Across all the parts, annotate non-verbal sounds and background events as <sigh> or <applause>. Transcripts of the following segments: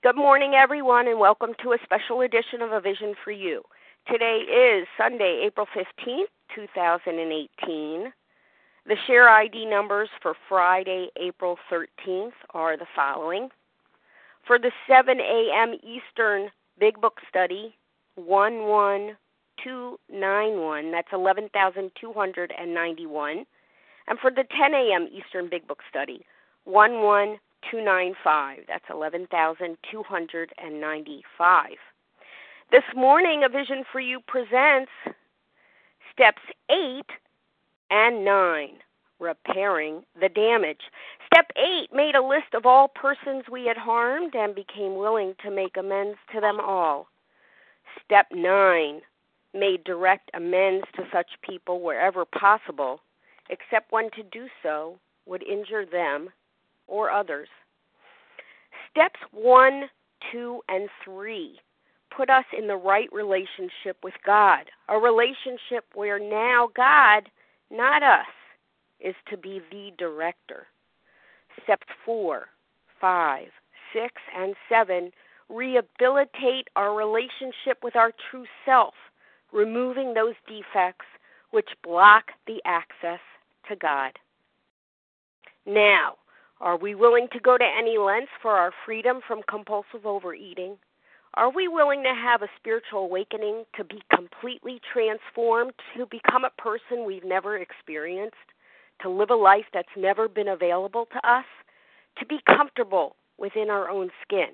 Good morning, everyone, and welcome to a special edition of A Vision for You. Today is Sunday, April 15th, 2018. The share ID numbers for Friday, April 13th are the following. For the 7 a.m. Eastern Big Book Study, 11291, that's 11,291. And for the 10 a.m. Eastern Big Book Study, 11295, that's 11,295. This morning, A Vision for You presents steps 8 and 9 repairing the damage. Step 8 made a list of all persons we had harmed and became willing to make amends to them all. Step 9 made direct amends to such people wherever possible, except when to do so would injure them or others. Steps 1, 2, and 3 put us in the right relationship with God, a relationship where now God, not us, is to be the director. Steps 4, 5, 6, and 7 rehabilitate our relationship with our true self, removing those defects which block the access to God. Now, are we willing to go to any lengths for our freedom from compulsive overeating? Are we willing to have a spiritual awakening to be completely transformed, to become a person we've never experienced, to live a life that's never been available to us, to be comfortable within our own skin,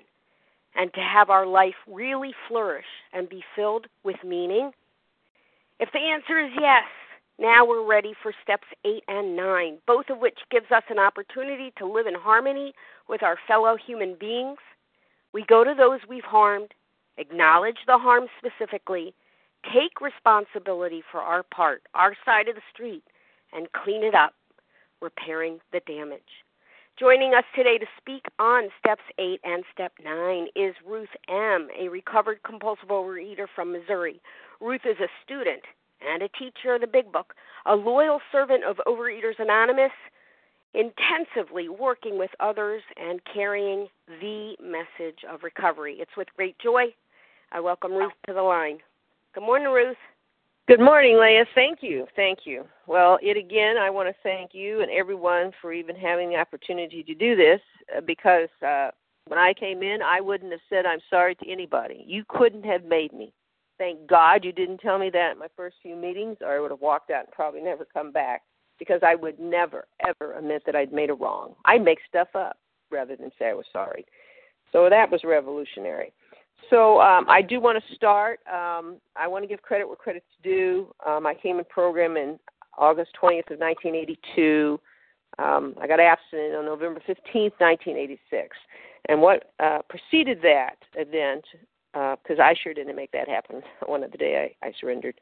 and to have our life really flourish and be filled with meaning? If the answer is yes, now we're ready for steps 8 and 9, both of which gives us an opportunity to live in harmony with our fellow human beings we go to those we've harmed, acknowledge the harm specifically, take responsibility for our part, our side of the street, and clean it up, repairing the damage. Joining us today to speak on steps 8 and step 9 is Ruth M., a recovered compulsive overeater from Missouri. Ruth is a student and a teacher of the Big Book, a loyal servant of Overeaters Anonymous, intensively working with others and carrying the message of recovery. It's with great joy I welcome Ruth to the line. Good morning, Ruth. Good morning, Leah. Thank you. Thank you. Well, it again, I want to thank you and everyone for even having the opportunity to do this uh, because uh, when I came in, I wouldn't have said I'm sorry to anybody. You couldn't have made me. Thank God you didn't tell me that in my first few meetings, or I would have walked out and probably never come back because I would never, ever admit that I'd made a wrong. I'd make stuff up rather than say I was sorry. So that was revolutionary. So um, I do want to start. Um, I want to give credit where credit's due. Um, I came in program in August 20th of 1982. Um, I got abstinent on November 15th, 1986. And what uh, preceded that event, because uh, I sure didn't make that happen <laughs> one of the day I, I surrendered,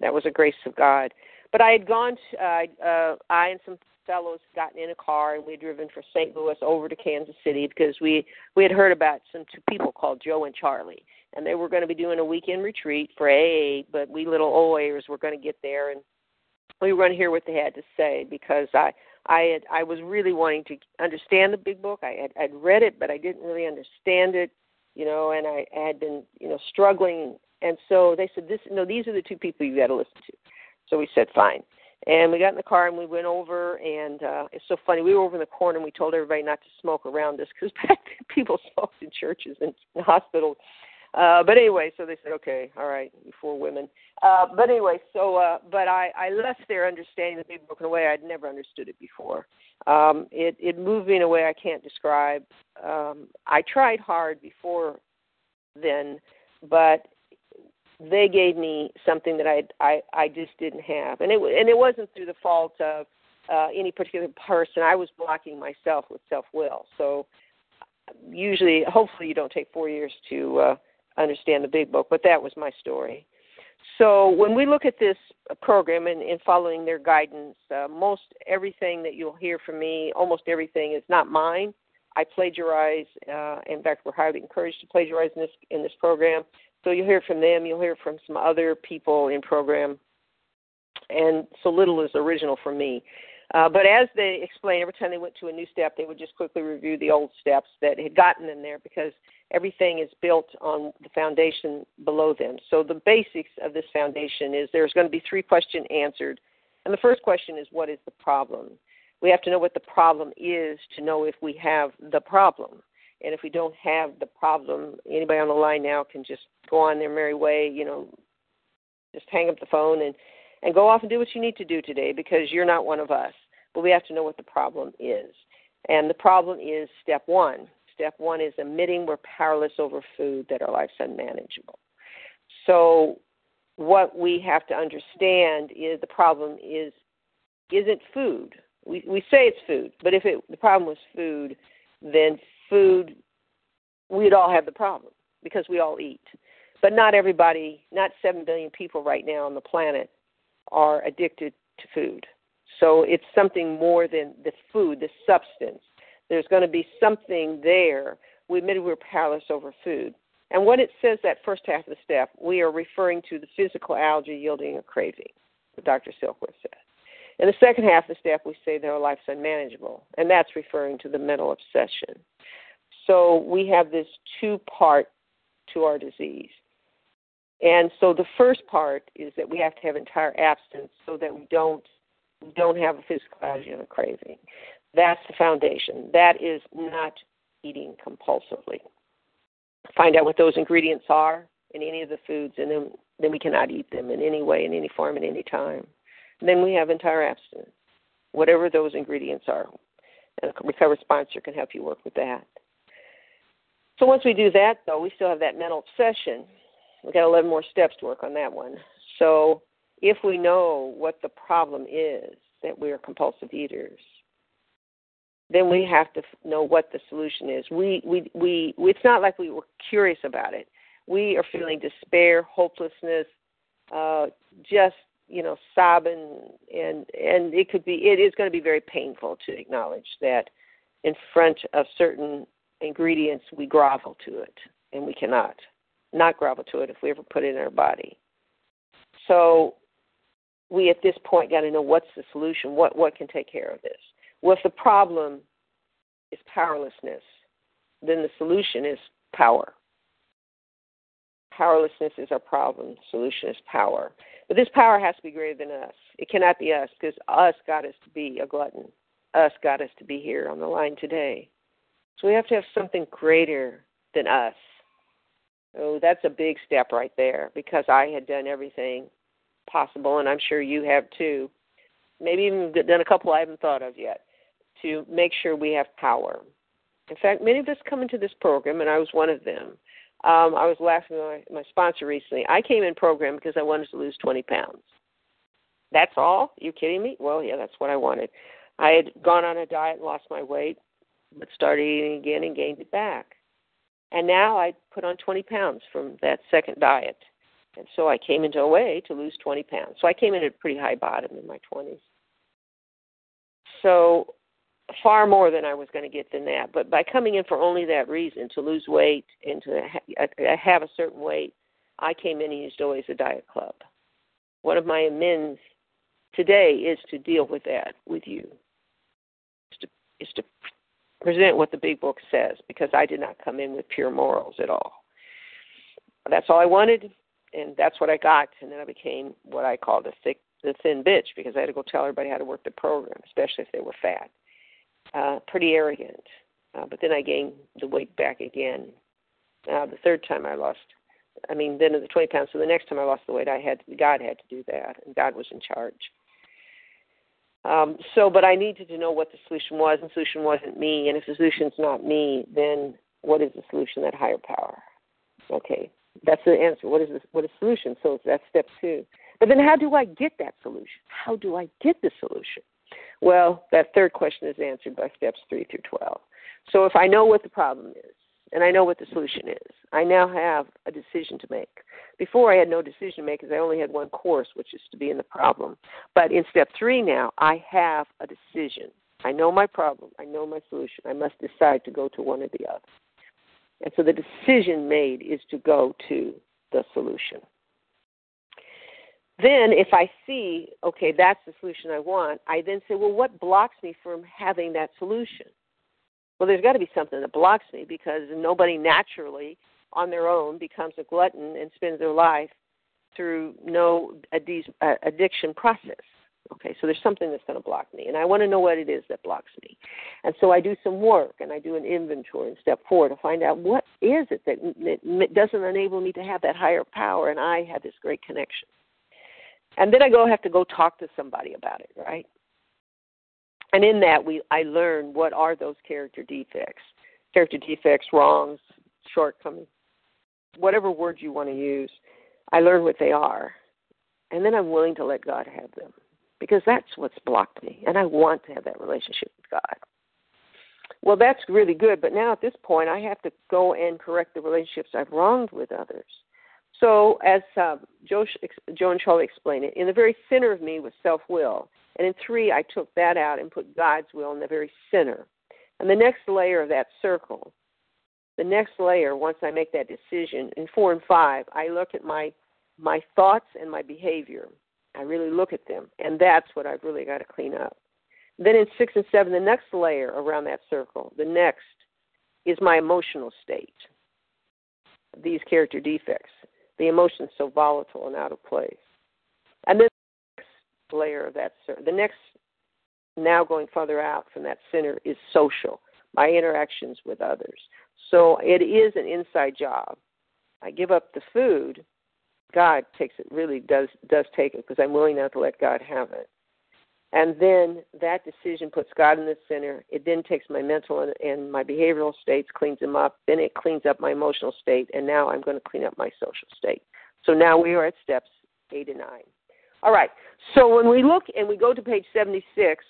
that was a grace of God. But I had gone. To, uh, uh, I and some fellows gotten in a car and we had driven from St. Louis over to Kansas City because we we had heard about some two people called Joe and Charlie, and they were going to be doing a weekend retreat for AA. But we little OAers were going to get there and we were going to hear what they had to say because I I had I was really wanting to understand the big book. I had I'd read it, but I didn't really understand it, you know, and I, I had been you know struggling. And so they said, "This, no, these are the two people you got to listen to." So we said, fine. And we got in the car and we went over, and uh, it's so funny. We were over in the corner and we told everybody not to smoke around us because <laughs> back then people smoked in churches and hospitals. Uh, but anyway, so they said, okay, all right, you four women. Uh, but anyway, so uh, but I, I left there understanding the big book in a way I'd never understood it before. Um, it it moved me in a way I can't describe. Um, I tried hard before then, but they gave me something that I I I just didn't have, and it and it wasn't through the fault of uh, any particular person. I was blocking myself with self will. So usually, hopefully, you don't take four years to uh, understand the big book, but that was my story. So when we look at this program and, following their guidance, uh, most everything that you'll hear from me, almost everything is not mine. I plagiarize. Uh, in fact, we're highly encouraged to plagiarize in this in this program. So you'll hear from them. You'll hear from some other people in program, and so little is original from me. Uh, but as they explained, every time they went to a new step, they would just quickly review the old steps that had gotten them there because everything is built on the foundation below them. So the basics of this foundation is there's going to be three questions answered. And the first question is what is the problem? We have to know what the problem is to know if we have the problem. And if we don't have the problem, anybody on the line now can just go on their merry way, you know, just hang up the phone and and go off and do what you need to do today because you're not one of us. But we have to know what the problem is. And the problem is step one. Step one is admitting we're powerless over food, that our life's unmanageable. So, what we have to understand is the problem is isn't food. We we say it's food, but if it the problem was food, then food we'd all have the problem because we all eat. But not everybody, not 7 billion people right now on the planet are addicted to food. So it's something more than the food, the substance. There's going to be something there. We admitted we're powerless over food. And when it says that first half of the step, we are referring to the physical allergy yielding a craving, Dr. Silkworth said. In the second half of the step, we say that our life's unmanageable, and that's referring to the mental obsession. So we have this two part to our disease. And so the first part is that we have to have entire abstinence so that we don't we don't have a physical allergy and a craving. That's the foundation. That is not eating compulsively. Find out what those ingredients are in any of the foods, and then then we cannot eat them in any way, in any form, at any time. And then we have entire abstinence, whatever those ingredients are. And a recovery sponsor can help you work with that. So once we do that, though, we still have that mental obsession We've got 11 more steps to work on that one. So if we know what the problem is, that we are compulsive eaters, then we have to know what the solution is. We, we, we, it's not like we were curious about it. We are feeling despair, hopelessness, uh, just you know, sobbing, and and it could be, it is going to be very painful to acknowledge that in front of certain ingredients we grovel to it, and we cannot not grovel to it if we ever put it in our body. So we at this point got to know what's the solution, what what can take care of this. Well, if the problem is powerlessness, then the solution is power. Powerlessness is our problem. Solution is power. But this power has to be greater than us. It cannot be us because us got us to be a glutton. Us got us to be here on the line today. So we have to have something greater than us Oh, that's a big step right there because I had done everything possible, and I'm sure you have too. Maybe even done a couple I haven't thought of yet to make sure we have power. In fact, many of us come into this program, and I was one of them. Um, I was laughing at my, my sponsor recently. I came in program because I wanted to lose 20 pounds. That's all? You kidding me? Well, yeah, that's what I wanted. I had gone on a diet and lost my weight, but started eating again and gained it back. And now I put on 20 pounds from that second diet. And so I came into OA to lose 20 pounds. So I came in at a pretty high bottom in my 20s. So far more than I was going to get than that. But by coming in for only that reason, to lose weight and to uh, uh, have a certain weight, I came in and used OA as a diet club. One of my amends today is to deal with that with you. Is to, is to present what the big book says because I did not come in with pure morals at all. That's all I wanted, and that's what I got. And then I became what I called a thick, the thin bitch because I had to go tell everybody how to work the program, especially if they were fat. Uh, pretty arrogant. Uh, but then I gained the weight back again. Uh, the third time I lost, I mean, then the 20 pounds. So the next time I lost the weight, I had God had to do that, and God was in charge. Um, so, but I needed to know what the solution was, and the solution wasn't me. And if the solution's not me, then what is the solution? That higher power. Okay, that's the answer. What is this, what is the solution? So that's step two. But then, how do I get that solution? How do I get the solution? Well, that third question is answered by steps three through twelve. So if I know what the problem is, and I know what the solution is. I now have a decision to make. Before I had no decision to make because I only had one course, which is to be in the problem. But in step three now, I have a decision. I know my problem. I know my solution. I must decide to go to one or the other. And so the decision made is to go to the solution. Then, if I see, okay, that's the solution I want, I then say, well, what blocks me from having that solution? Well, there's got to be something that blocks me because nobody naturally on their own becomes a glutton and spends their life through no ad- uh, addiction process. Okay, so there's something that's going to block me, and I want to know what it is that blocks me. And so I do some work and I do an inventory in step four to find out what is it that, that doesn't enable me to have that higher power, and I have this great connection. And then I go have to go talk to somebody about it, right? And in that, we I learn what are those character defects, character defects, wrongs, shortcomings, whatever words you want to use. I learn what they are, and then I'm willing to let God have them because that's what's blocked me, and I want to have that relationship with God. Well, that's really good, but now at this point, I have to go and correct the relationships I've wronged with others. So, as uh, Joe, Joe and Charlie explained it, in the very center of me was self will. And in three, I took that out and put God's will in the very center. And the next layer of that circle, the next layer, once I make that decision, in four and five, I look at my my thoughts and my behavior. I really look at them, and that's what I've really got to clean up. Then in six and seven, the next layer around that circle, the next is my emotional state. These character defects, the emotions so volatile and out of place. And then the next layer of that, the next, now going farther out from that center, is social, my interactions with others. So it is an inside job. I give up the food, God takes it really does does take it because I'm willing now to let God have it. And then that decision puts God in the center. It then takes my mental and, and my behavioral states, cleans them up. Then it cleans up my emotional state, and now I'm going to clean up my social state. So now we are at steps eight and nine. All right. So when we look and we go to page 76,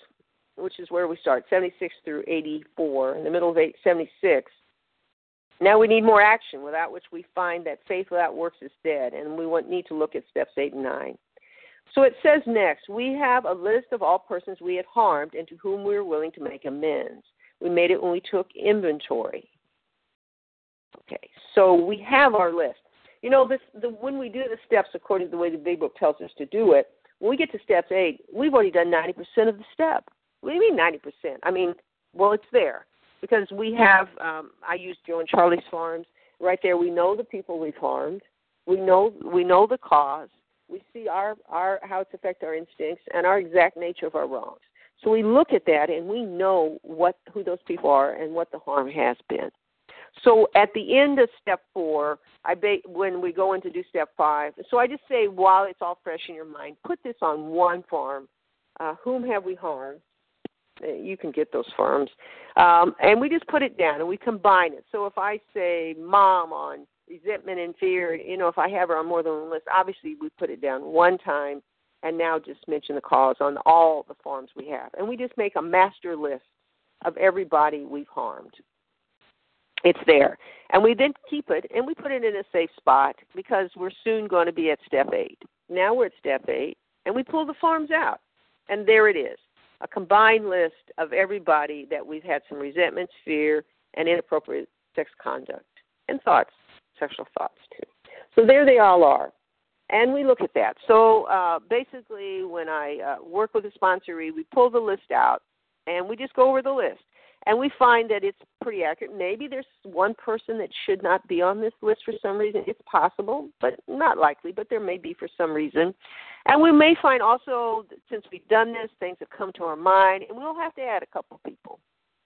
which is where we start, 76 through 84, in the middle of 76, now we need more action, without which we find that faith without works is dead, and we need to look at steps 8 and 9. So it says next, we have a list of all persons we had harmed and to whom we were willing to make amends. We made it when we took inventory. Okay, so we have our list. You know, this, the, when we do the steps according to the way the big book tells us to do it, when we get to steps eight, we've already done 90% of the step. What do you mean 90%? I mean, well, it's there because we have um, I use Joe and Charlie's farms right there. We know the people we've harmed. We know we know the cause. We see our our how it's affected our instincts and our exact nature of our wrongs. So we look at that and we know what who those people are and what the harm has been. So at the end of step four, I ba- when we go into do step five, so I just say while it's all fresh in your mind, put this on one farm. Uh, whom have we harmed? Uh, you can get those farms. Um, and we just put it down and we combine it. So if I say mom on resentment and fear, you know, if I have her on more than one list, obviously we put it down one time and now just mention the cause on all the farms we have. And we just make a master list of everybody we've harmed. It's there. And we then keep it and we put it in a safe spot because we're soon going to be at step eight. Now we're at step eight and we pull the farms out. And there it is a combined list of everybody that we've had some resentments, fear, and inappropriate sex conduct and thoughts, sexual thoughts too. So there they all are. And we look at that. So uh, basically, when I uh, work with a sponsoree, we pull the list out and we just go over the list. And we find that it's pretty accurate. Maybe there's one person that should not be on this list for some reason. It's possible, but not likely, but there may be for some reason. And we may find also, since we've done this, things have come to our mind, and we'll have to add a couple people.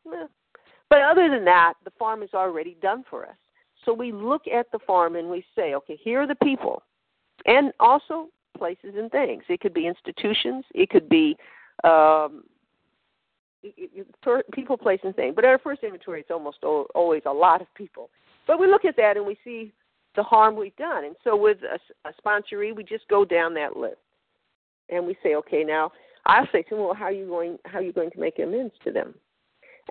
But other than that, the farm is already done for us. So we look at the farm and we say, okay, here are the people, and also places and things. It could be institutions, it could be um, people, place, and thing. But at our first inventory, it's almost always a lot of people. But we look at that and we see the harm we've done. And so with a, a sponsoree, we just go down that list and we say, okay, now I'll say to them, well, how are you going? How are you going to make amends to them?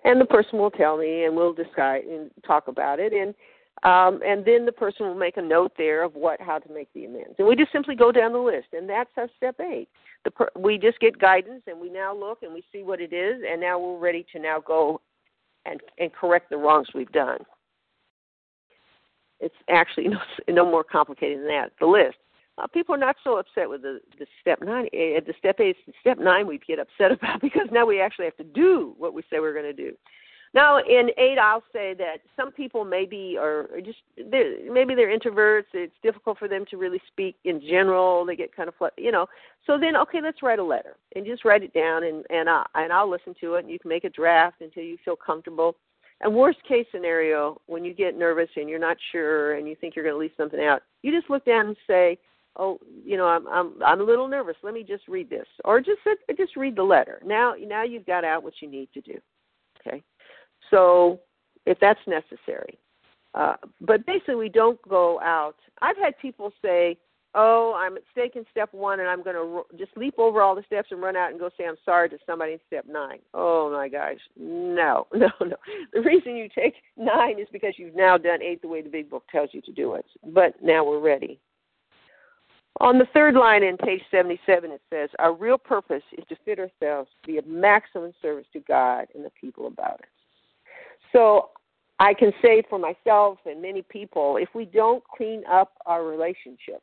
And the person will tell me, and we'll discuss and talk about it, and um, and then the person will make a note there of what how to make the amends. And we just simply go down the list, and that's our step eight. The per- we just get guidance, and we now look and we see what it is, and now we're ready to now go and and correct the wrongs we've done. It's actually <laughs> no, no more complicated than that. The list uh, people are not so upset with the the step nine. Uh, the step eight, step nine, we get upset <laughs> about because now we actually have to do what we say we're going to do. Now, in eight, I'll say that some people maybe are just they're, maybe they're introverts. It's difficult for them to really speak in general. They get kind of you know. So then, okay, let's write a letter and just write it down, and and I and I'll listen to it, and you can make a draft until you feel comfortable. And worst case scenario, when you get nervous and you're not sure and you think you're going to leave something out, you just look down and say, "Oh, you know, I'm I'm I'm a little nervous. Let me just read this," or just just read the letter. Now now you've got out what you need to do. Okay. So if that's necessary. Uh, but basically, we don't go out. I've had people say, "Oh, I'm at stake in step one, and I'm going to ro- just leap over all the steps and run out and go say I'm sorry to somebody in step nine. Oh my gosh, no, <laughs> no, no. The reason you take nine is because you've now done eight the way the big book tells you to do it. But now we're ready. On the third line in page 77, it says, Our real purpose is to fit ourselves to be of maximum service to God and the people about us. So I can say for myself and many people, if we don't clean up our relationship,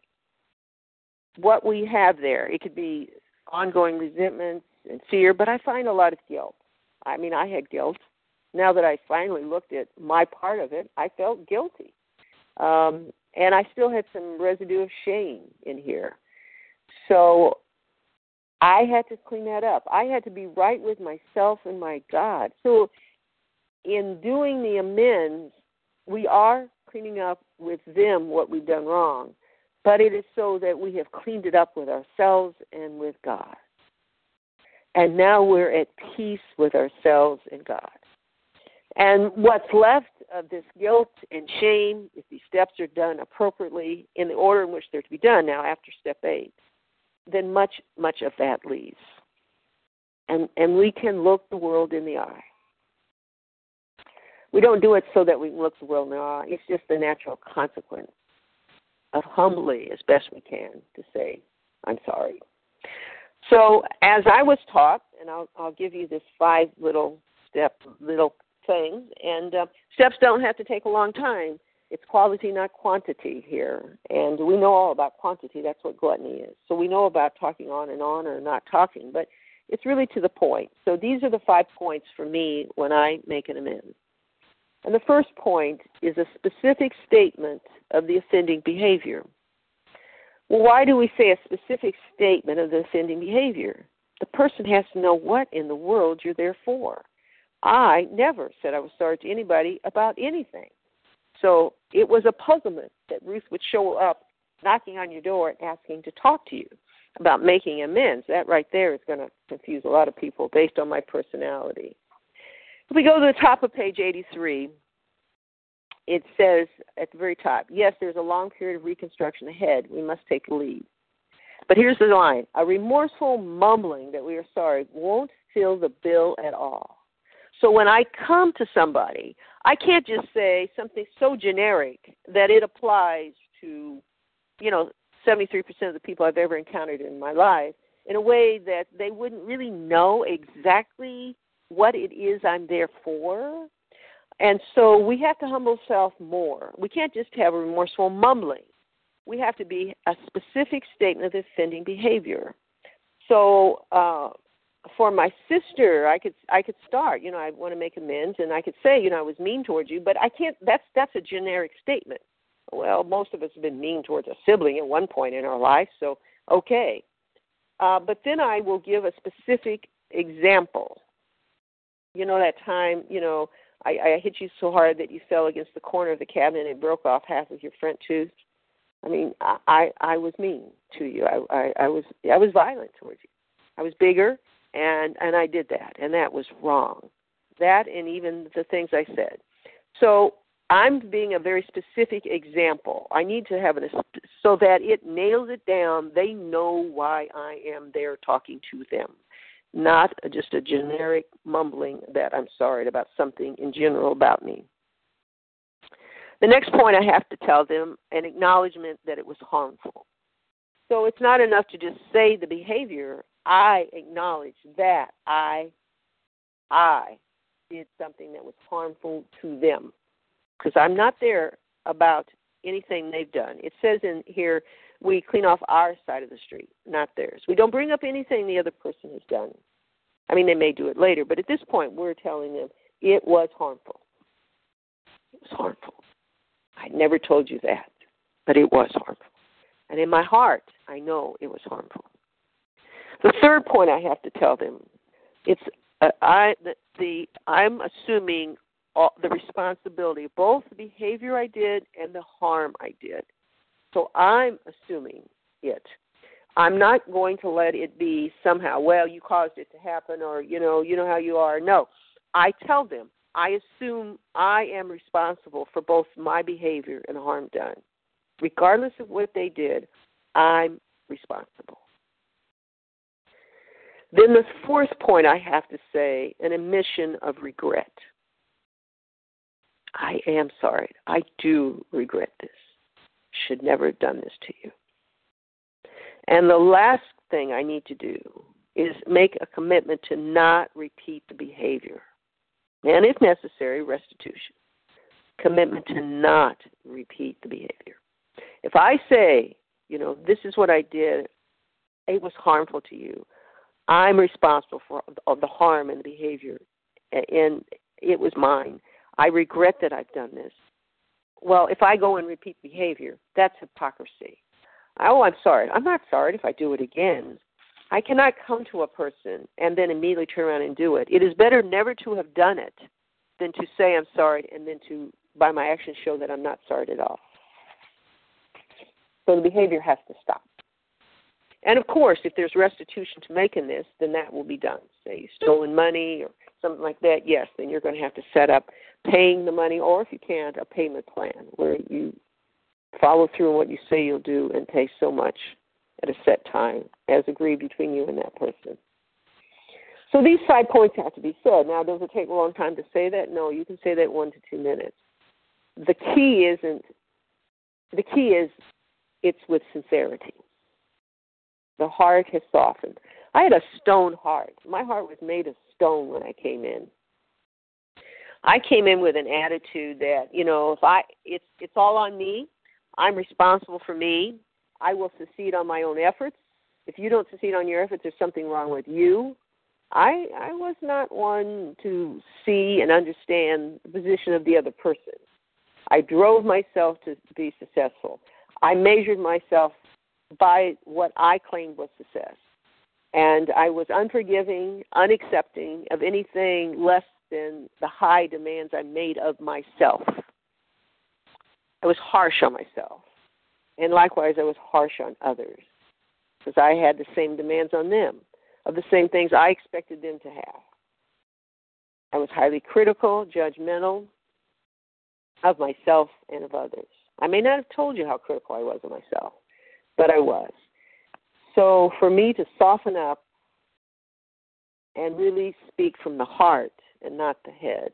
what we have there, it could be ongoing resentment and fear, but I find a lot of guilt. I mean, I had guilt. Now that I finally looked at my part of it, I felt guilty. Um, and I still had some residue of shame in here. So I had to clean that up. I had to be right with myself and my God. So in doing the amends, we are cleaning up with them what we've done wrong, but it is so that we have cleaned it up with ourselves and with God. And now we're at peace with ourselves and God. And what's left of this guilt and shame, if these steps are done appropriately in the order in which they're to be done now after step eight, then much, much of that leaves. And, and we can look the world in the eye we don't do it so that we look the eye. It's just the natural consequence of humbly, as best we can, to say, I'm sorry. So, as I was taught, and I'll, I'll give you this five little step, little things, and uh, steps don't have to take a long time. It's quality, not quantity here. And we know all about quantity. That's what gluttony is. So we know about talking on and on or not talking, but it's really to the point. So these are the five points for me when I make an amends. And the first point is a specific statement of the offending behavior. Well, why do we say a specific statement of the offending behavior? The person has to know what in the world you're there for. I never said I was sorry to anybody about anything. So it was a puzzlement that Ruth would show up knocking on your door and asking to talk to you about making amends. That right there is going to confuse a lot of people based on my personality. If we go to the top of page 83, it says at the very top, yes, there's a long period of reconstruction ahead. We must take the lead. But here's the line a remorseful mumbling that we are sorry won't fill the bill at all. So when I come to somebody, I can't just say something so generic that it applies to, you know, 73% of the people I've ever encountered in my life in a way that they wouldn't really know exactly what it is I'm there for. And so we have to humble self more. We can't just have a remorseful mumbling. We have to be a specific statement of offending behavior. So uh, for my sister, I could I could start. You know, I want to make amends, and I could say, you know, I was mean towards you, but I can't. That's that's a generic statement. Well, most of us have been mean towards a sibling at one point in our life, so okay. Uh, but then I will give a specific example you know that time, you know, I, I hit you so hard that you fell against the corner of the cabinet and broke off half of your front tooth. I mean, I I, I was mean to you. I, I I was I was violent towards you. I was bigger, and and I did that, and that was wrong. That and even the things I said. So I'm being a very specific example. I need to have it so that it nails it down. They know why I am there talking to them not just a generic mumbling that I'm sorry about something in general about me. The next point I have to tell them an acknowledgement that it was harmful. So it's not enough to just say the behavior. I acknowledge that I I did something that was harmful to them. Because I'm not there about anything they've done. It says in here we clean off our side of the street, not theirs. We don't bring up anything the other person has done. I mean, they may do it later, but at this point, we're telling them it was harmful. It was harmful. I never told you that, but it was harmful. And in my heart, I know it was harmful. The third point I have to tell them, it's uh, I the, the I'm assuming all, the responsibility both the behavior I did and the harm I did. So I'm assuming it. I'm not going to let it be somehow, well, you caused it to happen or, you know, you know how you are. No. I tell them, I assume I am responsible for both my behavior and harm done. Regardless of what they did, I'm responsible. Then the fourth point I have to say an admission of regret. I am sorry. I do regret this. Should never have done this to you. And the last thing I need to do is make a commitment to not repeat the behavior. And if necessary, restitution. Commitment to not repeat the behavior. If I say, you know, this is what I did, it was harmful to you, I'm responsible for the harm and the behavior, and it was mine. I regret that I've done this. Well, if I go and repeat behavior, that's hypocrisy. Oh, I'm sorry. I'm not sorry if I do it again. I cannot come to a person and then immediately turn around and do it. It is better never to have done it than to say I'm sorry and then to, by my actions, show that I'm not sorry at all. So the behavior has to stop. And of course, if there's restitution to make in this, then that will be done. Say you stolen money or something like that, yes, then you're going to have to set up paying the money, or if you can't, a payment plan where you follow through on what you say you'll do and pay so much at a set time as agreed between you and that person. So these five points have to be said. Now, does it take a long time to say that? No, you can say that one to two minutes. The key isn't. The key is it's with sincerity. The heart has softened. I had a stone heart. My heart was made of stone when I came in. I came in with an attitude that, you know, if I it's it's all on me, I'm responsible for me. I will succeed on my own efforts. If you don't succeed on your efforts, there's something wrong with you. I I was not one to see and understand the position of the other person. I drove myself to be successful. I measured myself by what I claimed was success. And I was unforgiving, unaccepting of anything less than the high demands I made of myself. I was harsh on myself. And likewise, I was harsh on others because I had the same demands on them of the same things I expected them to have. I was highly critical, judgmental of myself and of others. I may not have told you how critical I was of myself, but I was. So for me to soften up and really speak from the heart and not the head,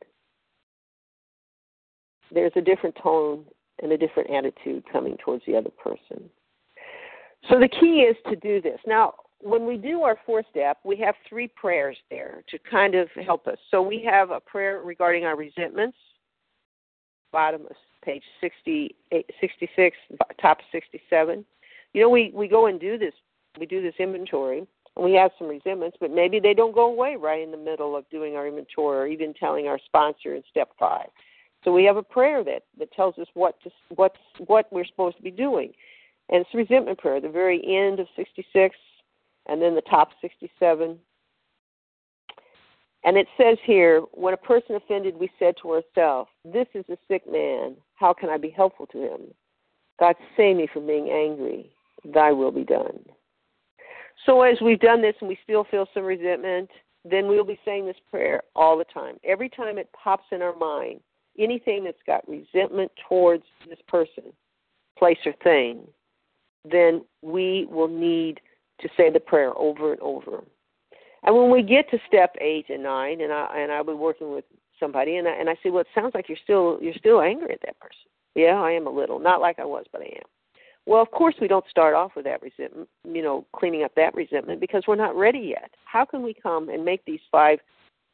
there's a different tone and a different attitude coming towards the other person. So the key is to do this. Now, when we do our fourth step, we have three prayers there to kind of help us. So we have a prayer regarding our resentments, bottom of page 60, 66, top 67. You know, we, we go and do this, we do this inventory, and we have some resentments, but maybe they don't go away right in the middle of doing our inventory or even telling our sponsor in step five. So we have a prayer that, that tells us what to, what's, what we're supposed to be doing. And it's a resentment prayer, the very end of 66 and then the top 67. And it says here, when a person offended, we said to ourselves, This is a sick man. How can I be helpful to him? God, save me from being angry. Thy will be done. So as we've done this and we still feel some resentment, then we'll be saying this prayer all the time. Every time it pops in our mind, anything that's got resentment towards this person, place, or thing, then we will need to say the prayer over and over. And when we get to step eight and nine, and I and I'll be working with somebody, and I, and I say, well, it sounds like you're still you're still angry at that person. Yeah, I am a little, not like I was, but I am. Well, of course, we don't start off with that resentment, you know, cleaning up that resentment because we're not ready yet. How can we come and make these five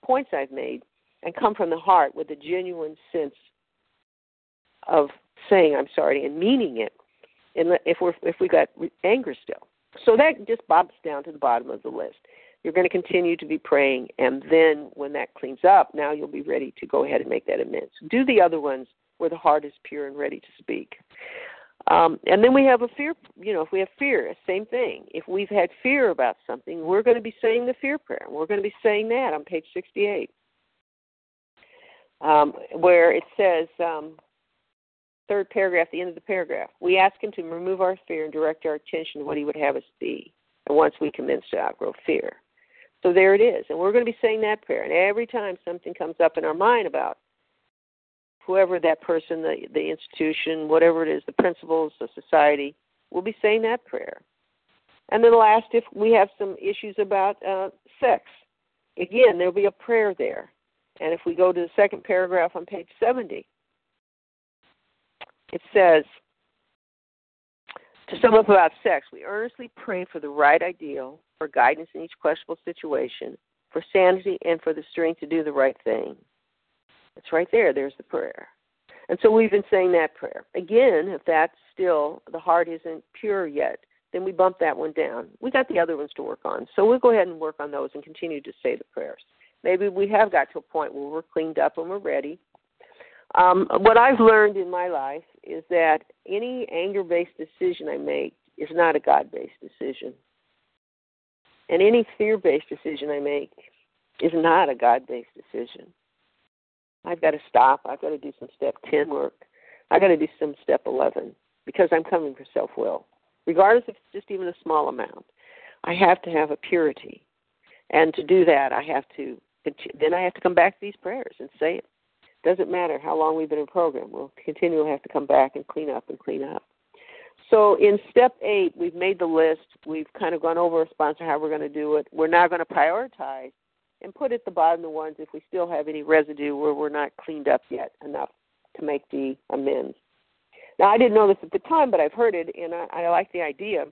points I've made and come from the heart with a genuine sense of saying I'm sorry and meaning it, and if we're if we got anger still. So that just bobs down to the bottom of the list. You're going to continue to be praying, and then when that cleans up, now you'll be ready to go ahead and make that amends. Do the other ones where the heart is pure and ready to speak. Um, and then we have a fear, you know, if we have fear, same thing. If we've had fear about something, we're going to be saying the fear prayer. We're going to be saying that on page 68, um, where it says, um, third paragraph, the end of the paragraph, we ask Him to remove our fear and direct our attention to what He would have us be, and once we commence to outgrow fear. So there it is. And we're going to be saying that prayer. And every time something comes up in our mind about whoever that person, the, the institution, whatever it is, the principles, the society, we'll be saying that prayer. And then last, if we have some issues about uh, sex, again, there'll be a prayer there. And if we go to the second paragraph on page 70, it says, to sum up about sex, we earnestly pray for the right ideal, for guidance in each questionable situation, for sanity, and for the strength to do the right thing. It's right there. There's the prayer. And so we've been saying that prayer. Again, if that's still, the heart isn't pure yet, then we bump that one down. We got the other ones to work on. So we'll go ahead and work on those and continue to say the prayers. Maybe we have got to a point where we're cleaned up and we're ready. Um, what I've learned in my life is that any anger based decision I make is not a God based decision. And any fear based decision I make is not a God based decision. I've got to stop. I've got to do some step 10 work. I've got to do some step 11 because I'm coming for self will, regardless if it's just even a small amount. I have to have a purity. And to do that, I have to, then I have to come back to these prayers and say it. Doesn't matter how long we've been in program. We'll continually have to come back and clean up and clean up. So in step eight, we've made the list. We've kind of gone over a sponsor how we're going to do it. We're now going to prioritize and put at the bottom the ones if we still have any residue where we're not cleaned up yet enough to make the amends. Now, I didn't know this at the time, but I've heard it, and I, I like the idea.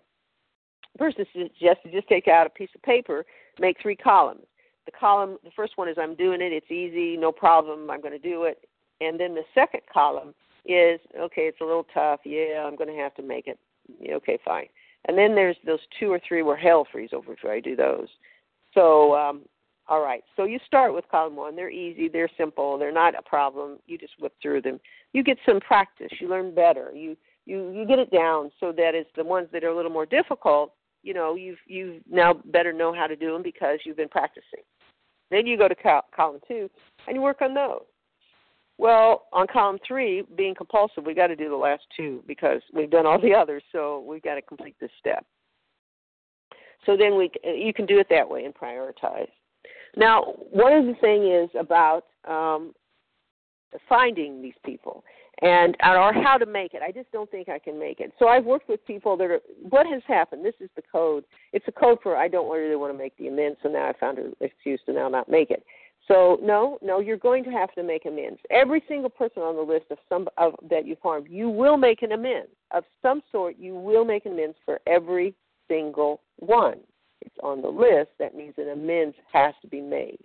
First, just to just take out a piece of paper, make three columns. The column, the first one is I'm doing it, it's easy, no problem, I'm going to do it. And then the second column is okay, it's a little tough, yeah, I'm going to have to make it. Okay, fine. And then there's those two or three where hell freeze over if I do those. So um, all right. So you start with column one. They're easy. They're simple. They're not a problem. You just whip through them. You get some practice. You learn better. You you you get it down so that it's the ones that are a little more difficult. You know, you've you've now better know how to do them because you've been practicing. Then you go to col- column two and you work on those. Well, on column three, being compulsive, we got to do the last two because we've done all the others. So we've got to complete this step. So then we you can do it that way and prioritize. Now, one of the thing is about um, finding these people and or how to make it. I just don't think I can make it. So I've worked with people that are. What has happened? This is the code. It's a code for I don't really want to make the amends. So now I found an excuse to now not make it. So no, no, you're going to have to make amends. Every single person on the list of some of that you've harmed, you will make an amends of some sort. You will make an amends for every single one it's on the list, that means an amends has to be made.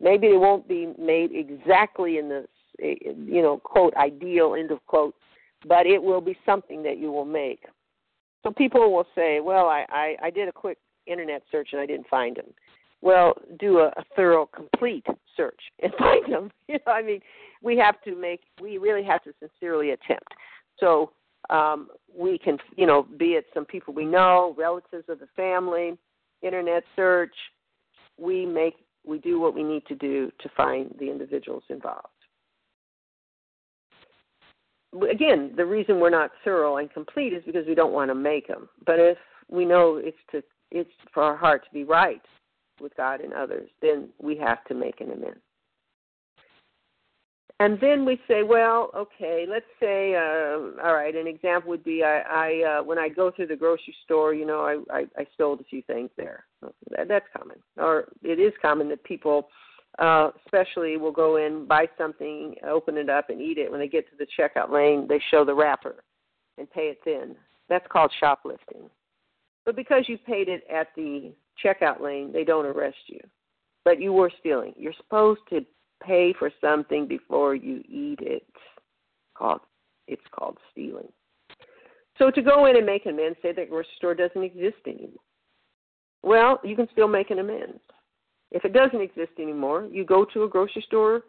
Maybe it won't be made exactly in the, you know, quote, ideal, end of quote, but it will be something that you will make. So people will say, well, I, I, I did a quick internet search and I didn't find them. Well, do a, a thorough, complete search and <laughs> find them. You know, I mean, we have to make, we really have to sincerely attempt. So um, we can, you know, be it some people we know, relatives of the family, internet search, we make we do what we need to do to find the individuals involved. Again, the reason we're not thorough and complete is because we don't want to make them. But if we know it's to it's for our heart to be right with God and others, then we have to make an amends. And then we say, well, okay, let's say, uh, all right, an example would be I, I uh, when I go through the grocery store, you know, I, I, I stole a few things there. That, that's common, or it is common that people, uh, especially, will go in, buy something, open it up, and eat it. When they get to the checkout lane, they show the wrapper and pay it then. That's called shoplifting. But because you paid it at the checkout lane, they don't arrest you. But you were stealing. You're supposed to pay for something before you eat it. Called it's called stealing. So to go in and make an amends, say that grocery store doesn't exist anymore. Well, you can still make an amends. If it doesn't exist anymore, you go to a grocery store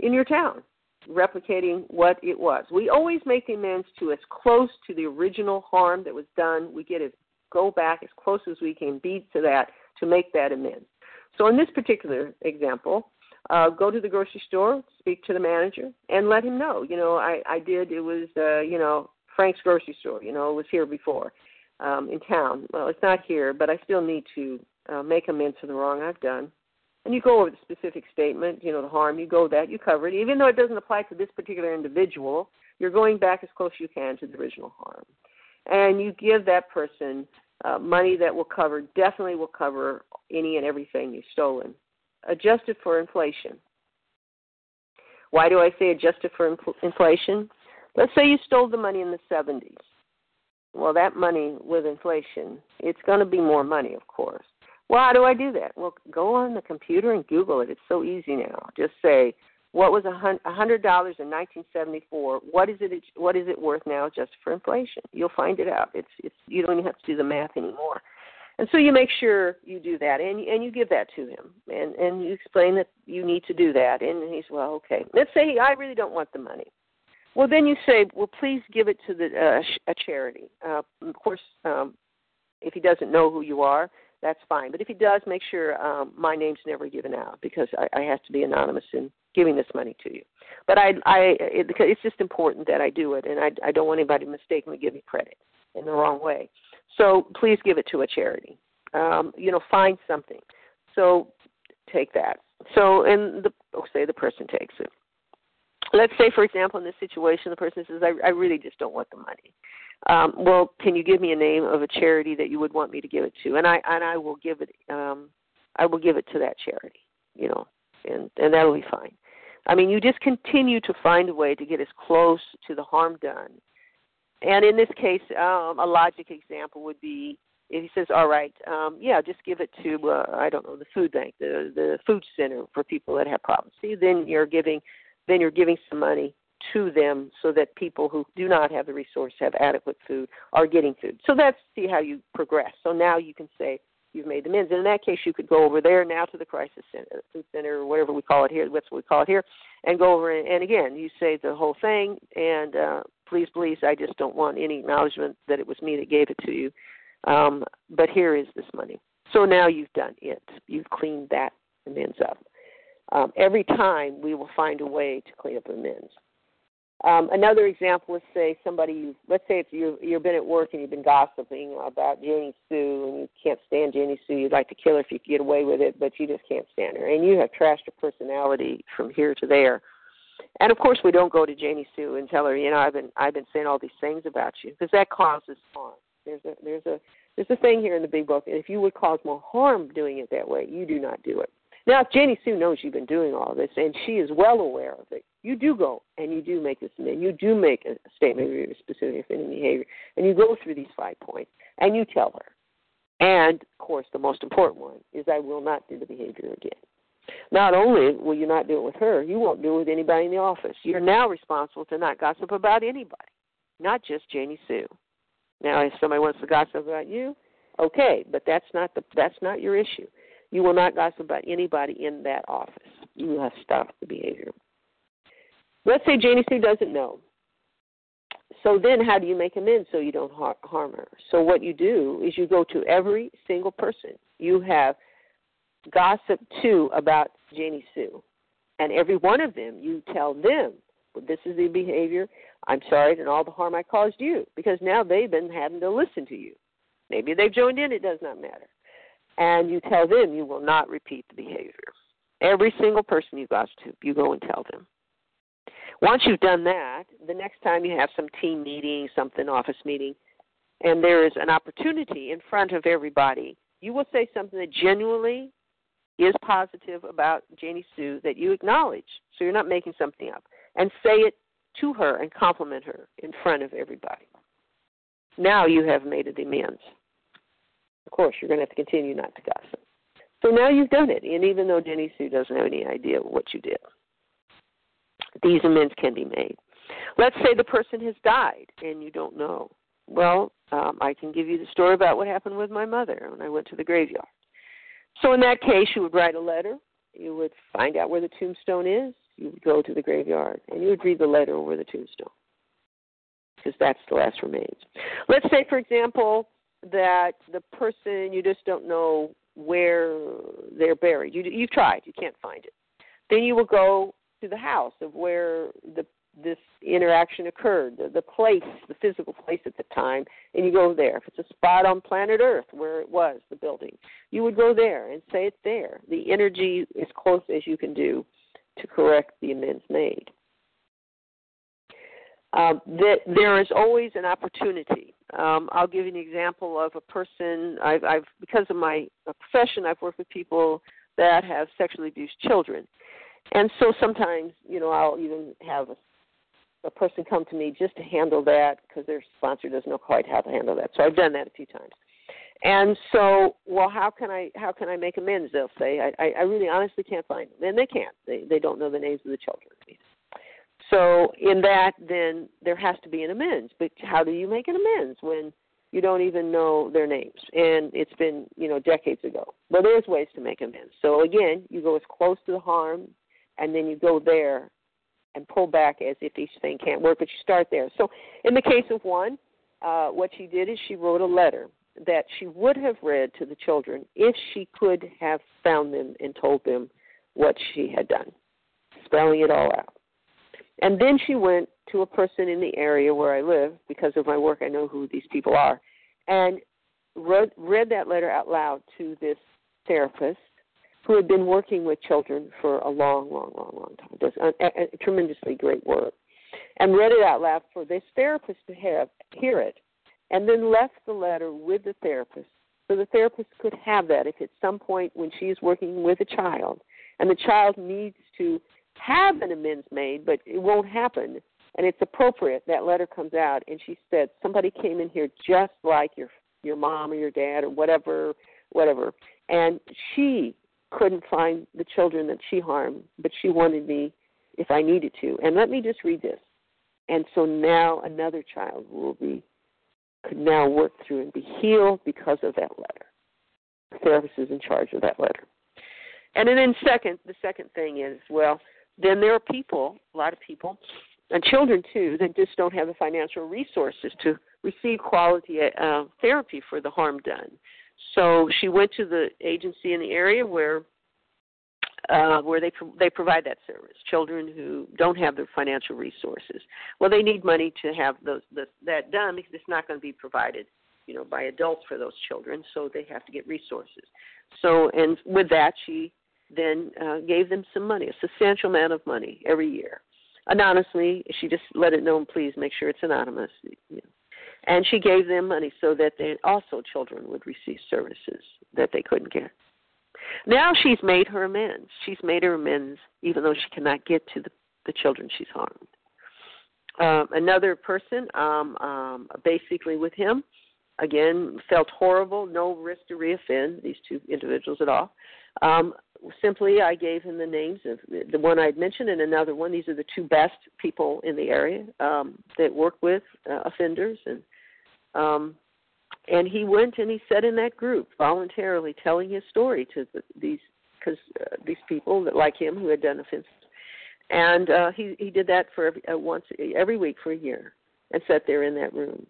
in your town, replicating what it was. We always make the amends to as close to the original harm that was done. We get as go back as close as we can be to that to make that amends. So in this particular example, uh, go to the grocery store, speak to the manager, and let him know. You know, I I did. It was uh, you know Frank's grocery store. You know, it was here before um, in town. Well, it's not here, but I still need to uh, make amends for the wrong I've done. And you go over the specific statement, you know, the harm, you go that, you cover it. Even though it doesn't apply to this particular individual, you're going back as close as you can to the original harm. And you give that person uh, money that will cover, definitely will cover any and everything you've stolen. Adjusted for inflation. Why do I say adjusted for infl- inflation? Let's say you stole the money in the 70s. Well, that money with inflation, it's going to be more money, of course. Well, how do I do that? Well, go on the computer and Google it. It's so easy now. Just say, what was a hundred dollars in 1974? What is it? What is it worth now, just for inflation? You'll find it out. It's it's you don't even have to do the math anymore. And so you make sure you do that, and and you give that to him, and and you explain that you need to do that, and he's well, okay. Let's say I really don't want the money. Well, then you say, well, please give it to the uh, a charity. Uh, of course, um, if he doesn't know who you are, that's fine. But if he does, make sure um, my name's never given out because I, I have to be anonymous in giving this money to you. But I, I, it, it's just important that I do it, and I, I don't want anybody to mistakenly give me credit in the wrong way. So please give it to a charity. Um, you know, find something. So take that. So, and the, oh, say the person takes it let's say, for example, in this situation, the person says, I, I really just don't want the money. Um, well, can you give me a name of a charity that you would want me to give it to? And I and I will give it. Um, I will give it to that charity. You know, and and that'll be fine. I mean, you just continue to find a way to get as close to the harm done. And in this case, um, a logic example would be if he says, "All right, um, yeah, just give it to uh, I don't know the food bank, the the food center for people that have problems." See, then you're giving then you're giving some money to them so that people who do not have the resource have adequate food are getting food. So that's see how you progress. So now you can say you've made the amends. And in that case, you could go over there now to the crisis center, food center, or whatever we call it here. That's what we call it here, and go over and, and again, you say the whole thing. And uh, please, please, I just don't want any acknowledgement that it was me that gave it to you. Um, but here is this money. So now you've done it. You've cleaned that amends up. Um, every time we will find a way to clean up amends. Um, another example is say somebody, let's say if you you've been at work and you've been gossiping about Janie Sue and you can't stand Janie Sue, you'd like to kill her if you could get away with it, but you just can't stand her, and you have trashed her personality from here to there. And of course, we don't go to Janie Sue and tell her, you know, I've been I've been saying all these things about you because that causes harm. There's a there's a there's a thing here in the big book. If you would cause more harm doing it that way, you do not do it. Now, if Janie Sue knows you've been doing all this and she is well aware of it, you do go and you do make this and you do make a statement of your specific offending behavior, and you go through these five points and you tell her. And of course, the most important one is I will not do the behavior again. Not only will you not do it with her, you won't do it with anybody in the office. You're now responsible to not gossip about anybody, not just Janie Sue. Now, if somebody wants to gossip about you, okay, but that's not the that's not your issue. You will not gossip about anybody in that office. You have stopped the behavior. Let's say Janie Sue doesn't know. So then, how do you make amends so you don't harm her? So what you do is you go to every single person you have gossiped too about Janie Sue, and every one of them you tell them, well, "This is the behavior. I'm sorry and all the harm I caused you," because now they've been having to listen to you. Maybe they've joined in. It does not matter and you tell them you will not repeat the behavior. Every single person you gossip to, you go and tell them. Once you've done that, the next time you have some team meeting, something office meeting, and there is an opportunity in front of everybody, you will say something that genuinely is positive about Janie Sue that you acknowledge. So you're not making something up. And say it to her and compliment her in front of everybody. Now you have made it amends. Of course, you're going to have to continue not to gossip. So now you've done it, and even though Janie Sue doesn't have any idea what you did, these amends can be made. Let's say the person has died and you don't know. Well, um, I can give you the story about what happened with my mother when I went to the graveyard. So in that case, you would write a letter. You would find out where the tombstone is. You would go to the graveyard and you would read the letter over the tombstone because that's the last remains. Let's say, for example, that the person you just don't know where they're buried. You you've tried, you can't find it. Then you will go to the house of where the this interaction occurred, the, the place, the physical place at the time, and you go there. If it's a spot on planet Earth where it was, the building, you would go there and say it's there. The energy as close as you can do to correct the amends made. Um, that there is always an opportunity. Um, I'll give you an example of a person. I've, I've because of my profession, I've worked with people that have sexually abused children, and so sometimes you know I'll even have a, a person come to me just to handle that because their sponsor doesn't know quite how to handle that. So I've done that a few times. And so, well, how can I how can I make amends? They'll say, I, I really honestly can't find them, and they can't. They they don't know the names of the children. So in that, then there has to be an amends. But how do you make an amends when you don't even know their names and it's been you know decades ago? Well, there's ways to make amends. So again, you go as close to the harm, and then you go there and pull back as if each thing can't work, but you start there. So in the case of one, uh, what she did is she wrote a letter that she would have read to the children if she could have found them and told them what she had done, spelling it all out. And then she went to a person in the area where I live because of my work. I know who these people are, and read, read that letter out loud to this therapist who had been working with children for a long, long, long, long time. Does a, a, a tremendously great work, and read it out loud for this therapist to have hear it, and then left the letter with the therapist so the therapist could have that if at some point when she's working with a child and the child needs to have an amends made, but it won't happen. And it's appropriate. That letter comes out, and she said somebody came in here just like your your mom or your dad or whatever, whatever, and she couldn't find the children that she harmed, but she wanted me if I needed to. And let me just read this. And so now another child will be could now work through and be healed because of that letter. The therapist is in charge of that letter. And then second, the second thing is, well, then there are people, a lot of people, and children too, that just don't have the financial resources to receive quality uh, therapy for the harm done. So she went to the agency in the area where uh, where they pro- they provide that service. Children who don't have the financial resources, well, they need money to have those the, that done because it's not going to be provided, you know, by adults for those children. So they have to get resources. So and with that, she then uh, gave them some money, a substantial amount of money every year. Anonymously, she just let it know, please make sure it's anonymous. You know. And she gave them money so that they also children would receive services that they couldn't get. Now she's made her amends. She's made her amends, even though she cannot get to the, the children she's harmed. Um, another person, um, um, basically with him, again felt horrible, no risk to reoffend these two individuals at all. Um, simply, I gave him the names of the one I'd mentioned and another one. These are the two best people in the area um, that work with uh, offenders, and um, and he went and he sat in that group voluntarily, telling his story to the, these because uh, these people that like him who had done offenses, and uh, he he did that for every, uh, once every week for a year, and sat there in that room,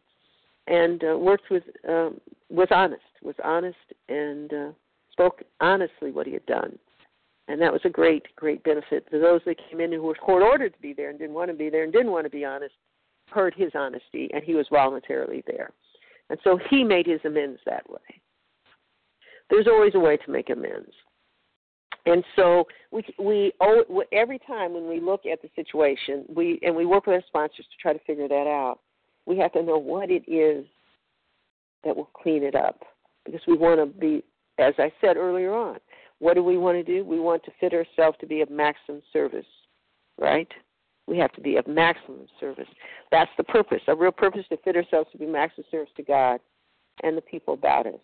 and uh, worked with um, was honest, was honest, and uh, spoke honestly what he had done. And that was a great, great benefit to those that came in who were court ordered to be there and didn't want to be there and didn't want to be honest, heard his honesty, and he was voluntarily there. And so he made his amends that way. There's always a way to make amends. And so we we every time when we look at the situation, we and we work with our sponsors to try to figure that out. We have to know what it is that will clean it up because we want to be as I said earlier on, what do we want to do? We want to fit ourselves to be of maximum service, right? We have to be of maximum service. That's the purpose. a real purpose to fit ourselves to be maximum service to God and the people about us.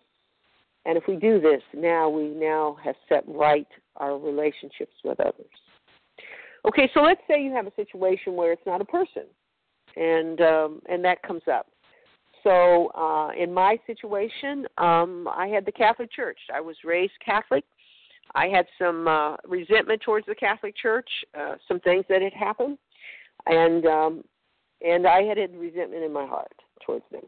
And if we do this, now we now have set right our relationships with others. Okay, so let's say you have a situation where it's not a person, and um, and that comes up. So uh, in my situation, um, I had the Catholic Church. I was raised Catholic. I had some uh, resentment towards the Catholic Church, uh, some things that had happened, and um, and I had had resentment in my heart towards them.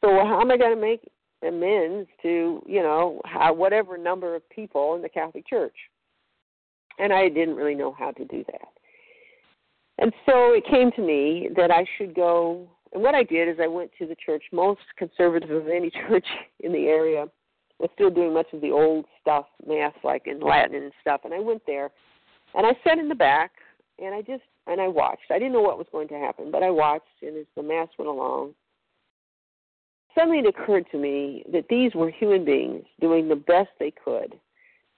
So how am I going to make amends to you know how, whatever number of people in the Catholic Church? And I didn't really know how to do that. And so it came to me that I should go. And what I did is I went to the church, most conservative of any <laughs> church in the area, was still doing much of the old stuff, mass like in Latin and stuff. And I went there, and I sat in the back, and I just and I watched. I didn't know what was going to happen, but I watched, and as the mass went along, suddenly it occurred to me that these were human beings doing the best they could,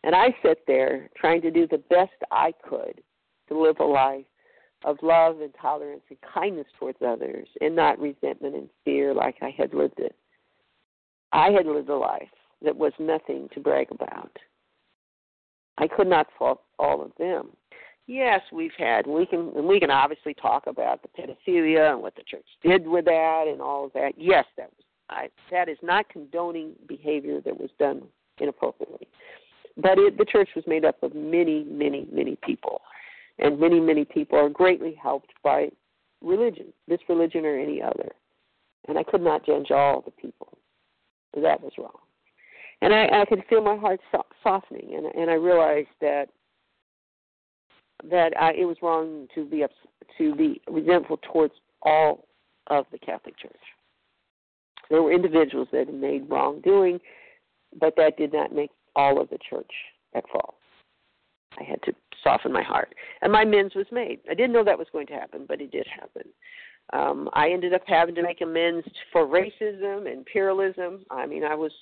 and I sat there trying to do the best I could to live a life of love and tolerance and kindness towards others and not resentment and fear like I had lived it. I had lived a life that was nothing to brag about. I could not fault all of them. Yes, we've had we can we can obviously talk about the pedophilia and what the church did with that and all of that. Yes, that was I, that is not condoning behavior that was done inappropriately. But it, the church was made up of many, many, many people and many, many people are greatly helped by religion, this religion or any other. And I could not judge all the people. That was wrong. And I, I could feel my heart so- softening, and, and I realized that that I, it was wrong to be ups, to be resentful towards all of the Catholic Church. There were individuals that had made wrongdoing, but that did not make all of the church at fault. I had to soften my heart. And my amends was made. I didn't know that was going to happen, but it did happen. Um, I ended up having to make amends for racism and pluralism. I mean, I was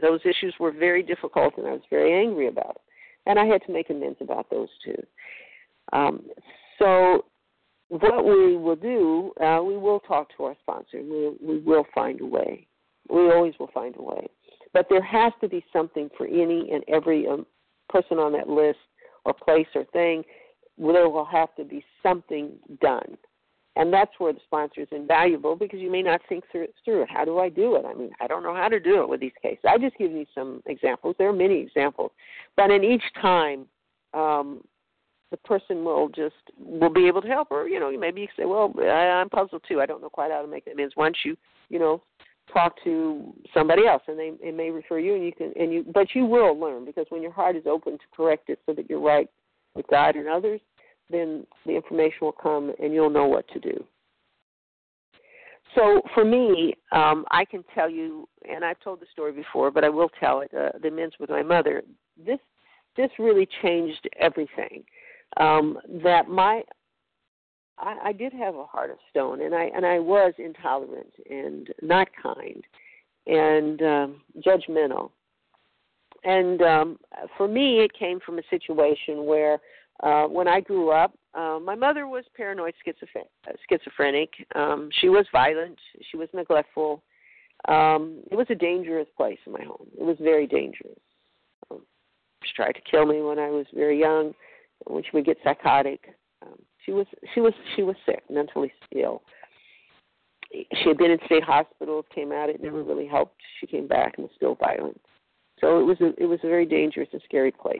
those issues were very difficult, and I was very angry about it. And I had to make amends about those too. Um, so, what we will do, uh, we will talk to our sponsor. We, we will find a way. We always will find a way. But there has to be something for any and every um, person on that list or place or thing, there will have to be something done. And that's where the sponsor is invaluable because you may not think through, through it. How do I do it? I mean, I don't know how to do it with these cases. I just give you some examples. There are many examples, but in each time, um, the person will just will be able to help. Or you know, maybe you say, "Well, I, I'm puzzled too. I don't know quite how to make that amends." Once you, you know, talk to somebody else and they, they may refer you and you can and you but you will learn because when your heart is open to correct it so that you're right with God and others, then the information will come and you'll know what to do. So for me, um, I can tell you, and I've told the story before, but I will tell it. Uh, the men's with my mother. This this really changed everything. Um, that my I, I did have a heart of stone, and I and I was intolerant and not kind and um, judgmental. And um, for me, it came from a situation where, uh, when I grew up, uh, my mother was paranoid schizophrenic. schizophrenic. Um, she was violent. She was neglectful. Um, it was a dangerous place in my home. It was very dangerous. Um, she tried to kill me when I was very young. When she would get psychotic, um, she was she was she was sick, mentally ill. She had been in state hospitals, came out. It never really helped. She came back and was still violent. So it was a it was a very dangerous and scary place.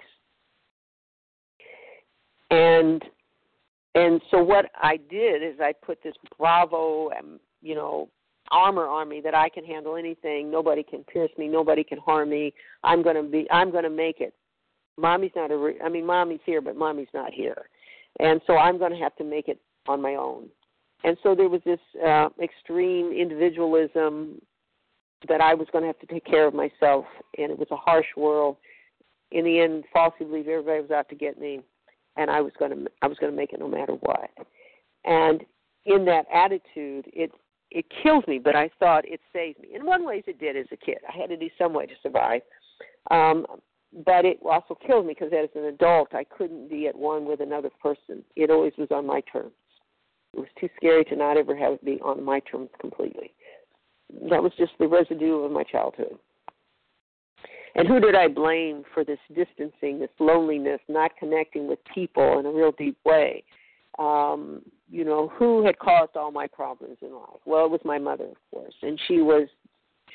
And and so what I did is I put this bravo, you know, armor on me that I can handle anything. Nobody can pierce me. Nobody can harm me. I'm gonna be. I'm gonna make it. Mommy's not a. Re- I mean, mommy's here, but mommy's not here and so I'm going to have to make it on my own. And so there was this uh, extreme individualism that I was going to have to take care of myself, and it was a harsh world. In the end, falsely believe everybody was out to get me, and I was going to I was going to make it no matter what. And in that attitude, it it kills me, but I thought it saved me. In one ways, it did as a kid. I had to do some way to survive. Um, but it also killed me because as an adult I couldn't be at one with another person. It always was on my terms. It was too scary to not ever have it be on my terms completely. That was just the residue of my childhood. And who did I blame for this distancing, this loneliness, not connecting with people in a real deep way? Um, you know, who had caused all my problems in life? Well, it was my mother, of course, and she was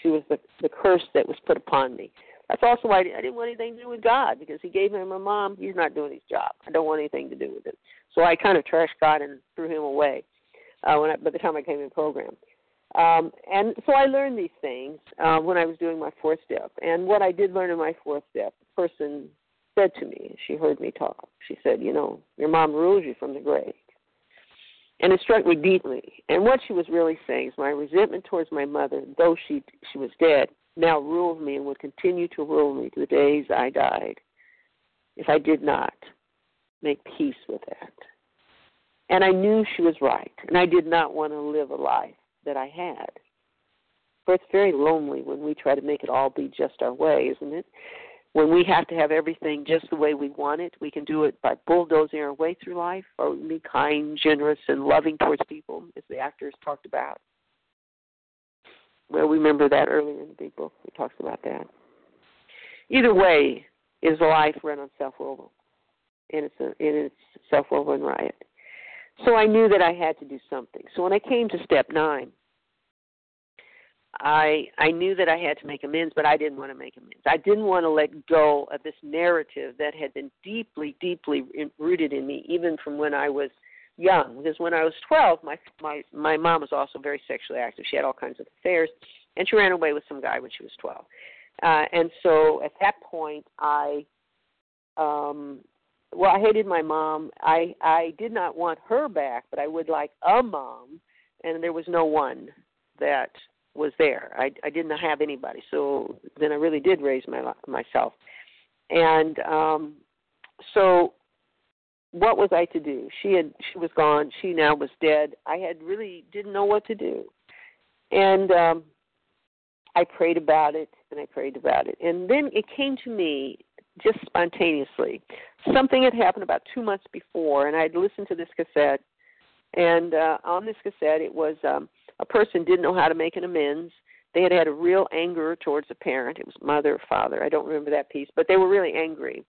she was the the curse that was put upon me. That's also why I didn't want anything to do with God because He gave him a mom. He's not doing his job. I don't want anything to do with it. So I kind of trashed God and threw him away uh, when I, by the time I came in program. Um, and so I learned these things uh, when I was doing my fourth step. And what I did learn in my fourth step, the person said to me, she heard me talk. She said, "You know, your mom rules you from the grave." And it struck me deeply. And what she was really saying is my resentment towards my mother, though she she was dead, now ruled me and would continue to rule me to the days I died if I did not make peace with that. And I knew she was right, and I did not want to live a life that I had. For it's very lonely when we try to make it all be just our way, isn't it? When we have to have everything just the way we want it, we can do it by bulldozing our way through life, or be kind, generous, and loving towards people, as the actors talked about. Well, we remember that earlier in the big book. He talks about that. Either way, is life run on self-will, and it's a, it's self-will and riot. So I knew that I had to do something. So when I came to step nine, I I knew that I had to make amends, but I didn't want to make amends. I didn't want to let go of this narrative that had been deeply, deeply rooted in me, even from when I was young. Because when I was 12, my my my mom was also very sexually active. She had all kinds of affairs, and she ran away with some guy when she was 12. Uh, and so at that point, I um well, I hated my mom. I I did not want her back, but I would like a mom, and there was no one that was there. I I didn't have anybody, so then I really did raise my myself, and um, so what was I to do? She had she was gone. She now was dead. I had really didn't know what to do, and um, I prayed about it and I prayed about it, and then it came to me just spontaneously. Something had happened about two months before, and I'd listened to this cassette. And uh, on this cassette, it was um, a person didn't know how to make an amends. They had had a real anger towards a parent. It was mother or father. I don't remember that piece, but they were really angry,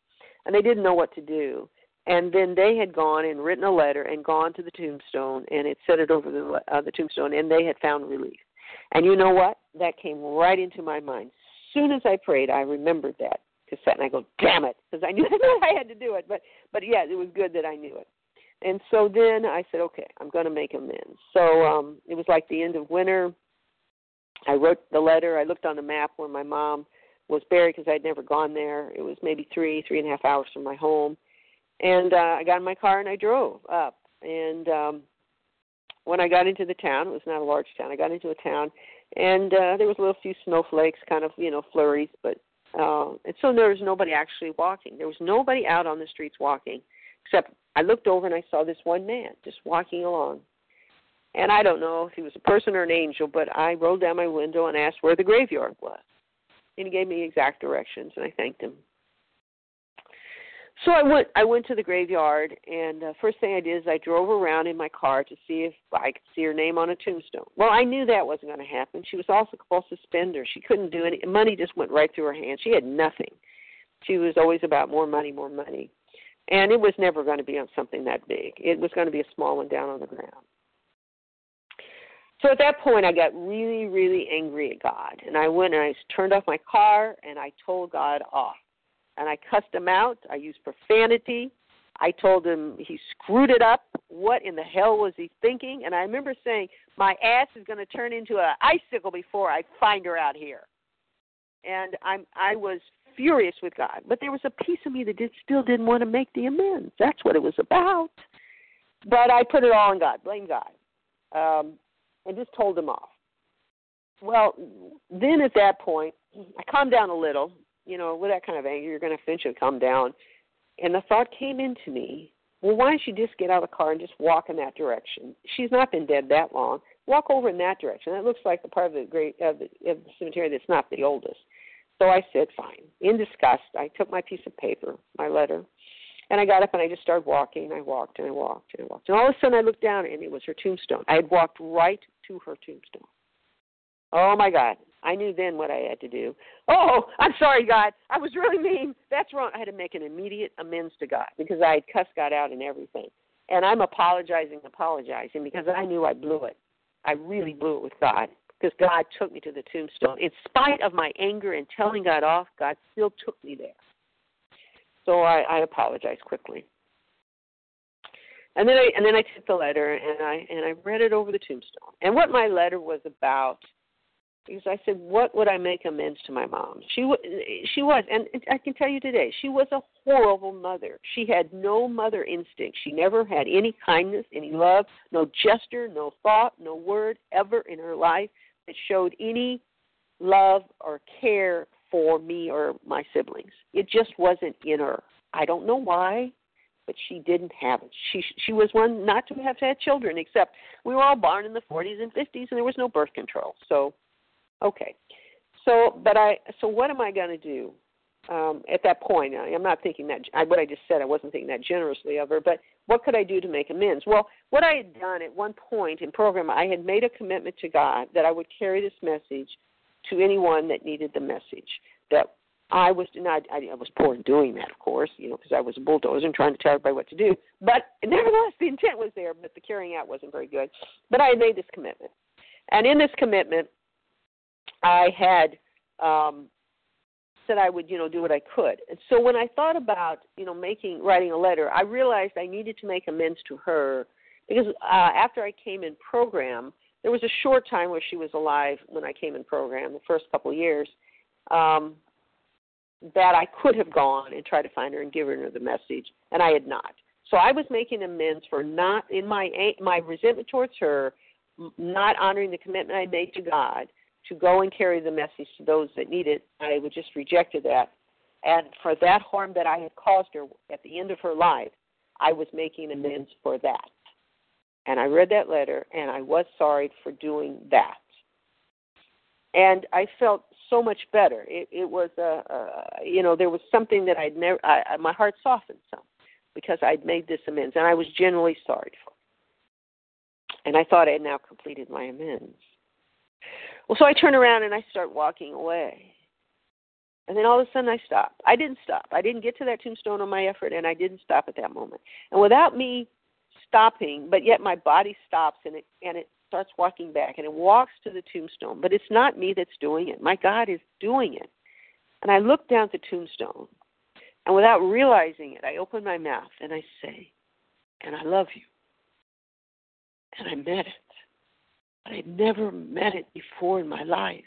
and they didn't know what to do. And then they had gone and written a letter and gone to the tombstone and it set it over the uh, the tombstone, and they had found relief. And you know what? That came right into my mind. Soon as I prayed, I remembered that cassette, and I go, damn it, because I <laughs> knew that I had to do it. But but yeah, it was good that I knew it. And so then I said, okay, I'm going to make amends. So um, it was like the end of winter. I wrote the letter. I looked on the map where my mom was buried because I'd never gone there. It was maybe three, three and a half hours from my home. And uh, I got in my car and I drove up. And um, when I got into the town, it was not a large town. I got into a town, and uh, there was a little few snowflakes, kind of you know flurries, but uh, and so there was nobody actually walking. There was nobody out on the streets walking, except I looked over and I saw this one man just walking along. And I don't know if he was a person or an angel, but I rolled down my window and asked where the graveyard was. And he gave me exact directions, and I thanked him. So I went. I went to the graveyard, and uh, first thing I did is I drove around in my car to see if I could see her name on a tombstone. Well, I knew that wasn't going to happen. She was also a compulsive spender. She couldn't do any. Money just went right through her hands. She had nothing. She was always about more money, more money, and it was never going to be on something that big. It was going to be a small one down on the ground. So at that point, I got really, really angry at God, and I went and I turned off my car and I told God off and I cussed him out. I used profanity. I told him he screwed it up. What in the hell was he thinking? And I remember saying, "My ass is going to turn into an icicle before I find her out here." And I'm I was furious with God, but there was a piece of me that did still didn't want to make the amends. That's what it was about. But I put it all on God, blame God, um, and just told him off. Well, then at that point, I calmed down a little you know, with that kind of anger, you're going to eventually come down. And the thought came into me, well, why don't you just get out of the car and just walk in that direction? She's not been dead that long. Walk over in that direction. That looks like the part of the great of the, of the cemetery that's not the oldest. So I said, fine. In disgust, I took my piece of paper, my letter, and I got up and I just started walking. I walked and I walked and I walked. And all of a sudden I looked down and it was her tombstone. I had walked right to her tombstone. Oh my God. I knew then what I had to do. Oh, I'm sorry, God. I was really mean. That's wrong. I had to make an immediate amends to God because I had cussed God out and everything. And I'm apologizing, apologizing because I knew I blew it. I really blew it with God because God took me to the tombstone. In spite of my anger and telling God off, God still took me there. So I, I apologized quickly. And then I and then I took the letter and I and I read it over the tombstone. And what my letter was about because I said, "What would I make amends to my mom?" She was, she was, and I can tell you today, she was a horrible mother. She had no mother instinct. She never had any kindness, any love, no gesture, no thought, no word ever in her life that showed any love or care for me or my siblings. It just wasn't in her. I don't know why, but she didn't have it. She she was one not to have had children, except we were all born in the 40s and 50s, and there was no birth control. So, okay. So, but I so what am I going to do? Um, at that point, I, I'm not thinking that I, what I just said. I wasn't thinking that generously of her, but what could I do to make amends? Well, what I had done at one point in program, I had made a commitment to God that I would carry this message to anyone that needed the message. That I was not, I, I was poor in doing that, of course, you know, because I was a bulldozer and trying to tell everybody what to do. But nevertheless, the intent was there, but the carrying out wasn't very good. But I had made this commitment, and in this commitment, I had um, said I would, you know, do what I could. And so when I thought about, you know, making writing a letter, I realized I needed to make amends to her because uh, after I came in program, there was a short time where she was alive when I came in program, the first couple of years, um, that I could have gone and tried to find her and give her the message, and I had not. So I was making amends for not in my my resentment towards her, not honoring the commitment I made to God to go and carry the message to those that need it. I would just rejected that, and for that harm that I had caused her at the end of her life, I was making amends for that. And I read that letter, and I was sorry for doing that. And I felt so much better. It, it was a, a, you know, there was something that I'd never, I, my heart softened some because I'd made this amends, and I was genuinely sorry for. It. And I thought I had now completed my amends. Well, so I turn around and I start walking away. And then all of a sudden I stop. I didn't stop. I didn't get to that tombstone on my effort, and I didn't stop at that moment. And without me stopping, but yet my body stops and it and it starts walking back and it walks to the tombstone. But it's not me that's doing it. My God is doing it. And I look down at the tombstone, and without realizing it, I open my mouth and I say, "And I love you." And I meant it. I'd never met it before in my life.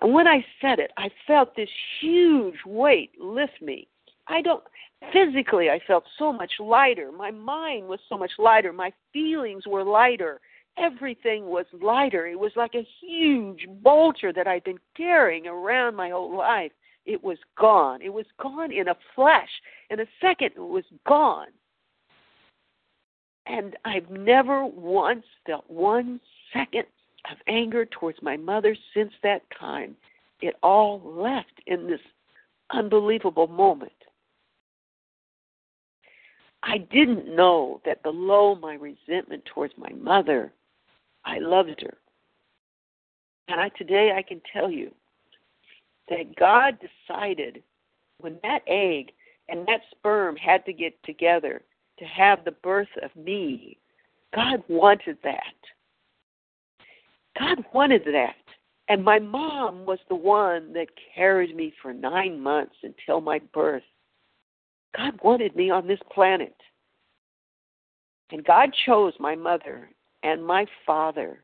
And when I said it, I felt this huge weight lift me. I don't physically I felt so much lighter. My mind was so much lighter. My feelings were lighter. Everything was lighter. It was like a huge boulder that I'd been carrying around my whole life. It was gone. It was gone in a flash. In a second, it was gone. And I've never once felt one second of anger towards my mother since that time. It all left in this unbelievable moment. I didn't know that below my resentment towards my mother, I loved her. And I, today I can tell you that God decided when that egg and that sperm had to get together to have the birth of me. God wanted that. God wanted that. And my mom was the one that carried me for nine months until my birth. God wanted me on this planet. And God chose my mother and my father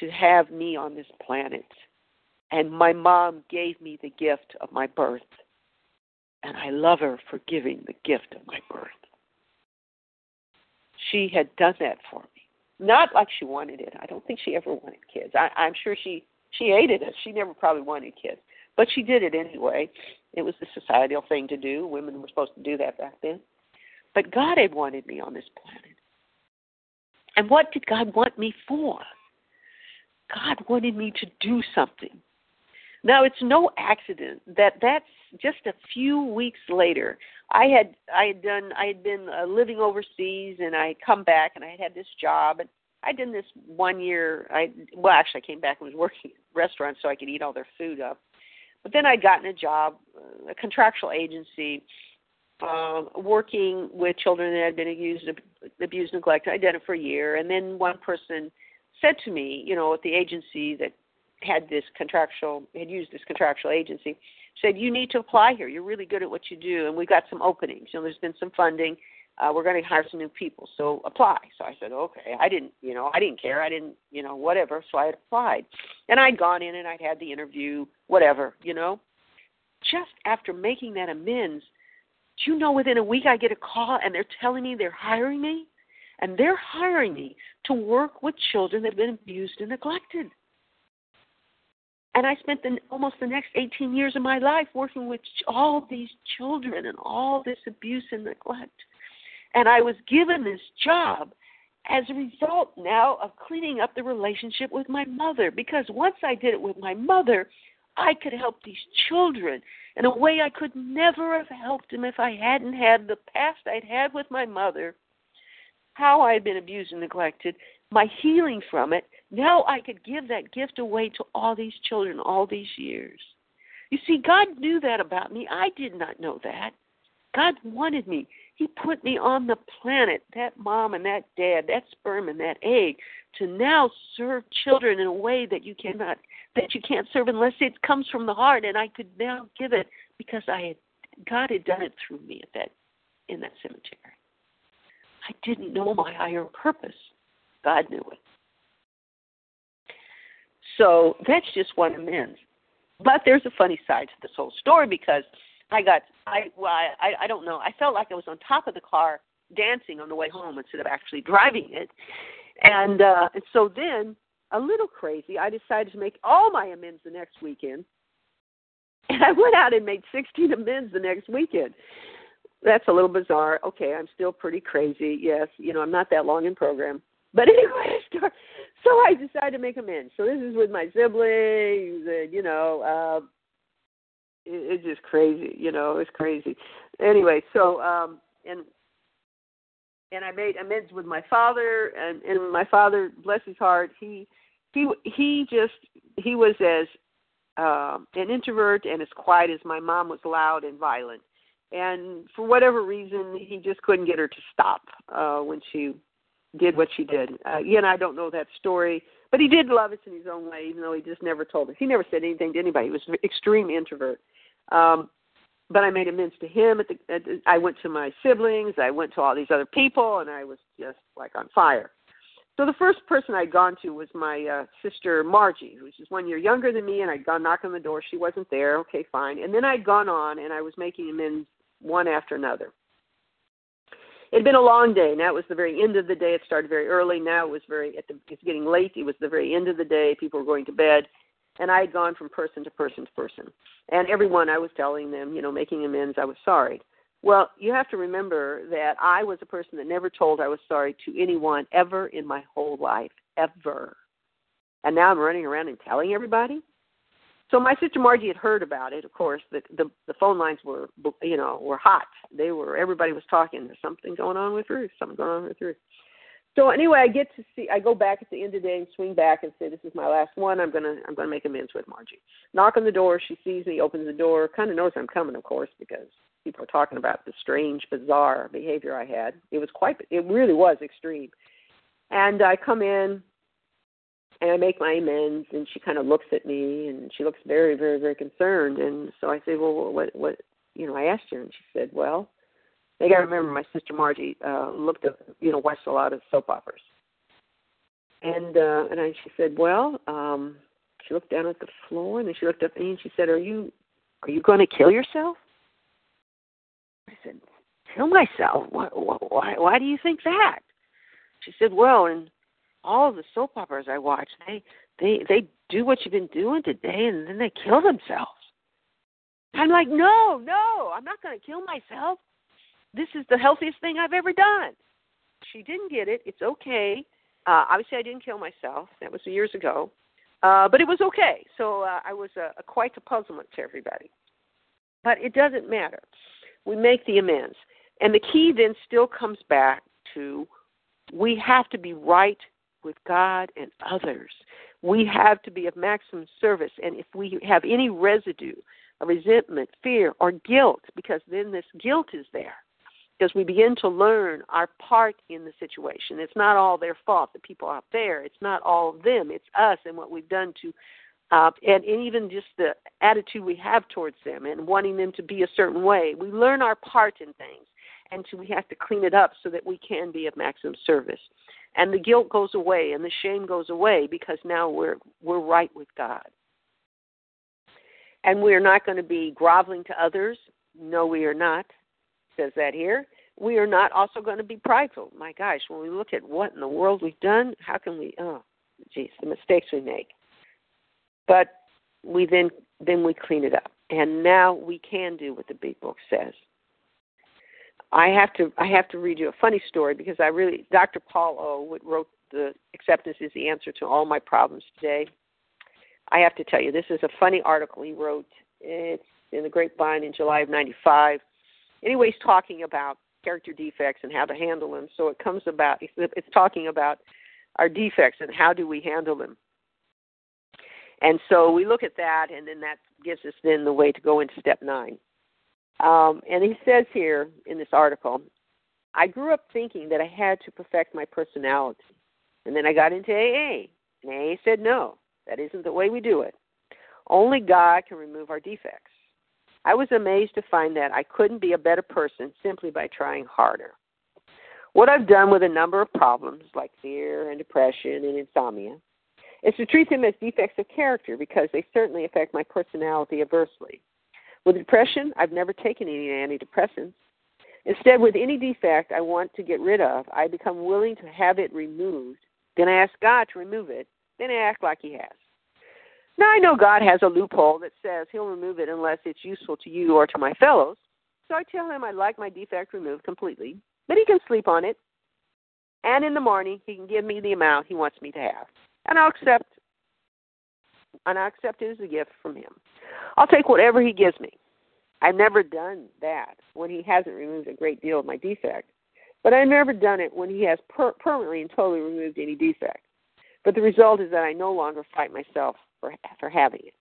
to have me on this planet. And my mom gave me the gift of my birth. And I love her for giving the gift of my birth. She had done that for me. Not like she wanted it. I don't think she ever wanted kids. I, I'm sure she she hated it. She never probably wanted kids, but she did it anyway. It was the societal thing to do. Women were supposed to do that back then. But God had wanted me on this planet. And what did God want me for? God wanted me to do something. Now it's no accident that that's just a few weeks later. I had I had done I had been uh, living overseas and I had come back and I had had this job and I'd done this one year. I well actually I came back and was working at restaurants so I could eat all their food up. But then I'd gotten a job, uh, a contractual agency, uh, working with children that had been abused, abused, neglected. I did it for a year, and then one person said to me, you know, at the agency that had this contractual, had used this contractual agency, said, "You need to apply here. You're really good at what you do, and we've got some openings. You know, there's been some funding. Uh, we're going to hire some new people, so apply." So I said, "Okay." I didn't, you know, I didn't care. I didn't, you know, whatever. So I applied, and I'd gone in and I'd had the interview, whatever, you know. Just after making that amends, do you know within a week I get a call and they're telling me they're hiring me? And they're hiring me to work with children that have been abused and neglected. And I spent the, almost the next 18 years of my life working with all these children and all this abuse and neglect. And I was given this job as a result now of cleaning up the relationship with my mother. Because once I did it with my mother, I could help these children in a way I could never have helped them if I hadn't had the past I'd had with my mother, how I had been abused and neglected, my healing from it. Now I could give that gift away to all these children all these years. You see, God knew that about me. I did not know that. God wanted me. He put me on the planet, that mom and that dad, that sperm and that egg, to now serve children in a way that you cannot that you can't serve unless it comes from the heart and I could now give it because I had God had done it through me at that in that cemetery. I didn't know my higher purpose. God knew it. So that's just one amends. But there's a funny side to this whole story because I got I well I I don't know I felt like I was on top of the car dancing on the way home instead of actually driving it, and uh, and so then a little crazy, I decided to make all my amends the next weekend. And I went out and made 16 amends the next weekend. That's a little bizarre. Okay, I'm still pretty crazy. Yes, you know, I'm not that long in program. But <laughs> anyway, so I decided to make amends. So this is with my siblings, and you know, uh, it, it's just crazy. You know, it's crazy. Anyway, so um, and and I made amends with my father, and and my father, bless his heart, he he he just he was as um an introvert and as quiet as my mom was loud and violent and for whatever reason he just couldn't get her to stop uh when she did what she did uh again i don't know that story but he did love us in his own way even though he just never told us he never said anything to anybody he was an extreme introvert um but i made amends to him at the, at the i went to my siblings i went to all these other people and i was just like on fire so the first person I'd gone to was my uh, sister Margie, who's is one year younger than me, and I'd gone knock on the door. She wasn't there. Okay, fine. And then I'd gone on, and I was making amends one after another. It had been a long day. Now it was the very end of the day. It started very early. Now it was very at the it's getting late. It was the very end of the day. People were going to bed, and I had gone from person to person to person. And everyone I was telling them, you know, making amends. I was sorry. Well, you have to remember that I was a person that never told I was sorry to anyone ever in my whole life, ever. And now I'm running around and telling everybody. So my sister Margie had heard about it. Of course, the the, the phone lines were you know were hot. They were everybody was talking. There's something going on with Ruth. Something going on with Ruth. So anyway, I get to see. I go back at the end of the day and swing back and say, "This is my last one. I'm gonna I'm gonna make amends with Margie." Knock on the door. She sees me, opens the door. Kind of knows I'm coming, of course, because people are talking about the strange, bizarre behavior I had. It was quite, it really was extreme. And I come in and I make my amends, and she kind of looks at me, and she looks very, very, very concerned. And so I say, well, what, what, you know, I asked her, and she said, well, I got to remember my sister Margie uh, looked at, you know, watched a lot of soap operas. And uh, and I, she said, well, um, she looked down at the floor, and then she looked up at me, and she said, are you, are you going to kill yourself? I said, kill myself? Why, why, why do you think that? She said, well, in all the soap operas I watch, they they they do what you've been doing today, and then they kill themselves. I'm like, no, no, I'm not going to kill myself. This is the healthiest thing I've ever done. She didn't get it. It's okay. Uh, obviously, I didn't kill myself. That was years ago. Uh, but it was okay. So uh, I was a, a quite a puzzlement to everybody. But it doesn't matter we make the amends. And the key then still comes back to we have to be right with God and others. We have to be of maximum service. And if we have any residue of resentment, fear, or guilt, because then this guilt is there. Because we begin to learn our part in the situation. It's not all their fault, the people out there. It's not all them. It's us and what we've done to, uh, and, and even just the attitude we have towards them and wanting them to be a certain way. We learn our part in things, and so we have to clean it up so that we can be of maximum service. And the guilt goes away and the shame goes away because now we're we're right with God. And we are not going to be groveling to others. No, we are not. Says that here. We are not also going to be prideful. My gosh, when we look at what in the world we've done, how can we? Oh, geez, the mistakes we make. But we then then we clean it up, and now we can do what the big book says. I have to I have to read you a funny story because I really Dr. Paul O wrote the acceptance is the answer to all my problems today. I have to tell you, this is a funny article he wrote. It's in the Grapevine in July of '95. Anyway, he's talking about character defects and how to handle them. So it comes about. It's talking about our defects and how do we handle them. And so we look at that, and then that gives us then the way to go into step nine. Um, and he says here in this article, I grew up thinking that I had to perfect my personality. And then I got into AA, and AA said, no, that isn't the way we do it. Only God can remove our defects. I was amazed to find that I couldn't be a better person simply by trying harder. What I've done with a number of problems like fear and depression and insomnia is to treat them as defects of character because they certainly affect my personality adversely. With depression, I've never taken any antidepressants. Instead, with any defect I want to get rid of, I become willing to have it removed. Then I ask God to remove it. Then I act like He has. Now, I know God has a loophole that says He'll remove it unless it's useful to you or to my fellows. So I tell Him I'd like my defect removed completely, but He can sleep on it. And in the morning, He can give me the amount He wants me to have. And I'll accept and I accept it as a gift from Him. I'll take whatever He gives me. I've never done that when He hasn't removed a great deal of my defect, but I've never done it when He has per- permanently and totally removed any defect. But the result is that I no longer fight myself for for having it.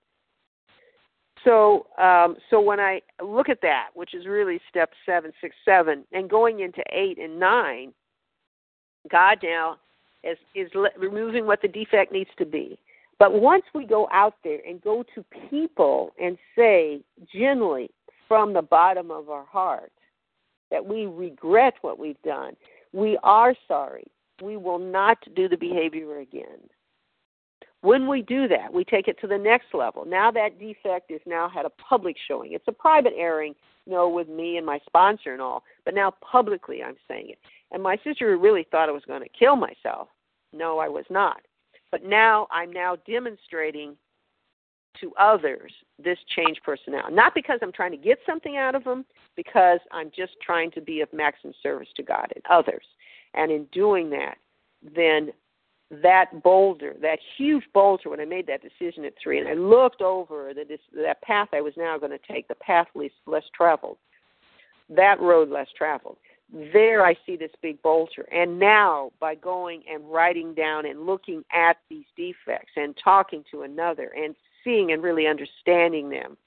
So, um, so when I look at that, which is really step seven, six, seven, and going into eight and nine, God now is is le- removing what the defect needs to be. But once we go out there and go to people and say generally, from the bottom of our heart that we regret what we've done, we are sorry, we will not do the behavior again. When we do that, we take it to the next level. Now that defect is now had a public showing. It's a private airing, you know, with me and my sponsor and all, but now publicly I'm saying it. And my sister really thought I was going to kill myself. No, I was not. But now I'm now demonstrating to others this change personality. Not because I'm trying to get something out of them, because I'm just trying to be of maximum service to God and others. And in doing that, then that boulder, that huge boulder, when I made that decision at three, and I looked over the, that path I was now going to take, the path least less traveled, that road less traveled there I see this big boulder. And now, by going and writing down and looking at these defects and talking to another and seeing and really understanding them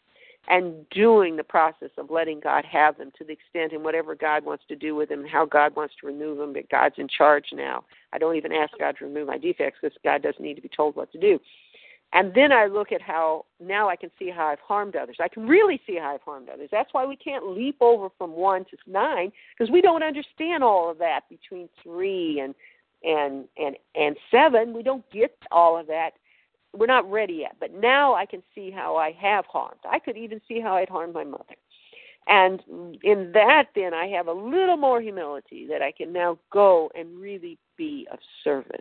and doing the process of letting God have them to the extent and whatever God wants to do with them and how God wants to remove them, but God's in charge now. I don't even ask God to remove my defects because God doesn't need to be told what to do. And then I look at how now I can see how I've harmed others. I can really see how I've harmed others. That's why we can't leap over from one to nine because we don't understand all of that between three and and and and seven. We don't get all of that. We're not ready yet. But now I can see how I have harmed. I could even see how I'd harmed my mother. And in that, then I have a little more humility that I can now go and really be of service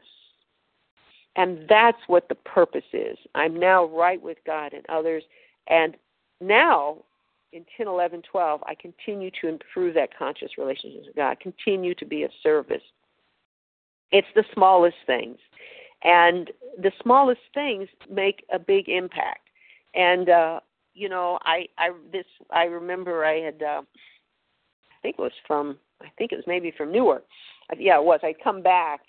and that's what the purpose is. I'm now right with God and others. And now, in 10, 11, 12, I continue to improve that conscious relationship with God, continue to be of service. It's the smallest things. And the smallest things make a big impact. And, uh, you know, I, I, this, I remember I had, uh, I think it was from, I think it was maybe from Newark. Yeah, it was. I'd come back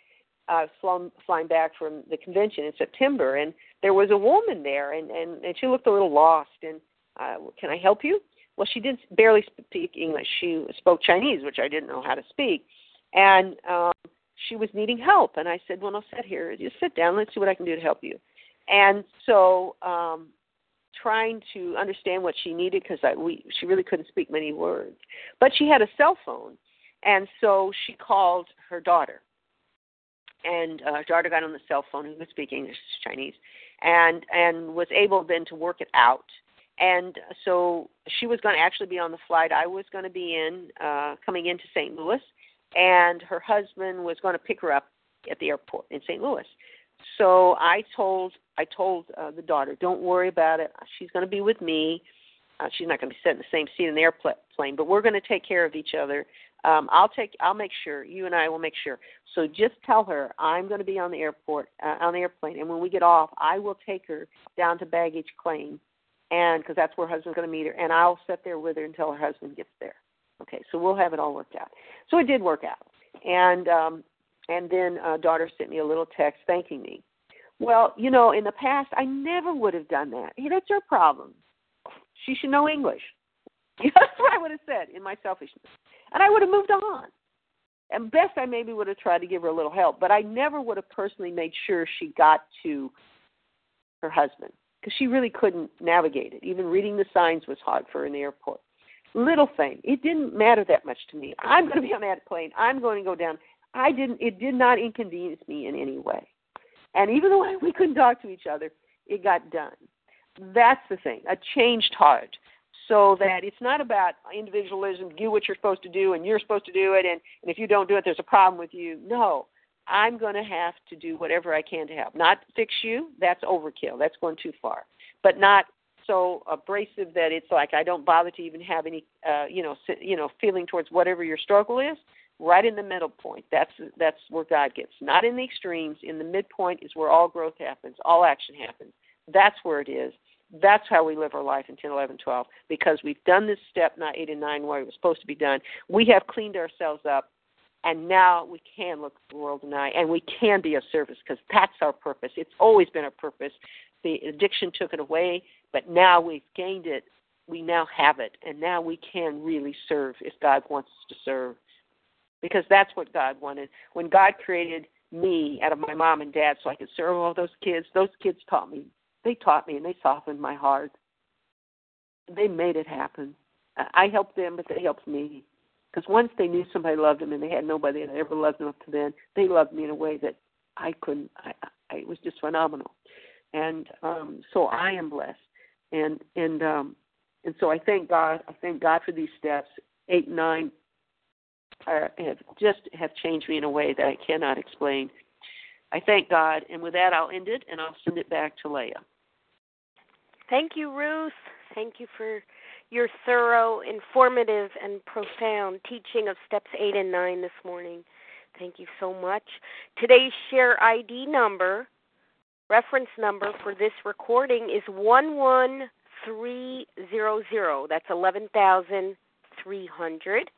uh, flown, flying back from the convention in September, and there was a woman there, and and, and she looked a little lost, and uh, can I help you? Well, she did barely speak English. She spoke Chinese, which I didn't know how to speak, and um, she was needing help. And I said, "Well, I'll sit here. Just sit down. Let's see what I can do to help you." And so, um, trying to understand what she needed because we she really couldn't speak many words, but she had a cell phone, and so she called her daughter. And uh, daughter got on the cell phone, who was speaking English, Chinese, and and was able then to work it out and so she was going to actually be on the flight I was going to be in, uh, coming into St. Louis, and her husband was going to pick her up at the airport in St. Louis. So I told I told uh, the daughter, don't worry about it. She's going to be with me. Uh, she's not going to be sitting in the same seat in the airplane, but we're going to take care of each other. Um, I'll take. I'll make sure. You and I will make sure. So just tell her I'm going to be on the airport uh, on the airplane, and when we get off, I will take her down to baggage claim and because that's where her husband's going to meet her, and I'll sit there with her until her husband gets there. Okay, so we'll have it all worked out. So it did work out, and um, and then uh, daughter sent me a little text thanking me. Well, you know, in the past, I never would have done that. Hey, that's her problem. She should know English. <laughs> that's what I would have said in my selfishness, and I would have moved on. And best, I maybe would have tried to give her a little help, but I never would have personally made sure she got to her husband because she really couldn't navigate it. Even reading the signs was hard for her in the airport. Little thing. It didn't matter that much to me. I'm going to be on that plane. I'm going to go down. I didn't. It did not inconvenience me in any way. And even though we couldn't talk to each other, it got done. That's the thing. A changed heart. So that it's not about individualism, do what you're supposed to do, and you're supposed to do it, and, and if you don't do it, there's a problem with you. No, I'm going to have to do whatever I can to help. Not fix you, that's overkill. That's going too far. But not so abrasive that it's like I don't bother to even have any, uh, you know, you know, feeling towards whatever your struggle is. Right in the middle point. That's that's where God gets. Not in the extremes. In the midpoint is where all growth happens, all action happens. That's where it is. That's how we live our life in 10, 11, 12. Because we've done this step, not 8 and 9, where it was supposed to be done. We have cleaned ourselves up and now we can look the world in the eye and we can be of service because that's our purpose. It's always been our purpose. The addiction took it away, but now we've gained it. We now have it, and now we can really serve if God wants us to serve. Because that's what God wanted. When God created me out of my mom and dad so I could serve all those kids, those kids taught me. They taught me and they softened my heart. They made it happen. I helped them, but they helped me. Because once they knew somebody loved them and they had nobody that ever loved them up to then, they loved me in a way that I couldn't. I, I it was just phenomenal, and um, so I am blessed, and and um, and so I thank God. I thank God for these steps. Eight, nine, are, have just have changed me in a way that I cannot explain. I thank God, and with that, I'll end it, and I'll send it back to Leah. Thank you, Ruth. Thank you for your thorough, informative, and profound teaching of steps 8 and 9 this morning. Thank you so much. Today's share ID number, reference number for this recording is 11300. That's 11,300.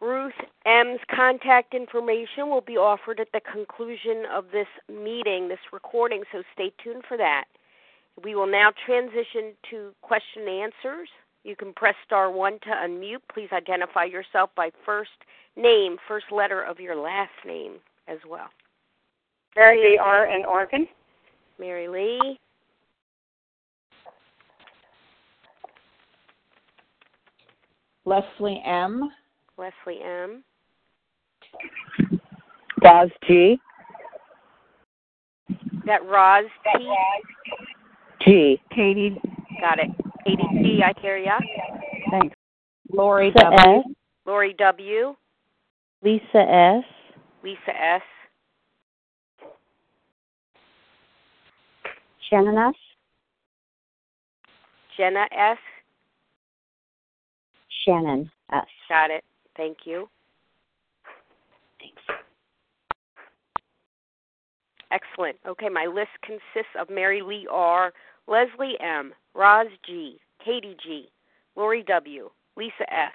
Ruth M's contact information will be offered at the conclusion of this meeting, this recording, so stay tuned for that. We will now transition to question and answers. You can press star one to unmute. Please identify yourself by first name, first letter of your last name as well. Mary Lee R. in Oregon. Mary Lee. Leslie M. Leslie M. Roz G. That Roz T. G. Katie. Got it. ADP, I hear ya. Thanks. Lori Lisa W. S. Lori W. Lisa S. Lisa S. Shannon S. Jenna S. Shannon S. Got it. Thank you. Thanks. Excellent. Okay, my list consists of Mary Lee R., Leslie M., Roz G., Katie G., Lori W., Lisa F.,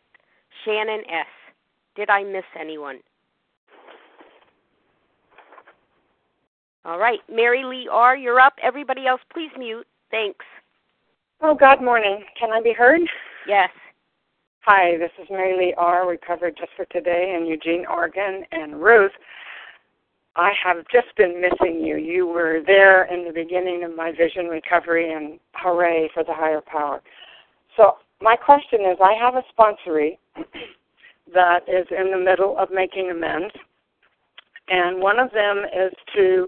Shannon S. Did I miss anyone? All right, Mary Lee R., you're up. Everybody else, please mute. Thanks. Oh, God morning. Can I be heard? Yes. Hi, this is Mary Lee R., recovered just for today in Eugene, Oregon. And Ruth, I have just been missing you. You were there in the beginning of my vision recovery, and hooray for the higher power. So, my question is I have a sponsory <clears throat> that is in the middle of making amends, and one of them is to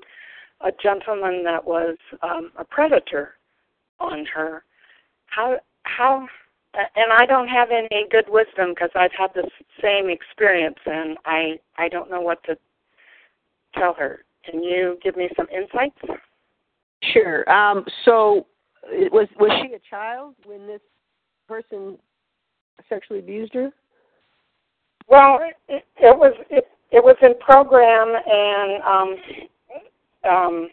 a gentleman that was um, a predator on her. How, how, and I don't have any good wisdom because I've had the same experience, and I, I don't know what to tell her. Can you give me some insights? Sure. Um, so, was was she a child when this person sexually abused her? Well, it, it was it, it was in program, and um, um,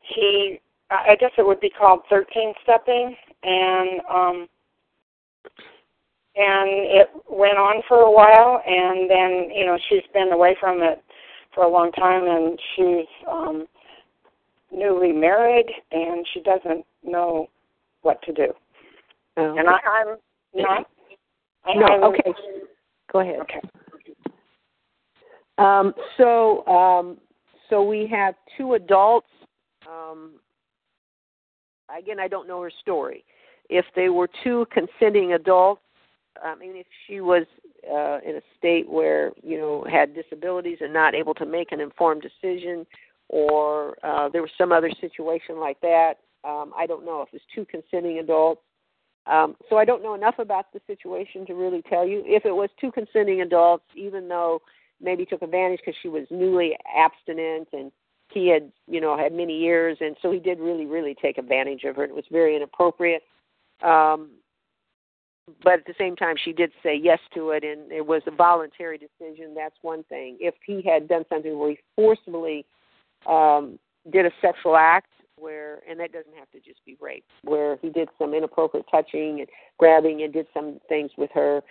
he I guess it would be called thirteen stepping, and um, and it went on for a while, and then you know she's been away from it for a long time, and she's um, newly married, and she doesn't know what to do. Oh. And I, I'm not. I, no. I'm, okay. Go ahead. Okay. Um, so, um, so we have two adults. Um, again, I don't know her story. If they were two consenting adults, I mean, if she was uh, in a state where you know had disabilities and not able to make an informed decision, or uh, there was some other situation like that, um, I don't know if it's two consenting adults. Um, so I don't know enough about the situation to really tell you. If it was two consenting adults, even though maybe took advantage because she was newly abstinent and he had, you know, had many years, and so he did really, really take advantage of her. It was very inappropriate. Um, but at the same time, she did say yes to it, and it was a voluntary decision. That's one thing. If he had done something where he forcibly um, did a sexual act, where and that doesn't have to just be rape, where he did some inappropriate touching and grabbing and did some things with her,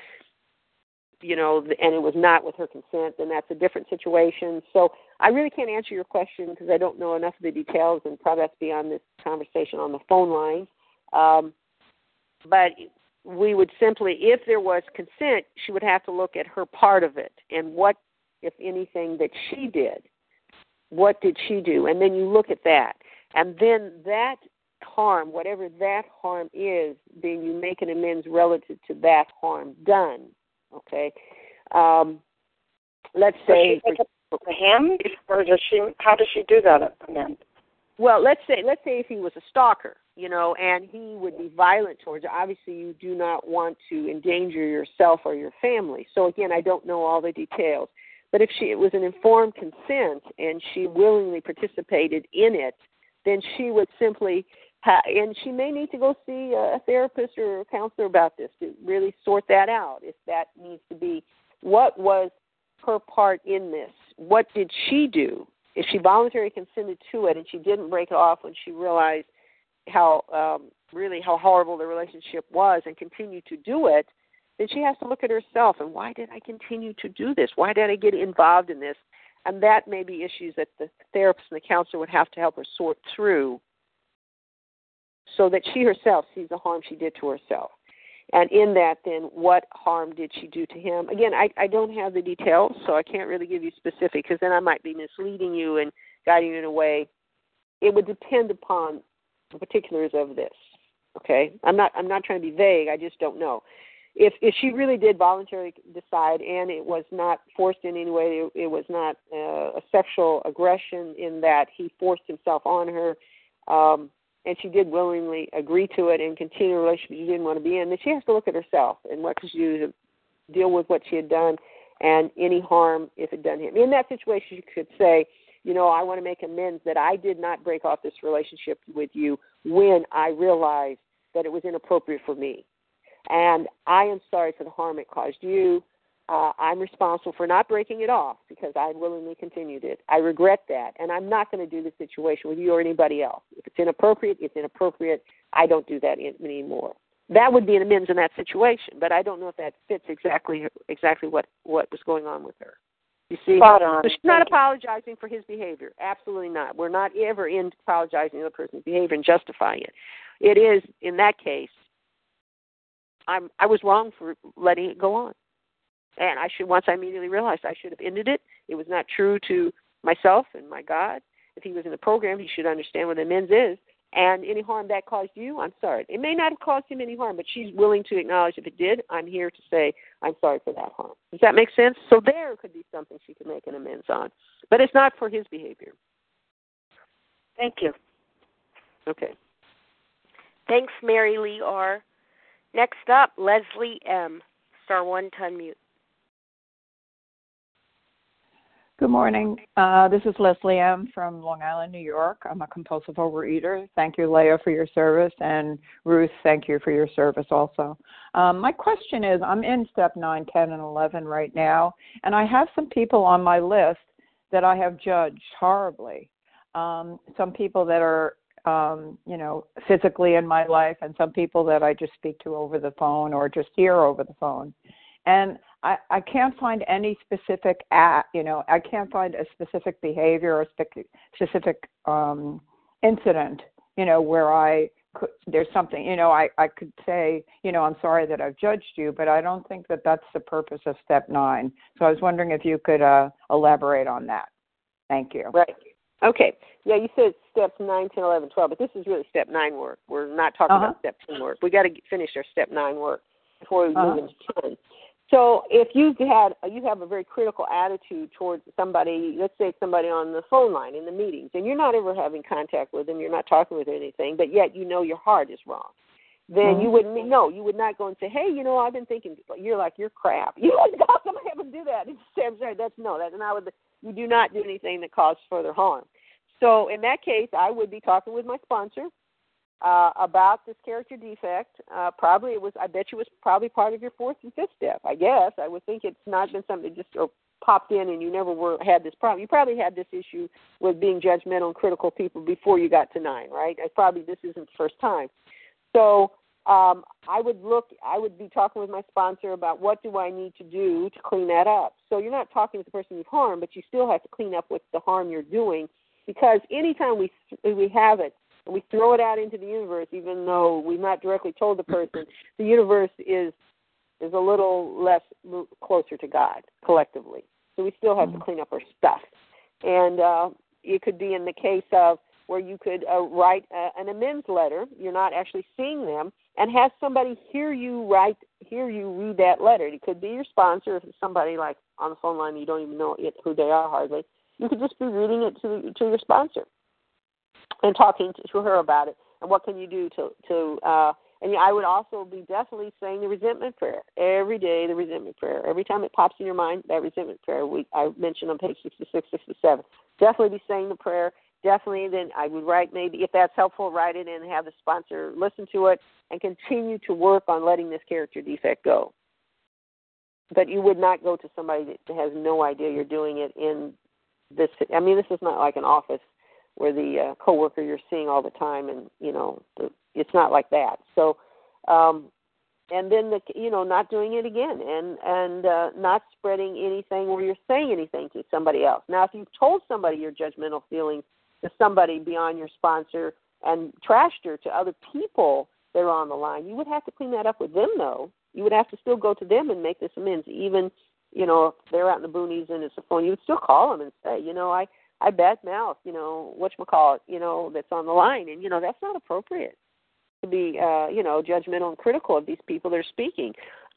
you know, and it was not with her consent, then that's a different situation. So I really can't answer your question because I don't know enough of the details, and probably that's beyond this conversation on the phone line. Um, but we would simply, if there was consent, she would have to look at her part of it and what, if anything, that she did. What did she do? And then you look at that. And then that harm, whatever that harm is, then you make an amends relative to that harm done. Okay? Um, let's say. Does she take a hand, or does she? How does she do that amend? Well, let's say let's say if he was a stalker, you know, and he would be violent towards you. Obviously, you do not want to endanger yourself or your family. So again, I don't know all the details. But if she it was an informed consent and she willingly participated in it, then she would simply ha- and she may need to go see a therapist or a counselor about this to really sort that out. If that needs to be, what was her part in this? What did she do? If she voluntarily consented to it and she didn't break it off when she realized how um, really how horrible the relationship was and continue to do it, then she has to look at herself and why did I continue to do this? Why did I get involved in this? And that may be issues that the therapist and the counselor would have to help her sort through so that she herself sees the harm she did to herself. And in that, then, what harm did she do to him? Again, I, I don't have the details, so I can't really give you specific because then I might be misleading you and guiding you in a way. It would depend upon the particulars of this. Okay, I'm not I'm not trying to be vague. I just don't know. If if she really did voluntarily decide, and it was not forced in any way, it, it was not uh, a sexual aggression in that he forced himself on her. Um, and she did willingly agree to it and continue a relationship she didn't want to be in, then she has to look at herself and what she do to deal with what she had done and any harm if it done him. In that situation, she could say, you know, I want to make amends that I did not break off this relationship with you when I realized that it was inappropriate for me. And I am sorry for the harm it caused you. Uh, I'm responsible for not breaking it off because I willingly continued it. I regret that, and I'm not going to do the situation with you or anybody else. If it's inappropriate, it's inappropriate. I don't do that anymore. That would be an amends in that situation, but I don't know if that fits exactly exactly what what was going on with her. You see, Spot on. so she's not apologizing for his behavior. Absolutely not. We're not ever in apologizing for the person's behavior and justifying it. it is in that case. I'm I was wrong for letting it go on, and I should once I immediately realized I should have ended it. It was not true to myself and my God. If he was in the program, he should understand what amends is. And any harm that caused you, I'm sorry. It may not have caused him any harm, but she's willing to acknowledge if it did. I'm here to say I'm sorry for that harm. Does that make sense? So there could be something she could make an amends on, but it's not for his behavior. Thank you. Okay. Thanks, Mary Lee R. Next up, Leslie M. Star one to unmute. Good morning. Uh, this is Leslie M. from Long Island, New York. I'm a compulsive overeater. Thank you, Leah, for your service, and Ruth, thank you for your service also. Um, my question is I'm in step 9, 10, and 11 right now, and I have some people on my list that I have judged horribly. Um, some people that are, um, you know, physically in my life, and some people that I just speak to over the phone or just hear over the phone. And I, I can't find any specific at you know I can't find a specific behavior or specific um, incident you know where I could, there's something you know I I could say you know I'm sorry that I've judged you but I don't think that that's the purpose of step nine so I was wondering if you could uh, elaborate on that. Thank you. Right. Okay. Yeah, you said steps 9, 10, 11, 12, but this is really step 9 work. We're not talking uh-huh. about step 10 work. we got to finish our step 9 work before we uh-huh. move into 10. So if you've had you have a very critical attitude towards somebody, let's say somebody on the phone line in the meetings, and you're not ever having contact with them, you're not talking with anything, but yet you know your heart is wrong. Then mm-hmm. you wouldn't no, you would not go and say, hey, you know, I've been thinking. You're like you're crap. <laughs> You wouldn't go come have them do that. I'm sorry, that's no, that's not what. You do not do anything that causes further harm. So in that case, I would be talking with my sponsor uh, about this character defect. Uh, probably it was. I bet you it was probably part of your fourth and fifth step. I guess I would think it's not been something that just or popped in and you never were had this problem. You probably had this issue with being judgmental and critical people before you got to nine, right? I probably this isn't the first time. So um, I would look. I would be talking with my sponsor about what do I need to do to clean that up. So you're not talking with the person you've harmed, but you still have to clean up with the harm you're doing because anytime we we have it we throw it out into the universe, even though we've not directly told the person, the universe is is a little less closer to God collectively. So we still have to clean up our stuff, and uh, it could be in the case of where you could uh, write a, an amends letter. You're not actually seeing them, and have somebody hear you write, hear you read that letter. It could be your sponsor, if it's somebody like on the phone line you don't even know it, who they are hardly. You could just be reading it to to your sponsor and talking to her about it and what can you do to to uh and I would also be definitely saying the resentment prayer every day. The resentment prayer every time it pops in your mind. That resentment prayer we I mentioned on page sixty six, sixty seven. Definitely be saying the prayer. Definitely, then I would write maybe if that's helpful, write it and have the sponsor listen to it and continue to work on letting this character defect go. But you would not go to somebody that has no idea you're doing it in this. I mean, this is not like an office where the uh, coworker you're seeing all the time, and you know, the, it's not like that. So, um, and then the you know, not doing it again, and and uh, not spreading anything where you're saying anything to somebody else. Now, if you've told somebody your judgmental feelings to somebody beyond your sponsor and trashed her to other people that are on the line, you would have to clean that up with them, though. You would have to still go to them and make this amends, even you know, if they're out in the boonies and it's a phone, you would still call them and say, you know, I I badmouth, you know, what you call it, you know, that's on the line, and you know that's not appropriate to be, uh, you know, judgmental and critical of these people that are speaking.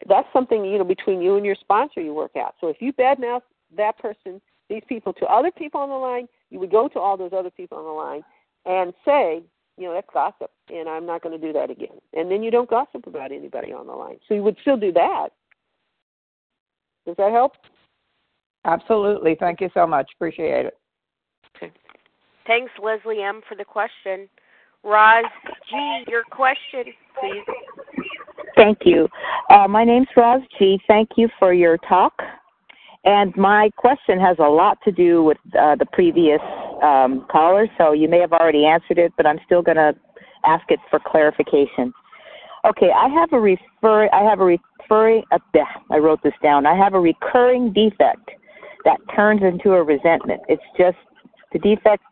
That's something you know between you and your sponsor you work out. So if you badmouth that person, these people to other people on the line, you would go to all those other people on the line and say, you know, that's gossip, and I'm not going to do that again. And then you don't gossip about anybody on the line. So you would still do that. Does that help? Absolutely. Thank you so much. Appreciate it. Thanks, Leslie M., for the question. Roz G., your question, please. Thank you. Uh, my name's Roz G. Thank you for your talk. And my question has a lot to do with uh, the previous um, caller, so you may have already answered it, but I'm still going to ask it for clarification. Okay, I have a refer. I have a referring. Uh, I wrote this down. I have a recurring defect that turns into a resentment. It's just the defect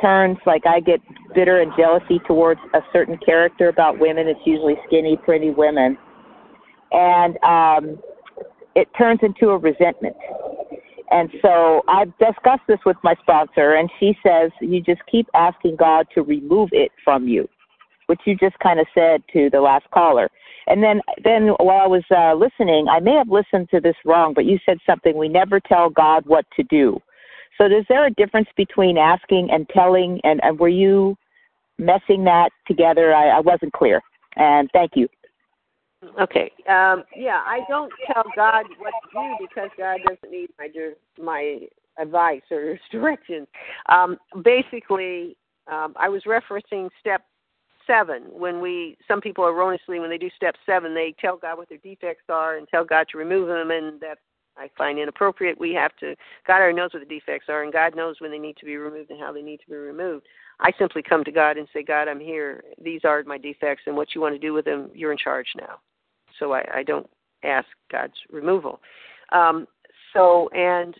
turns like I get bitter and jealousy towards a certain character about women. It's usually skinny, pretty women, and um, it turns into a resentment. And so I've discussed this with my sponsor, and she says you just keep asking God to remove it from you, which you just kind of said to the last caller. And then, then while I was uh, listening, I may have listened to this wrong, but you said something. We never tell God what to do. So, is there a difference between asking and telling? And, and were you messing that together? I, I wasn't clear. And thank you. Okay. Um, yeah, I don't tell God what to do because God doesn't need my my advice or <laughs> direction. Um, basically, um, I was referencing step seven when we some people erroneously when they do step seven they tell God what their defects are and tell God to remove them and that I find inappropriate. We have to God already knows what the defects are and God knows when they need to be removed and how they need to be removed. I simply come to God and say, God, I'm here. These are my defects and what you want to do with them, you're in charge now. So I, I don't ask God's removal. Um, so and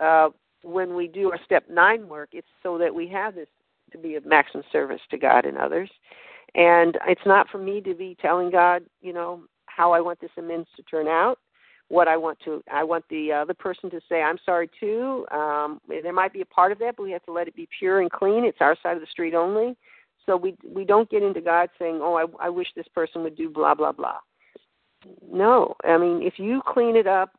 uh, when we do our step nine work, it's so that we have this to be of maximum service to God and others. And it's not for me to be telling God, you know, how I want this amends to turn out. What I want to, I want the other person to say, I'm sorry too. Um, there might be a part of that, but we have to let it be pure and clean. It's our side of the street only. So we we don't get into God saying, oh, I, I wish this person would do blah blah blah. No, I mean, if you clean it up,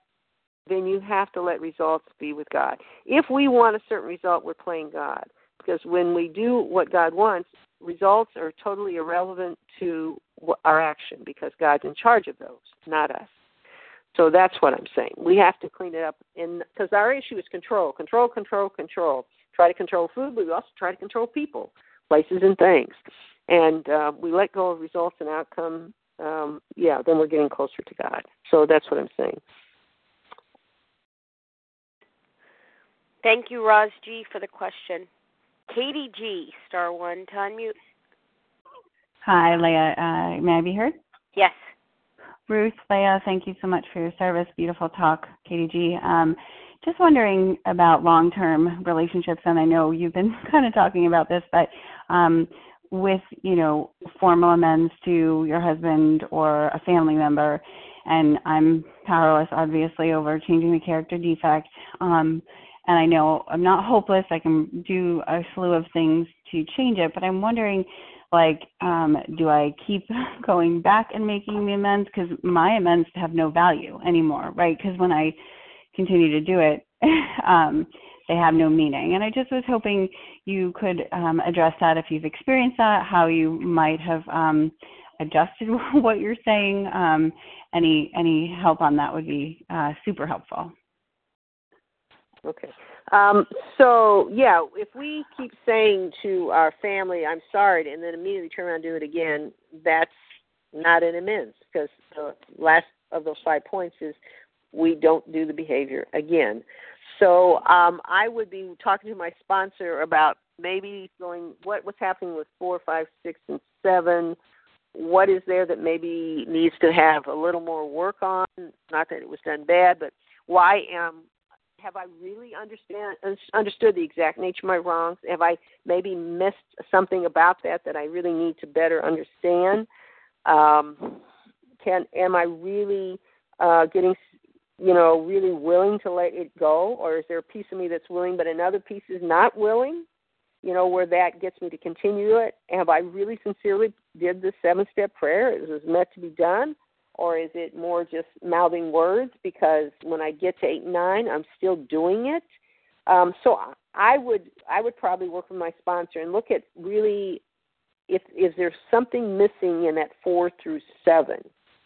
then you have to let results be with God. If we want a certain result, we're playing God because when we do what God wants, results are totally irrelevant to our action because God's in charge of those, not us. So that's what I'm saying. We have to clean it up, and because our issue is control, control, control, control. Try to control food, but we also try to control people, places, and things. And uh, we let go of results and outcome. Um, yeah, then we're getting closer to God. So that's what I'm saying. Thank you, Roz G, for the question. Katie G, star one to unmute. Hi, Leah. Uh, may I be heard? Yes. Ruth, Leah, thank you so much for your service. Beautiful talk, Katie G. Um, just wondering about long term relationships, and I know you've been <laughs> kind of talking about this, but um, with, you know, formal amends to your husband or a family member, and I'm powerless, obviously, over changing the character defect. Um, and I know I'm not hopeless. I can do a slew of things to change it, but I'm wondering, like, um, do I keep <laughs> going back and making the amends because my amends have no value anymore, right? Because when I continue to do it, <laughs> um, they have no meaning. And I just was hoping you could um, address that if you've experienced that, how you might have um, adjusted <laughs> what you're saying. Um, any any help on that would be uh, super helpful. Okay. Um, so yeah, if we keep saying to our family, "I'm sorry," and then immediately turn around and do it again, that's not an amends because the last of those five points is we don't do the behavior again. So um, I would be talking to my sponsor about maybe going what what's happening with four, five, six, and seven. What is there that maybe needs to have a little more work on? Not that it was done bad, but why am have I really understand understood the exact nature of my wrongs? Have I maybe missed something about that that I really need to better understand? Um, can am I really uh, getting you know really willing to let it go, or is there a piece of me that's willing but another piece is not willing? You know where that gets me to continue it. Have I really sincerely did the seven step prayer? Is it was meant to be done or is it more just mouthing words because when I get to eight nine, I'm still doing it? Um, so I would I would probably work with my sponsor and look at really if is there something missing in that four through seven?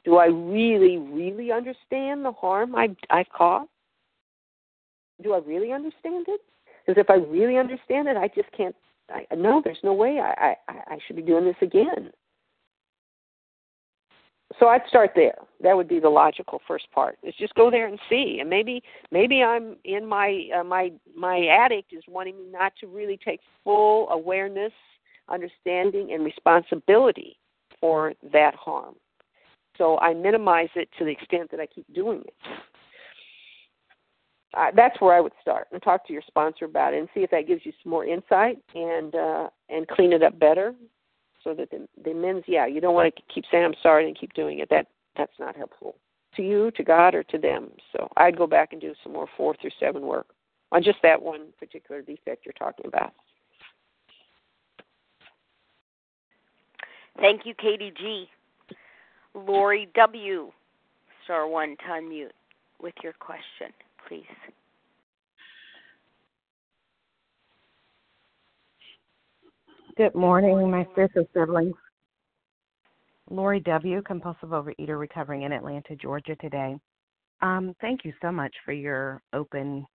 Do I really really understand the harm I I've caused? Do I really understand it? Because if I really understand it, I just can't. I, no, there's no way I, I I should be doing this again so I'd start there. That would be the logical first part. Is just go there and see, and maybe maybe I'm in my uh, my my addict is wanting me not to really take full awareness, understanding, and responsibility for that harm. So I minimize it to the extent that I keep doing it. uh, that's where I would start and talk to your sponsor about it and see if that gives you some more insight and uh, and clean it up better, so that the, the men's yeah you don't want to keep saying I'm sorry and keep doing it that that's not helpful to you to God or to them. So I'd go back and do some more four through seven work on just that one particular defect you're talking about. Thank you, Katie G. Lori W. Star one to unmute with your question, please. Good morning, my spiritual siblings. Lori W., compulsive overeater recovering in Atlanta, Georgia today. Um, thank you so much for your open,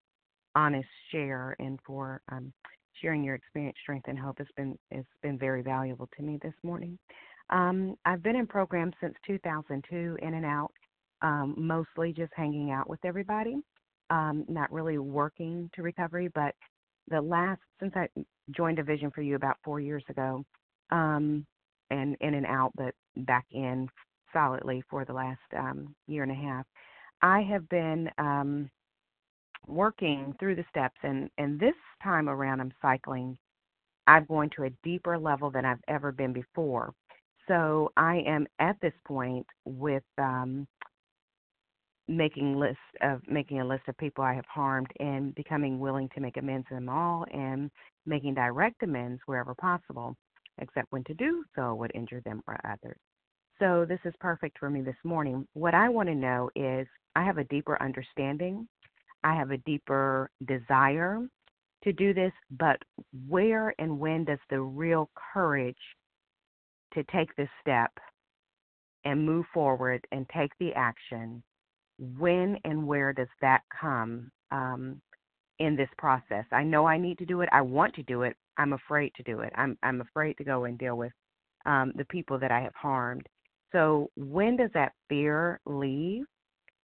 honest share and for um, sharing your experience, strength, and hope. It's been it's been very valuable to me this morning. Um, I've been in programs since 2002, in and out, um, mostly just hanging out with everybody, um, not really working to recovery. But the last since I joined a Vision for You about four years ago, um, and in and out, but back in solidly for the last um, year and a half. I have been um, working through the steps, and, and this time around, I'm cycling. I'm going to a deeper level than I've ever been before. So I am at this point with um, making list of making a list of people I have harmed and becoming willing to make amends to them all and making direct amends wherever possible, except when to do so would injure them or others. So this is perfect for me this morning. What I want to know is I have a deeper understanding, I have a deeper desire to do this, but where and when does the real courage to take this step and move forward and take the action, when and where does that come um, in this process? I know I need to do it. I want to do it. I'm afraid to do it. I'm I'm afraid to go and deal with um, the people that I have harmed. So, when does that fear leave?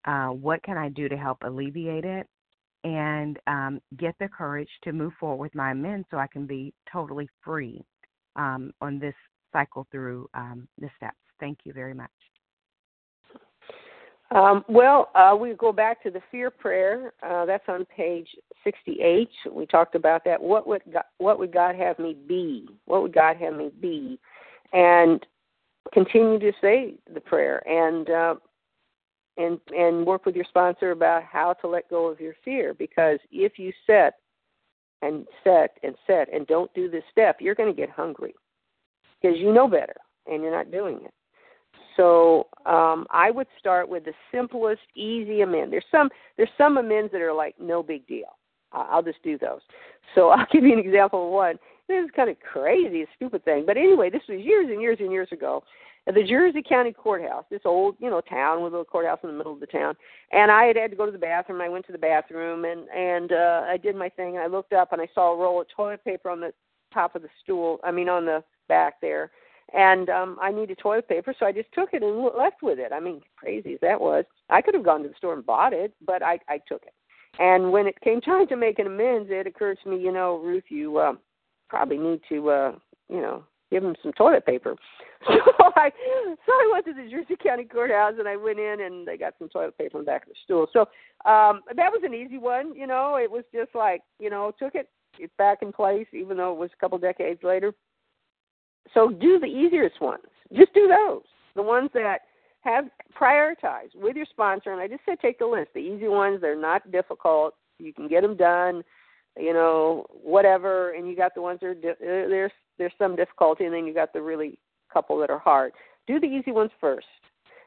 Uh, what can I do to help alleviate it? And um, get the courage to move forward with my amends so I can be totally free um, on this cycle through um, the steps. Thank you very much. Um, well, uh, we go back to the fear prayer. Uh, that's on page 68. We talked about that. What would God, what would God have me be? What would God have me be? And continue to say the prayer and uh, and and work with your sponsor about how to let go of your fear. Because if you set and set and set and don't do this step, you're going to get hungry because you know better and you're not doing it. So um, I would start with the simplest, easy amend. There's some there's some amends that are like no big deal. I'll just do those. So <laughs> I'll give you an example of one. This is kind of crazy, a stupid thing. But anyway, this was years and years and years ago at the Jersey County Courthouse, this old, you know, town with a little courthouse in the middle of the town. And I had had to go to the bathroom. I went to the bathroom and and uh I did my thing. And I looked up and I saw a roll of toilet paper on the top of the stool. I mean, on the back there and um I needed toilet paper, so I just took it and left with it. I mean, crazy as that was, I could have gone to the store and bought it, but I I took it. And when it came <laughs> time to make an amends, it occurred to me, you know, Ruth, you uh, probably need to, uh, you know, give him some toilet paper. <laughs> So I, so I went to the Jersey County Courthouse and I went in and they got some toilet paper on the back of the stool. So um, that was an easy one. You know, it was just like, you know, took it, it's back in place, even though it was a couple decades later so do the easiest ones. Just do those. The ones that have prioritize with your sponsor. And I just said take the list. The easy ones, they're not difficult. You can get them done. You know, whatever. And you got the ones that are di- uh, there's there's some difficulty, and then you got the really couple that are hard. Do the easy ones first.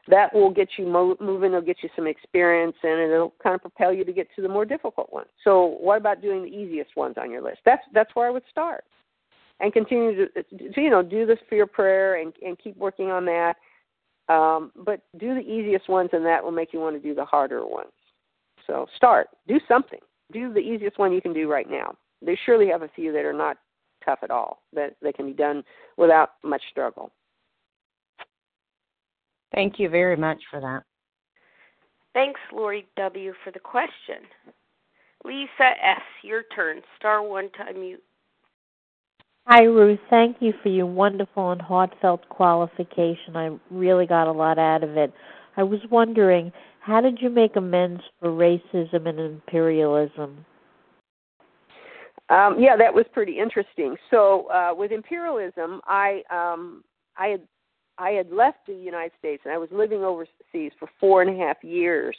That will get you mo- moving. It'll get you some experience, and it'll kind of propel you to get to the more difficult ones. So, what about doing the easiest ones on your list? That's that's where I would start and continue to, to you know do this for your prayer and and keep working on that. Um, but do the easiest ones, and that will make you want to do the harder ones. So start, do something, do the easiest one you can do right now. They surely have a few that are not tough at all that that can be done without much struggle. Thank you very much for that. Thanks, Lori W., for the question. Lisa S., your turn. Star one to unmute. Hi, Ruth. Thank you for your wonderful and heartfelt qualification. I really got a lot out of it. I was wondering, how did you make amends for racism and imperialism? Um, yeah, that was pretty interesting. So uh, with imperialism, I um, I had I had left the United States and I was living overseas for four and a half years.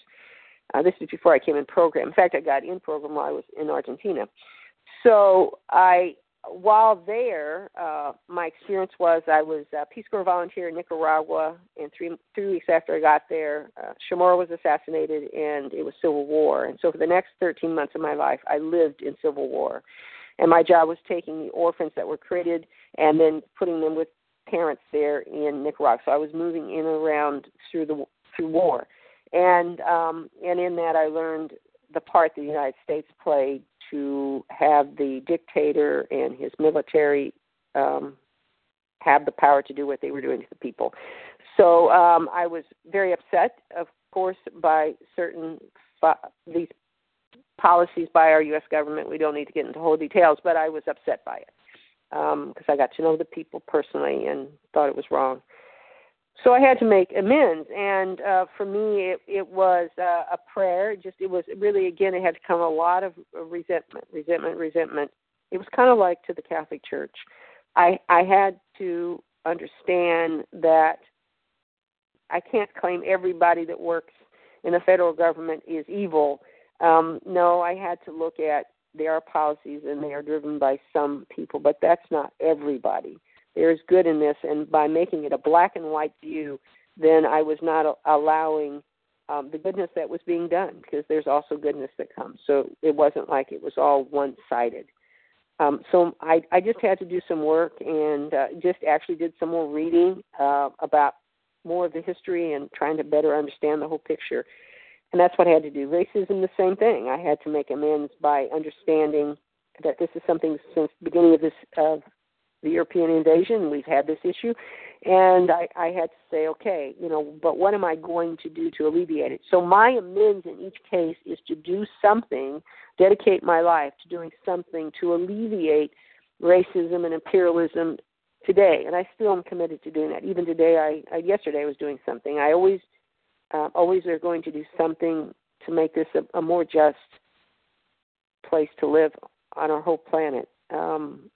Uh, this was before I came in program. In fact, I got in program while I was in Argentina. So I while there, uh, my experience was I was a Peace Corps volunteer in Nicaragua, and three three weeks after I got there, uh, Chamorro was assassinated, and it was civil war. And so for the next 13 months of my life, I lived in civil war, and my job was taking the orphans that were created and then putting them with parents there in Nicaragua. So I was moving in and around through the through war, and um, and in that I learned the part the United States played to have the dictator and his military um, have the power to do what they were doing to the people. So um, I was very upset, of course, by certain these policies by our U.S. government. We don't need to get into whole details, but I was upset by it because um, I got to know the people personally and thought it was wrong so I had to make amends, and uh, for me, it, it was uh, a prayer. Just it was really again, it had to come a lot of resentment, resentment, resentment. It was kind of like to the Catholic Church. I I had to understand that I can't claim everybody that works in the federal government is evil. Um, no, I had to look at there are policies and they are driven by some people, but that's not everybody there is good in this, and by making it a black and white view, then I was not allowing um, the goodness that was being done because there's also goodness that comes. So it wasn't like it was all one sided. Um, so I, I just had to do some work and uh, just actually did some more reading uh, about more of the history and trying to better understand the whole picture. And that's what I had to do. Racism, the same thing. I had to make amends by understanding that this is something since the beginning of this of the European invasion. We've had this issue, and I, I had to say, okay, you know, but what am I going to do to alleviate it? So my amends in each case is to do something, dedicate my life to doing something to alleviate racism and imperialism today, and I still am committed to doing that. Even today, I, I yesterday I was doing something. I always, uh, always are going to do something to make this a, a more just place to live on our whole planet. Um,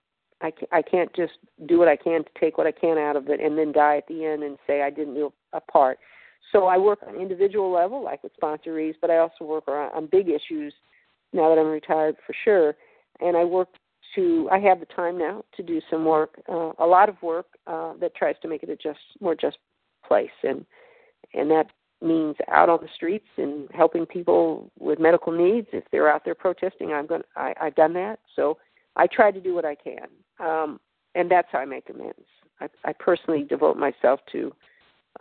I can't, I can't just do what I can to take what I can out of it and then die at the end and say I didn't do a part. So I work on individual level, like with sponsorees, but I also work on, big issues now that I'm retired for sure. And I work to, I have the time now to do some work, uh, a lot of work uh, that tries to make it a just, more just place. And, and that means out on the streets and helping people with medical needs. If they're out there protesting, I'm going. I, I've done that. So I try to do what I can, um, and that's how I make amends. I, I personally devote myself to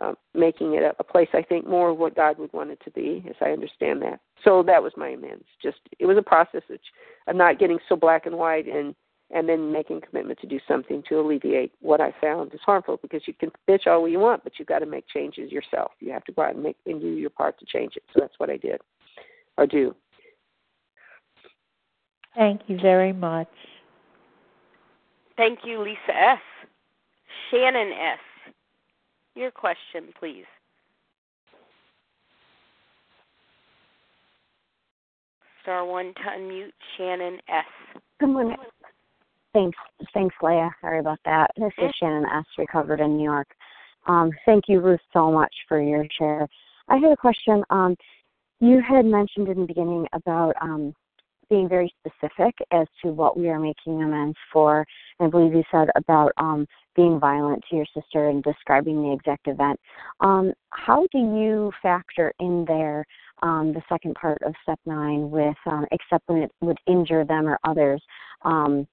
uh, making it a, a place I think more of what God would want it to be, as I understand that. So that was my amends. Just it was a process of not getting so black and white and and then making commitment to do something to alleviate what I found is harmful because you can bitch all you want, but you've got to make changes yourself. You have to go out and make and do your part to change it. So that's what I did or do. Thank you very much. Thank you, Lisa S. Shannon S. Your question, please. Star one to unmute Shannon S. Good morning. Thanks, thanks, Leah. Sorry about that. This is Shannon S. Recovered in New York. Um, thank you, Ruth, so much for your share. I had a question. Um, you had mentioned in the beginning about um, being very specific as to what we are making amends for. I believe you said about um, being violent to your sister and describing the exact event. Um, how do you factor in there um, the second part of step nine with um, except when it would injure them or others um,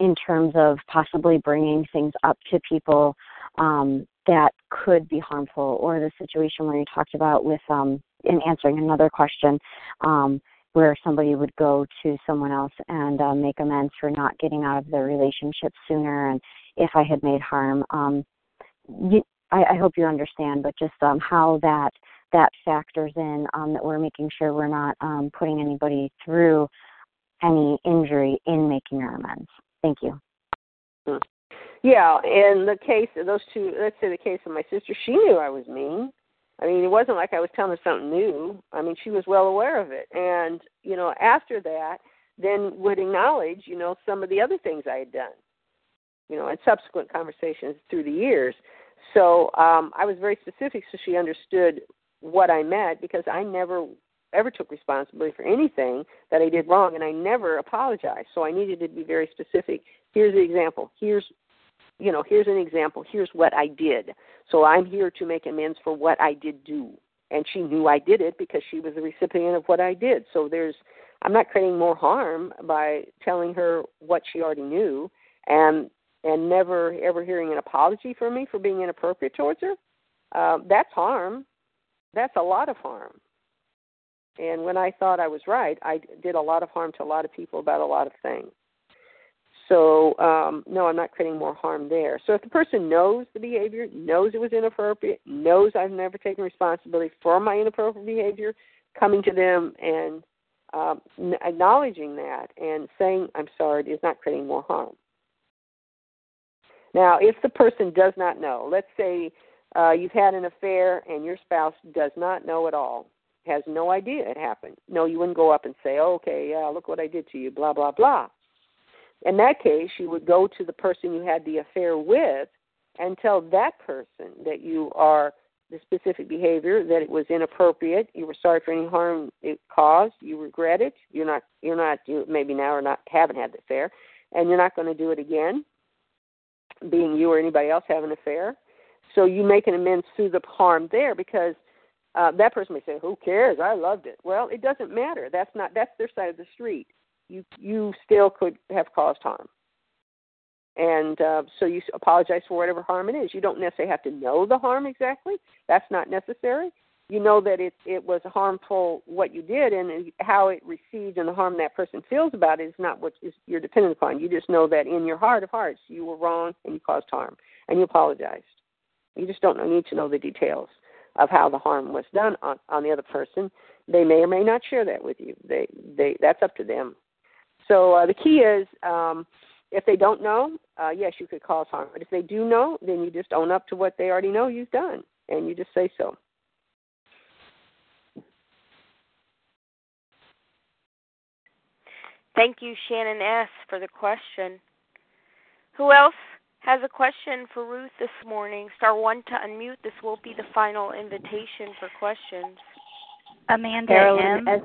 in terms of possibly bringing things up to people um, that could be harmful or the situation where you talked about with um, in answering another question um, where somebody would go to someone else and uh, make amends for not getting out of the relationship sooner and if I had made harm. Um, you, I, I hope you understand, but just um, how that that factors in um, that we're making sure we're not um, putting anybody through any injury in making our amends. Thank you. Hmm. Yeah, in the case of those two, let's say the case of my sister, she knew I was mean I mean, it wasn't like I was telling her something new. I mean, she was well aware of it. And, you know, after that, then would acknowledge, you know, some of the other things I had done, you know, in subsequent conversations through the years. So um, I was very specific so she understood what I meant because I never ever took responsibility for anything that I did wrong and I never apologized. So I needed to be very specific. Here's the example. Here's you know, here's an example. Here's what I did. So I'm here to make amends for what I did do. And she knew I did it because she was the recipient of what I did. So there's I'm not creating more harm by telling her what she already knew and and never ever hearing an apology from me for being inappropriate towards her. Uh, that's harm. That's a lot of harm. And when I thought I was right, I did a lot of harm to a lot of people about a lot of things. So, um, no, I'm not creating more harm there. So, if the person knows the behavior, knows it was inappropriate, knows I've never taken responsibility for my inappropriate behavior, coming to them and um, acknowledging that and saying, I'm sorry, is not creating more harm. Now, if the person does not know, let's say uh, you've had an affair and your spouse does not know at all, has no idea it happened. No, you wouldn't go up and say, oh, okay, yeah, look what I did to you, blah, blah, blah. In that case, you would go to the person you had the affair with and tell that person that you are the specific behavior, that it was inappropriate, you were sorry for any harm it caused, you regret it, you're not you're not you maybe now or not haven't had the affair, and you're not going to do it again, being you or anybody else have an affair. So you make an amends through the harm there because uh, that person may say, "Who cares? I loved it." Well, it doesn't matter. That's not that's their side of the street. You you still could have caused harm, and uh, so you apologize for whatever harm it is. You don't necessarily have to know the harm exactly. That's not necessary. You know that it it was harmful what you did, and how it received and the harm that person feels about it is not what is you're dependent upon. You just know that in your heart of hearts you were wrong and you caused harm, and you apologized. You just don't need to know the details of how the harm was done on, on the other person. They may or may not share that with you. They they that's up to them. So uh, the key is um, if they don't know, uh, yes, you could cause harm. But if they do know, then you just own up to what they already know you've done, and you just say so. Thank you, Shannon S., for the question. Who else has a question for Ruth this morning. Star one to unmute. This will be the final invitation for questions. Amanda Carolyn M. S.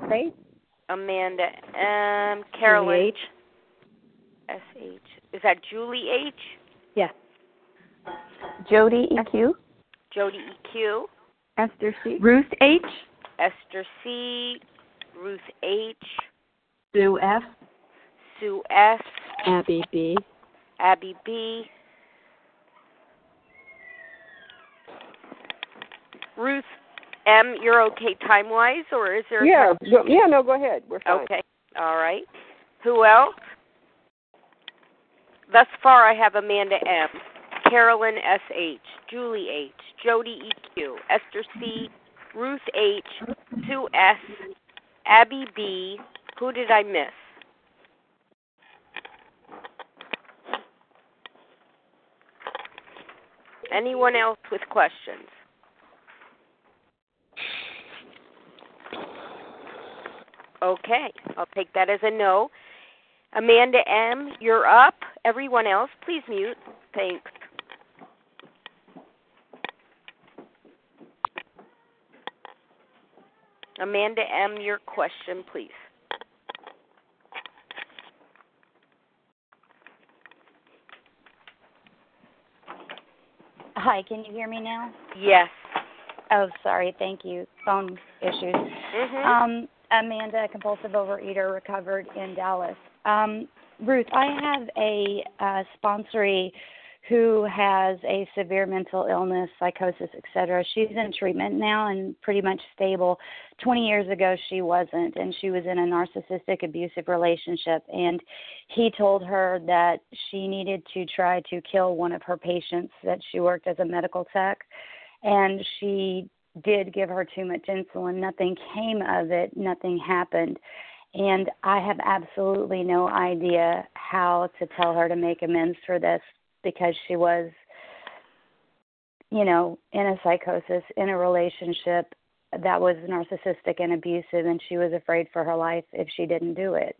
Amanda M. Carolyn Julie H. S. H. Is that Julie H? Yes. Jody EQ. Jody EQ. Esther C. Ruth H. Esther C. Ruth H. Sue F. Sue S. Abby B. Abby B. Ruth M, you're okay time wise, or is there? Yeah, go, yeah, no, go ahead. We're fine. Okay, all right. Who else? Thus far, I have Amanda M, Carolyn S H, Julie H, Jody EQ, Esther C, Ruth H, Sue S, Abby B. Who did I miss? Anyone else with questions? Okay, I'll take that as a no. Amanda M., you're up. Everyone else, please mute. Thanks. Amanda M., your question, please. Hi, can you hear me now? Yes. Oh, sorry. Thank you. Phone issues. Mm-hmm. Um, Amanda, a compulsive overeater, recovered in Dallas. Um, Ruth, I have a uh, sponsor who has a severe mental illness, psychosis, etc. She's in treatment now and pretty much stable. 20 years ago, she wasn't, and she was in a narcissistic, abusive relationship. And he told her that she needed to try to kill one of her patients that she worked as a medical tech. And she did give her too much insulin. Nothing came of it, nothing happened. And I have absolutely no idea how to tell her to make amends for this because she was you know, in a psychosis, in a relationship that was narcissistic and abusive, and she was afraid for her life if she didn't do it.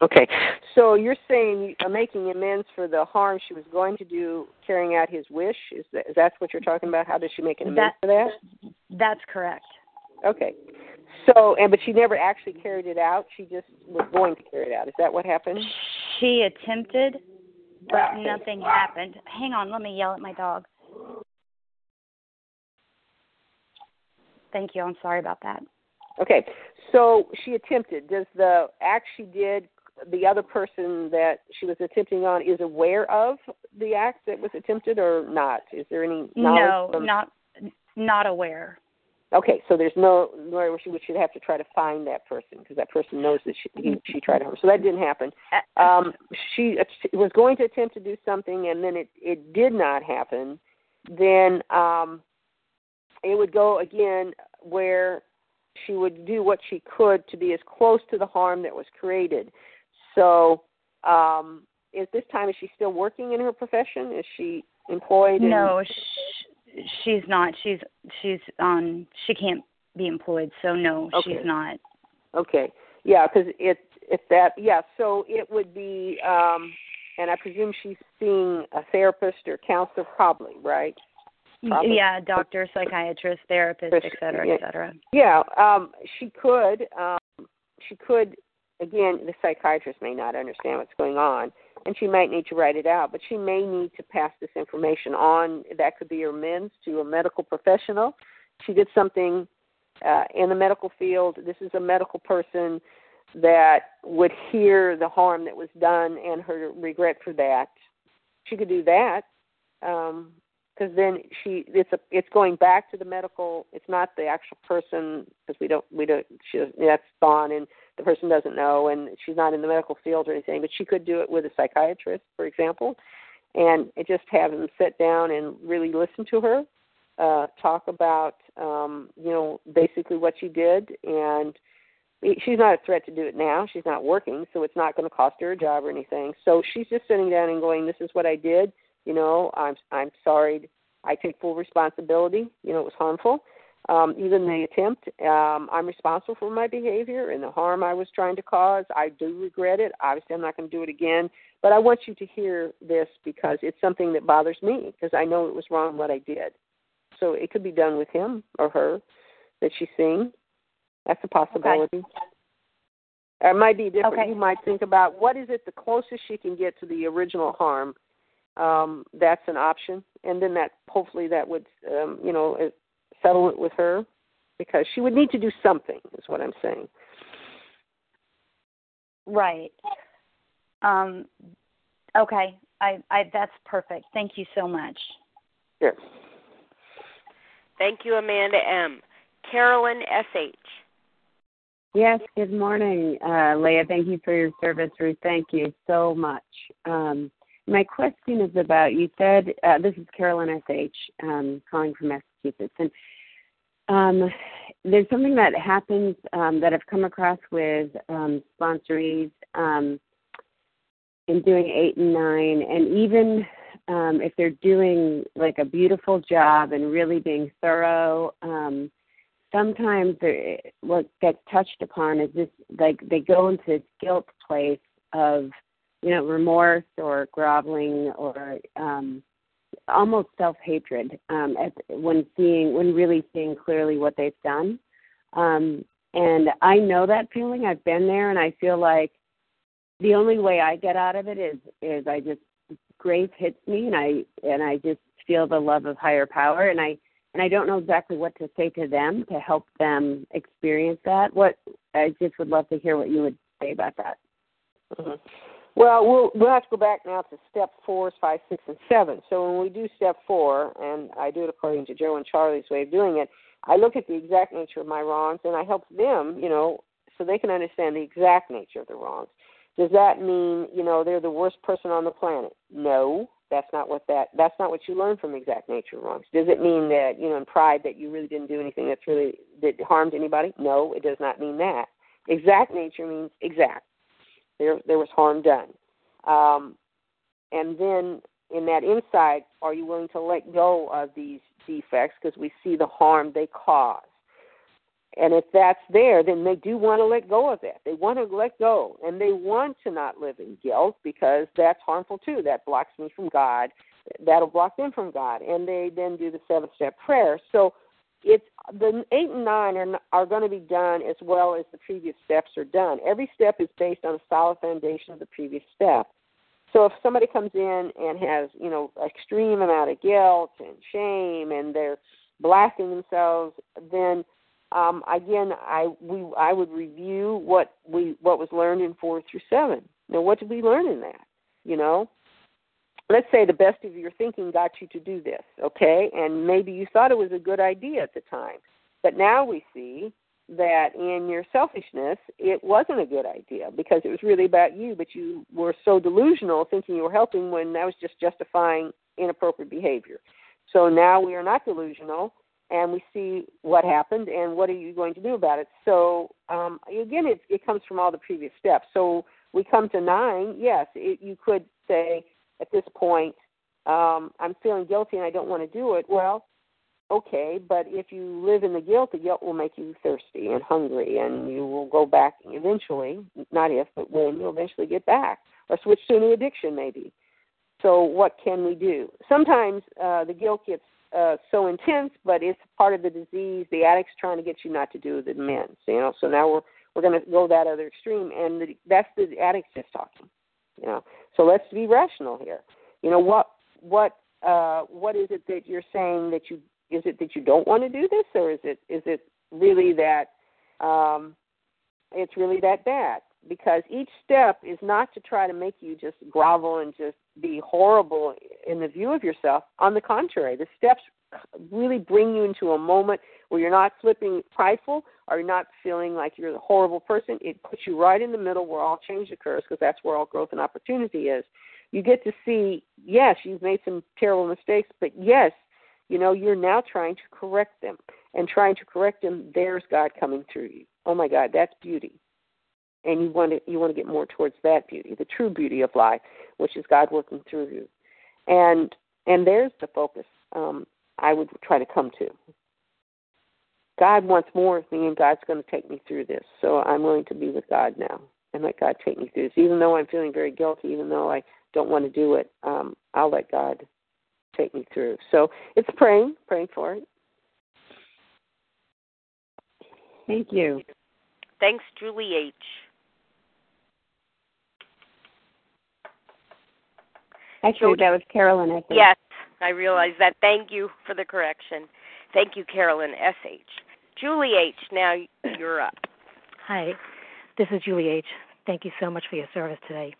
Okay, so you're saying uh, making amends for the harm she was going to do, carrying out his wish. Is that is that what you're talking about? How does she make an amends that, for that? That's correct. Okay, so and but she never actually carried it out. She just was going to carry it out. Is that what happened? She attempted, but nothing happened. Hang on, let me yell at my dog. Thank you. I'm sorry about that. Okay, so she attempted. Does the act she did the other person that she was attempting on is aware of the act that was attempted or not? Is there any knowledge? no, from... not not aware. Okay, so there's no where she would should have to try to find that person because that person knows that she he, she tried to harm. So that didn't happen. Um, she was going to attempt to do something and then it it did not happen. Then um, it would go again where she would do what she could to be as close to the harm that was created. So, um, is this time is she still working in her profession? Is she employed? In... No, sh- she's not. She's she's on. She can't be employed. So no, okay. she's not. Okay. Yeah, because it it's that. Yeah. So it would be, um, and I presume she's seeing a therapist or counselor, probably, right? Probably. Yeah, doctor, psychiatrist, therapist, et cetera, et cetera. Yeah, um, she could. Um, she could again, the psychiatrist may not understand what's going on, and she might need to write it out, but she may need to pass this information on. That could be her mens to a medical professional. She did something uh, in the medical field. This is a medical person that would hear the harm that was done and her regret for that. She could do that because um, then she it's a it's going back to the medical. It's not the actual person because we don't we don't she that's gone and the person doesn't know and she's not in the medical field or anything, but she could do it with a psychiatrist, for example, and just have them sit down and really listen to her, uh, talk about um, you know basically what she did, and she's not a threat to do it now. She's not working, so it's not going to cost her a job or anything. So she's just sitting down and going, "This is what I did. You know, I'm I'm sorry. I take full responsibility. You know, it was harmful." Um, even the attempt. Um, I'm responsible for my behavior and the harm I was trying to cause. I do regret it. Obviously, I'm not going to do it again. But I want you to hear this because it's something that bothers me because I know it was wrong what I did. So it could be done with him or her that she's seeing. That's a possibility. Okay. It might be different. Okay. You might think about what is it the closest she can get to the original harm. Um, that's an option, and then that hopefully that would um, you know settle it with her because she would need to do something is what i'm saying. Right. Um okay. I i that's perfect. Thank you so much. Sure thank you amanda m. Carolyn sh Yes, good morning, uh, Leah. Thank you for your service, Ruth. Thank you so much. Um, my question is about you said uh, this is Carolyn SH um, calling from And um, there's something that happens um, that I've come across with um, sponsorees um, in doing eight and nine, and even um, if they're doing like a beautiful job and really being thorough, um, sometimes what gets touched upon is this like they go into this guilt place of you know remorse or groveling or um, almost self hatred um, when seeing when really seeing clearly what they've done. Um, and I know that feeling. I've been there, and I feel like the only way I get out of it is is I just grace hits me, and I and I just feel the love of higher power, and I and I don't know exactly what to say to them to help them experience that. What I just would love to hear what you would say about that. Mm-hmm. Well, we'll we'll have to go back now to step four, five, six, and seven. So when we do step four, and I do it according to Joe and Charlie's way of doing it, I look at the exact nature of my wrongs, and I help them, you know, so they can understand the exact nature of the wrongs. Does that mean, you know, they're the worst person on the planet? No, that's not what that that's not what you learn from exact nature of wrongs. Does it mean that, you know, in pride that you really didn't do anything that's really that harmed anybody? No, it does not mean that. Exact nature means exact. There, there was harm done. Um, and then in that insight, are you willing to let go of these defects because we see the harm they cause? And if that's there, then they do want to let go of that. They want to let go, and they want to not live in guilt because that's harmful too. That blocks me from God. That'll block them from God. And they then do the seven-step prayer. So it's the eight and nine are are going to be done as well as the previous steps are done. Every step is based on a solid foundation of the previous step. So if somebody comes in and has you know extreme amount of guilt and shame and they're blasting themselves, then um, again I we I would review what we what was learned in four through seven. Now what did we learn in that? You know, let's say the best of your thinking got you to do this, okay? And maybe you thought it was a good idea at the time. But now we see that in your selfishness, it wasn't a good idea because it was really about you, but you were so delusional thinking you were helping when that was just justifying inappropriate behavior. So now we are not delusional and we see what happened and what are you going to do about it. So um, again, it, it comes from all the previous steps. So we come to nine, yes, it, you could say, at this point, um, I'm feeling guilty and I don't want to do it. Well, okay, but if you live in the guilt, the guilt will make you thirsty and hungry, and you will go back eventually. Not if, but when you'll eventually get back, or switch to a new addiction, maybe. So, what can we do? Sometimes uh, the guilt gets uh, so intense, but it's part of the disease. The addict's trying to get you not to do the amends. You know, so now we're we're going to go that other extreme, and the, that's the addict just talking. You know, so let's be rational here. You know what what uh, what is it that you're saying that you is it that you don't want to do this, or is it is it really that um, it's really that bad? Because each step is not to try to make you just grovel and just be horrible in the view of yourself. On the contrary, the steps really bring you into a moment where you're not flipping prideful or you're not feeling like you're a horrible person. It puts you right in the middle where all change occurs because that's where all growth and opportunity is. You get to see, yes, you've made some terrible mistakes, but yes, you know, you're now trying to correct them. And trying to correct them, there's God coming through you. Oh my God, that's beauty. And you want to you want to get more towards that beauty, the true beauty of life, which is God working through you. And and there's the focus. Um, I would try to come to. God wants more of me, and God's going to take me through this. So I'm willing to be with God now and let God take me through this. Even though I'm feeling very guilty, even though I don't want to do it, um, I'll let God take me through. So it's praying, praying for it. Thank you. Thanks, Julie H. Actually, that was Carolyn, I think. Yes, I realize that. Thank you for the correction. Thank you, Carolyn S.H. Julie H., now you're up. Hi, this is Julie H. Thank you so much for your service today.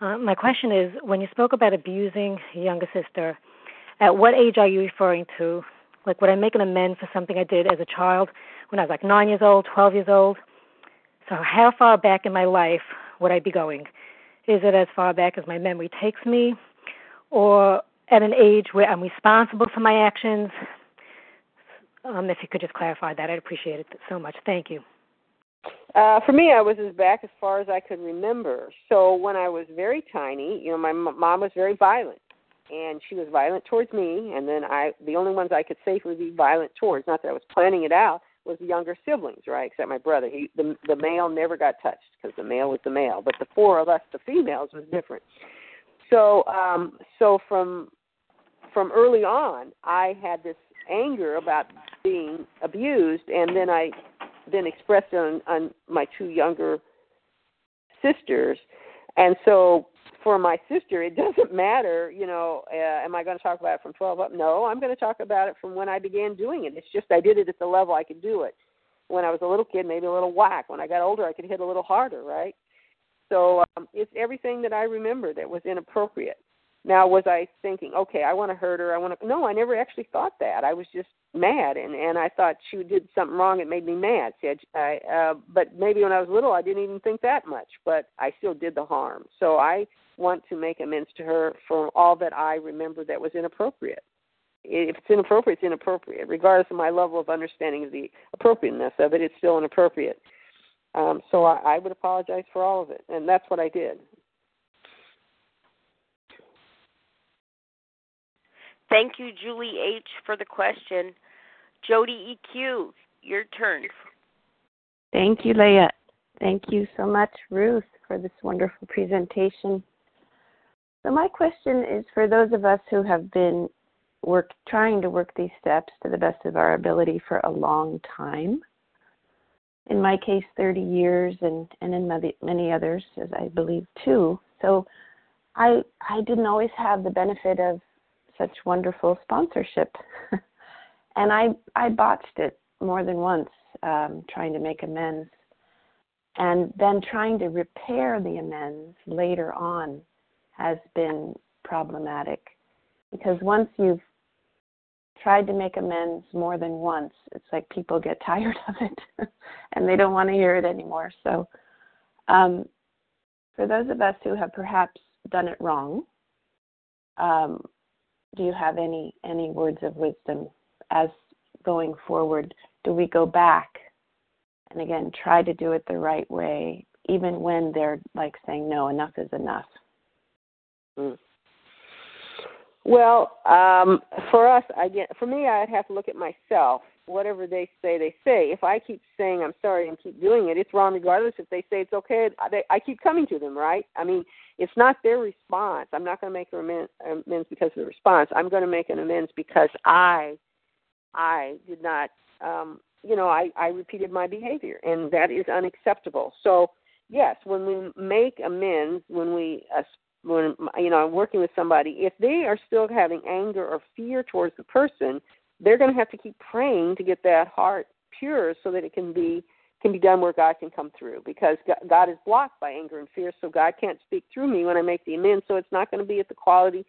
Uh, my question is when you spoke about abusing your younger sister, at what age are you referring to? Like, would I make an amend for something I did as a child when I was like nine years old, 12 years old? So, how far back in my life would I be going? Is it as far back as my memory takes me, or at an age where I'm responsible for my actions? Um, if you could just clarify that, I'd appreciate it so much. Thank you. Uh, for me, I was as back as far as I could remember. So when I was very tiny, you know, my m- mom was very violent, and she was violent towards me. And then I, the only ones I could safely be violent towards, not that I was planning it out, was the younger siblings, right? Except my brother. He, the the male never got touched because the male was the male, but the four of us, the females, was different. So, um, so from from early on, I had this anger about being abused, and then I then expressed on on my two younger sisters, and so for my sister, it <laughs> doesn't matter, you know, uh, am I going to talk about it from 12 up? No, I'm going to talk about it from when I began doing it. It's just I did it at the level I could do it. When I was a little kid, maybe a little whack. When I got older, I could hit a little harder, right? So um, it's everything that I remember that was inappropriate. Now, was I thinking, okay, I want to hurt her? I want to? No, I never actually thought that. I was just mad, and and I thought she did something wrong. It made me mad. See, I, I uh, but maybe when I was little, I didn't even think that much. But I still did the harm. So I want to make amends to her for all that I remember that was inappropriate. If it's inappropriate, it's inappropriate. Regardless of my level of understanding of the appropriateness of it, it's still inappropriate. Um, so I, I would apologize for all of it, and that's what I did. Thank you, Julie H, for the question. Jody EQ, your turn. Thank you, Leah. Thank you so much, Ruth, for this wonderful presentation. So my question is for those of us who have been work trying to work these steps to the best of our ability for a long time. In my case, 30 years, and and in many, many others, as I believe too. So, I I didn't always have the benefit of such wonderful sponsorship, <laughs> and I I botched it more than once, um, trying to make amends, and then trying to repair the amends later on has been problematic. Because once you've tried to make amends more than once, it's like people get <laughs> tired of it <laughs> and they don't want to hear it anymore. So, um, for those of us who have perhaps done it wrong, um, do you have any any words of wisdom as going forward? Do we go back and again try to do it the right way, even when they're like saying no, enough is enough? Mm. Well, um, for us, get for me, I'd have to look at myself. Whatever they say, they say. If I keep saying I'm sorry and keep doing it, it's wrong regardless. If they say it's okay, they, I keep coming to them, right? I mean, it's not their response. I'm not going to make amends because of the response. I'm going to make an amends because I, I did not, um, you know, I, I repeated my behavior, and that is unacceptable. So, yes, when we make amends, when we uh, when you know I'm working with somebody, if they are still having anger or fear towards the person, they're going to have to keep praying to get that heart pure so that it can be can be done where God can come through because God is blocked by anger and fear, so God can't speak through me when I make the amends. So it's not going to be at the quality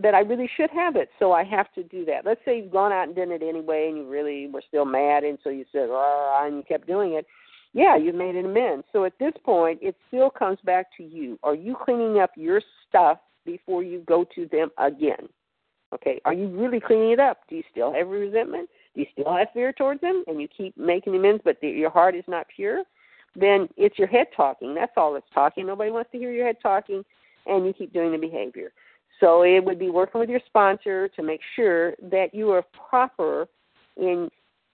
that I really should have it. So I have to do that. Let's say you've gone out and done it anyway, and you really were still mad, and so you said, "Ah," and you kept doing it yeah, you've made an amends. So at this point, it still comes back to you. Are you cleaning up your stuff before you go to them again? Okay, are you really cleaning it up? Do you still have resentment? Do you still have fear towards them? And you keep making amends, but the, your heart is not pure? Then it's your head talking. That's all it's talking. Nobody wants to hear your head talking, and you keep doing the behavior. So it would be working with your sponsor to make sure that you are proper in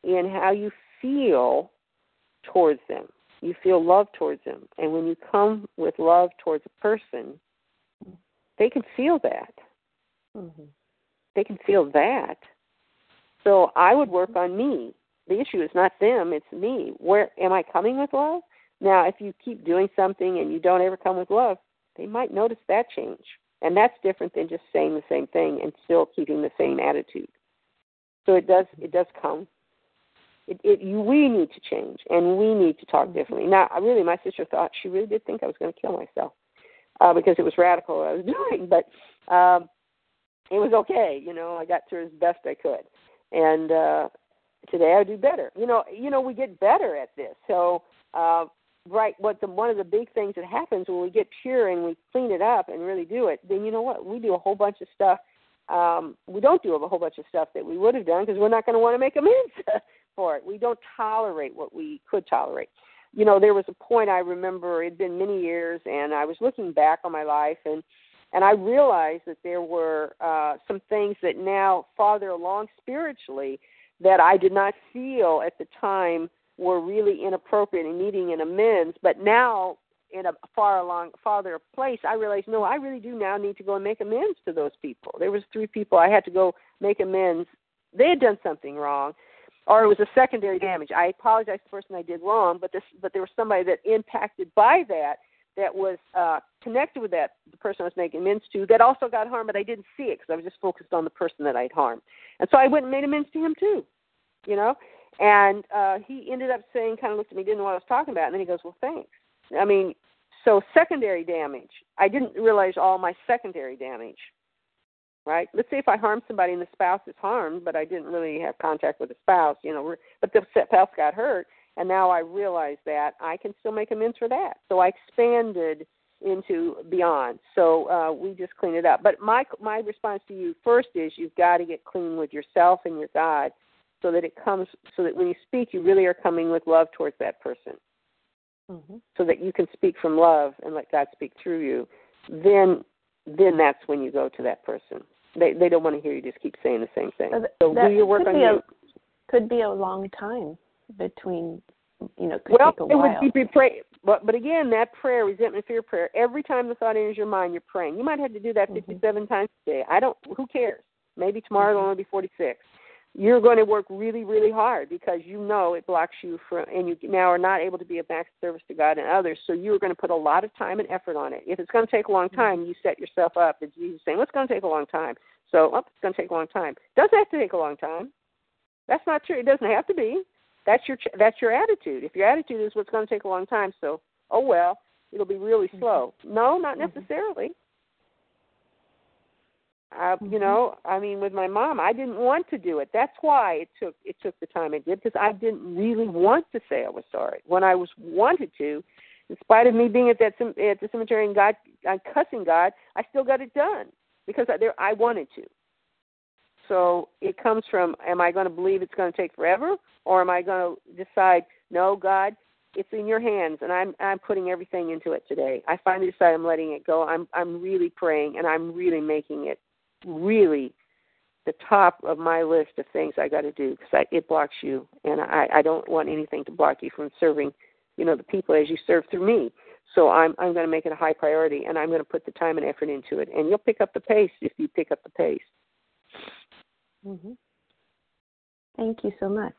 in how you feel towards them. You feel love towards them. And when you come with love towards a person, they can feel that. Mm-hmm. They can feel that. So I would work on me. The issue is not them, it's me. Where am I coming with love? Now, if you keep doing something and you don't ever come with love, they might notice that change. And that's different than just saying the same thing and still keeping the same attitude. So it does it does come it, it you, we need to change and we need to talk differently. Now, really, my sister thought she really did think I was going to kill myself uh, because it was radical what I was <laughs> doing, but um, it was okay. You know, I got through as best I could, and uh, today I do better. You know, you know, we get better at this. So, uh, right, what the one of the big things that happens when we get pure and we clean it up and really do it, then you know what? We do a whole bunch of stuff um, we don't do a whole bunch of stuff that we would have done because we're not going to want to make amends <laughs> for it. We don't tolerate what we could tolerate. You know, there was a point I remember it had been many years, and I was looking back on my life, and and I realized that there were uh, some things that now farther along spiritually that I did not feel at the time were really inappropriate and needing an amends. But now, in a far along farther place, I realized no, I really do now need to go and make amends to those people. There was three people I had to go make amends. They had done something wrong, or it was a secondary damage. I apologize to the person I did wrong, but this but there was somebody that impacted by that that was uh, connected with that the person I was making amends to that also got harmed, but I didn't see it because I was just focused on the person that I'd harmed, and so I went and made amends to him too, you know. And uh, he ended up saying, kind of looked at me, didn't know what I was talking about, and then he goes, "Well, thanks." I mean, so secondary damage. I didn't realize all my secondary damage right? Let's say if I harm somebody and the spouse is harmed, but I didn't really have contact with the spouse, you know, but the spouse got hurt, and now I realize that I can still make amends for that. So I expanded into beyond. So uh, we just clean it up. But my my response to you first is you've got to get clean with yourself and your God, so that it comes so that when you speak, you really are coming with love towards that person. Mm-hmm. So that you can speak from love and let God speak through you. Then then that's when you go to that person They they don't want to hear you just keep saying the same thing. So, So do your work on be you. a could be a long time between you know could well, it while. would be pray, but but again, that prayer, resentment, fear prayer. Every time the thought enters your mind, you're praying. You might have to do that Mm-hmm. 57 times a day. I don't. Who cares? Maybe tomorrow it'll only be 46. You're going to work really, really hard because you know it blocks you from, and you now are not able to be of max service to God and others. So you are going to put a lot of time and effort on it. If it's going to take a long time, you set yourself up. As Jesus saying, "What's going to take a long time?" So, oh, it's going to take a long time. Doesn't have to take a long time. That's not true. It doesn't have to be. That's your that's your attitude. If your attitude is what's going to take a long time, so oh well, it'll be really slow. No, not necessarily. Uh, You know, I mean, with my mom, I didn't want to do it. That's why it took it took the time it did because I didn't really want to say I was sorry. When I was wanted to, in spite of me being at that at the cemetery and God, I'm cussing God, I still got it done because I, there I wanted to. So it comes from, am I going to believe it's going to take forever, or am I going to decide, no, God, it's in your hands, and I'm I'm putting everything into it today. I finally decide I'm letting it go. I'm I'm really praying, and I'm really making it really the top of my list of things I got to do because it blocks you, and I I don't want anything to block you from serving, you know, the people as you serve through me. So I'm I'm going to make it a high priority, and I'm going to put the time and effort into it, and you'll pick up the pace if you pick up the pace. Hmm Thank you so much.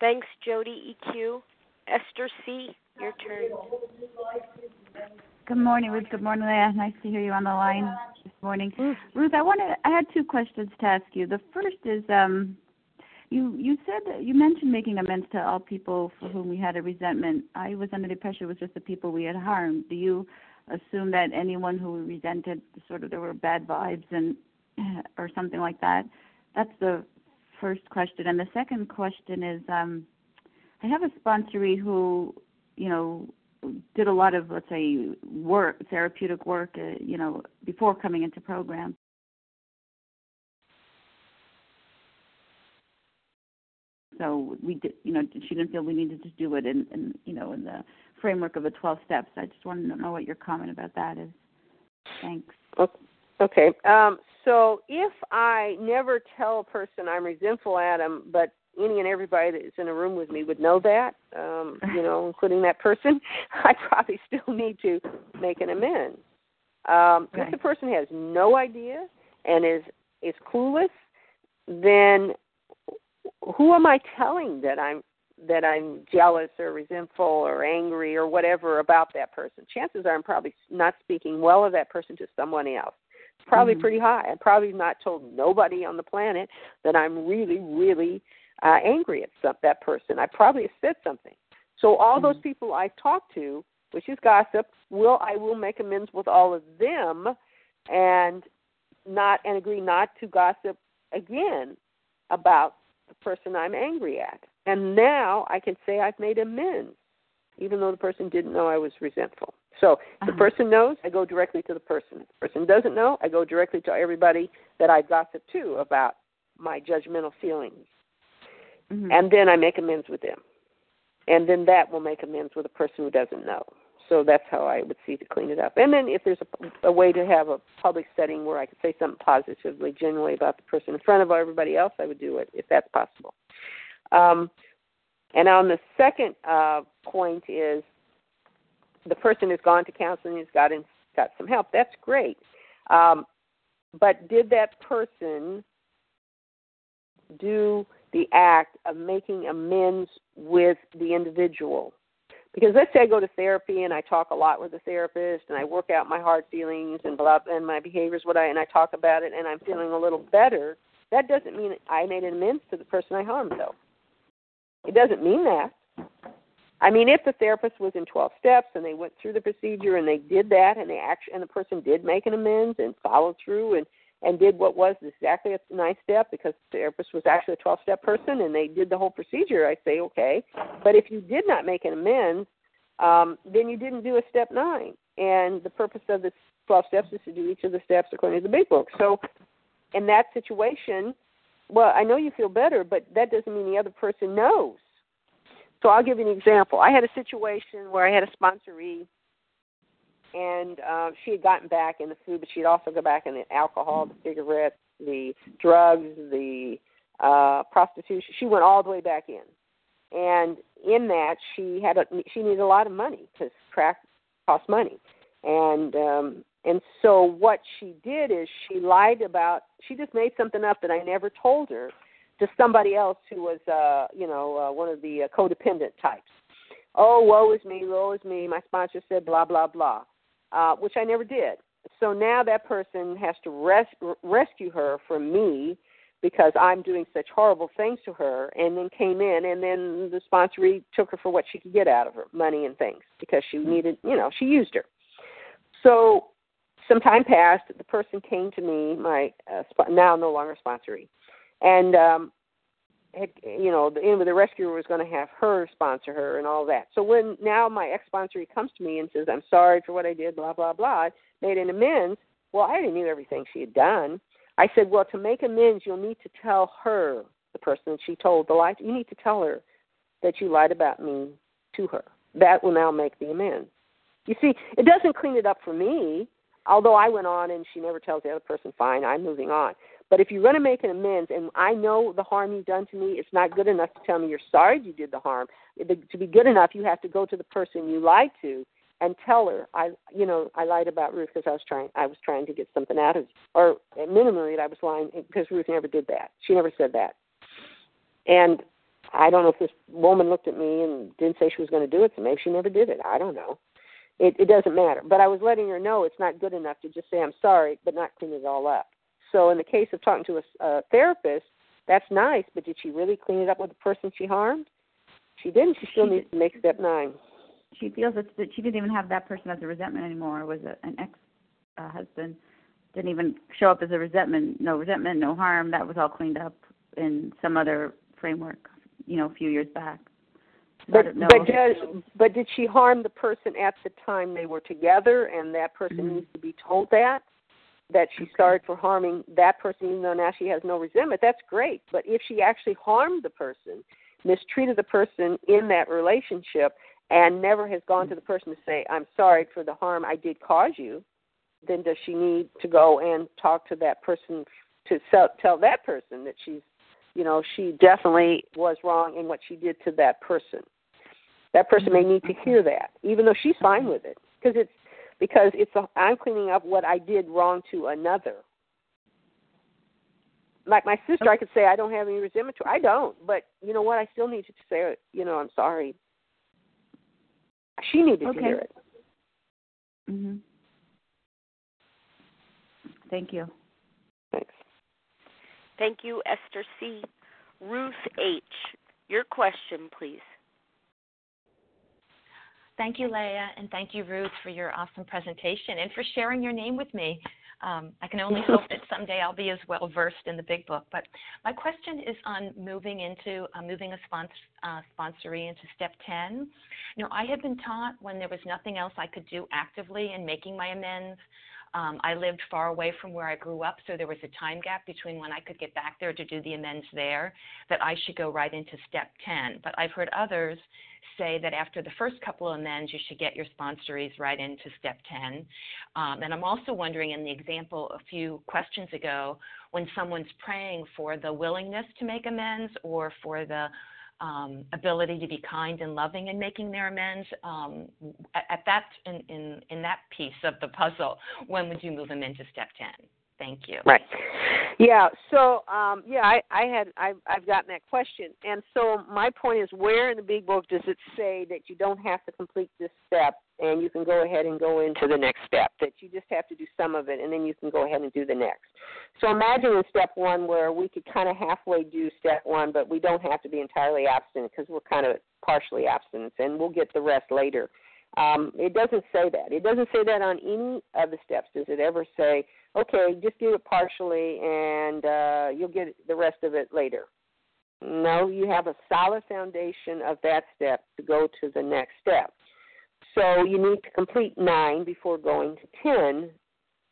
Thanks, Jody EQ. Esther C, your turn. Good morning, Ruth. Good morning, Leah. Nice to hear you on the line this morning. Ruth, I wanted I had two questions to ask you. The first is um you you said that you mentioned making amends to all people for whom we had a resentment. I was under the impression it was just the people we had harmed. Do you assume that anyone who we resented sort of there were bad vibes and or something like that? That's the first question. And the second question is um I have a sponsoree who, you know, did a lot of let's say work, therapeutic work, uh, you know, before coming into program. So we did, you know, she didn't feel we needed to do it in, in you know, in the framework of the 12 steps. I just wanted to know what your comment about that is. Thanks. Okay. Um, so if I never tell a person I'm resentful at them, but any and everybody that's in a room with me would know that, um, you know, <laughs> including that person, <laughs> I probably still need to make an amends. Um, Right. If the person has no idea and is is clueless, then who am I telling that I'm that I'm jealous or resentful or angry or whatever about that person? Chances are I'm probably not speaking well of that person to someone else. Probably Mhm. pretty high. I've probably not told nobody on the planet that I'm really, really uh, angry at some, that person. I probably have said something. So all those people I've talked to, which is gossip, will I will make amends with all of them, and not and agree not to gossip again about the person I'm angry at. And now I can say I've made amends, even though the person didn't know I was resentful. So if the Uh-huh. person knows, I go directly to the person. If the person doesn't know, I go directly to everybody that I gossip to about my judgmental feelings. Mhm. And then I make amends with them. And then that will make amends with a person who doesn't know. So that's how I would see to clean it up. And then if there's a, a way to have a public setting where I could say something positively, generally about the person in front of everybody else, I would do it if that's possible. Um, and on the second uh, point is the person has gone to counseling, has gotten got some help. That's great. Um, but did that person do the act of making amends with the individual? Because let's say I go to therapy and I talk a lot with the therapist and I work out my hard feelings and blah and my behaviors what I and I talk about it and I'm feeling a little better. That doesn't mean I made an amends to the person I harmed though. It doesn't mean that. I mean, if the therapist was in 12 steps and they went through the procedure and they did that and they actually and the person did make an amends and followed through and and did what was exactly a nice step because the therapist was actually a 12 step person and they did the whole procedure, I say okay. But if you did not make an amends, um, then you didn't do a step nine. And the purpose of the 12 steps is to do each of the steps according to the big book. So in that situation, well, I know you feel better, but that doesn't mean the other person knows. So I'll give you an example. I had a situation where I had a sponsoree and uh, she had gotten back in the food, but she'd also go back in the alcohol, the cigarettes, the drugs, the uh, prostitution. She went all the way back in, and in that she had a she needed a lot of money because crack costs money, and um, and so what she did is she lied about she just made something up that I never told her to somebody else who was uh you know uh, one of the uh, codependent types. Oh, woe is me, woe is me. My sponsor said blah blah blah, uh, which I never did. So now that person has to res- rescue her from me because I'm doing such horrible things to her, and then came in, and then the sponsoree took her for what she could get out of her, money and things, because she needed, you know, she used her. So some time passed. The person came to me, my uh, sp- now no longer sponsoree, and um, had, you know, the, the rescuer was going to have her sponsor her and all that. So when now my ex sponsoree comes to me and says, "I'm sorry for what I did," blah blah blah, made an amends. Well, I already knew everything she had done. I said, "Well, to make amends, you'll need to tell her, the person that she told the lie. To, You need to tell her that you lied about me to her. That will now make the amends." You see, it doesn't clean it up for me although I went on and she never tells the other person, fine, I'm moving on. But if you're going to make an amends, and I know the harm you've done to me, it's not good enough to tell me you're sorry you did the harm. To be good enough, you have to go to the person you lied to and tell her, I, you know, I lied about Ruth because I was trying, I was trying to get something out of, or minimally, I was lying because Ruth never did that. She never said that. And I don't know if this woman looked at me and didn't say she was going to do it, so maybe she never did it. I don't know. It, it doesn't matter. But I was letting her know it's not good enough to just say I'm sorry, but not clean it all up. So in the case of talking to a, a therapist, that's nice. But did she really clean it up with the person she harmed? She didn't. She still she needs did. to make step nine. She feels that, she didn't even have that person as a resentment anymore. Was a, an ex uh, husband didn't even show up as a resentment. No resentment, no harm. That was all cleaned up in some other framework. You know, a few years back. But but does but did she harm the person at the time they were together, and that person mm-hmm. needs to be told that that she started for harming that person, even though now she has no resentment. That's great. But if she actually harmed the person, mistreated the person in that relationship, and never has gone to the person to say, "I'm sorry for the harm I did cause you," then does she need to go and talk to that person to tell that person that she's you know, she definitely was wrong in what she did to that person. That person may need to hear that, even though she's fine with it, because it's because it's a, I'm cleaning up what I did wrong to another. Like my sister, I could say I don't have any resentment to. Her. I don't, but you know what? I still need to say, you know, I'm sorry. She needed okay. to hear it. Mhm. Thank you. Thanks. Thank you, Esther C. Ruth H. Your question, please. Thank you, Leah, and thank you, Ruth, for your awesome presentation and for sharing your name with me. Um, I can only hope that someday I'll be as well versed in the big book. But my question is on moving into uh, moving a sponsor, uh, sponsory into step 10. You know, I had been taught when there was nothing else I could do actively in making my amends um, I lived far away from where I grew up, so there was a time gap between when I could get back there to do the amends there, that I should go right into step 10. But I've heard others say that after the first couple of amends, you should get your sponsories right into step 10. Um, and I'm also wondering, in the example a few questions ago, when someone's praying for the willingness to make amends or for the um, ability to be kind and loving and making their amends. Um, at, at, that in, in in that piece of the puzzle, when would you move them into step ten? Thank you. Right. Yeah. So, um, yeah, I, I had I've, I've gotten that question, and so my point is, where in the big book does it say that you don't have to complete this step, and you can go ahead and go into the next step? That you just have to do some of it, and then you can go ahead and do the next. So imagine in step one where we could kind of halfway do step one, but we don't have to be entirely abstinent because we're kind of partially abstinent, and we'll get the rest later. Um, it doesn't say that. It doesn't say that on any of the steps. Does it ever say? okay, just do it partially and uh, you'll get the rest of it later. No, you have a solid foundation of that step to go to the next step. So you need to complete nine before going to ten.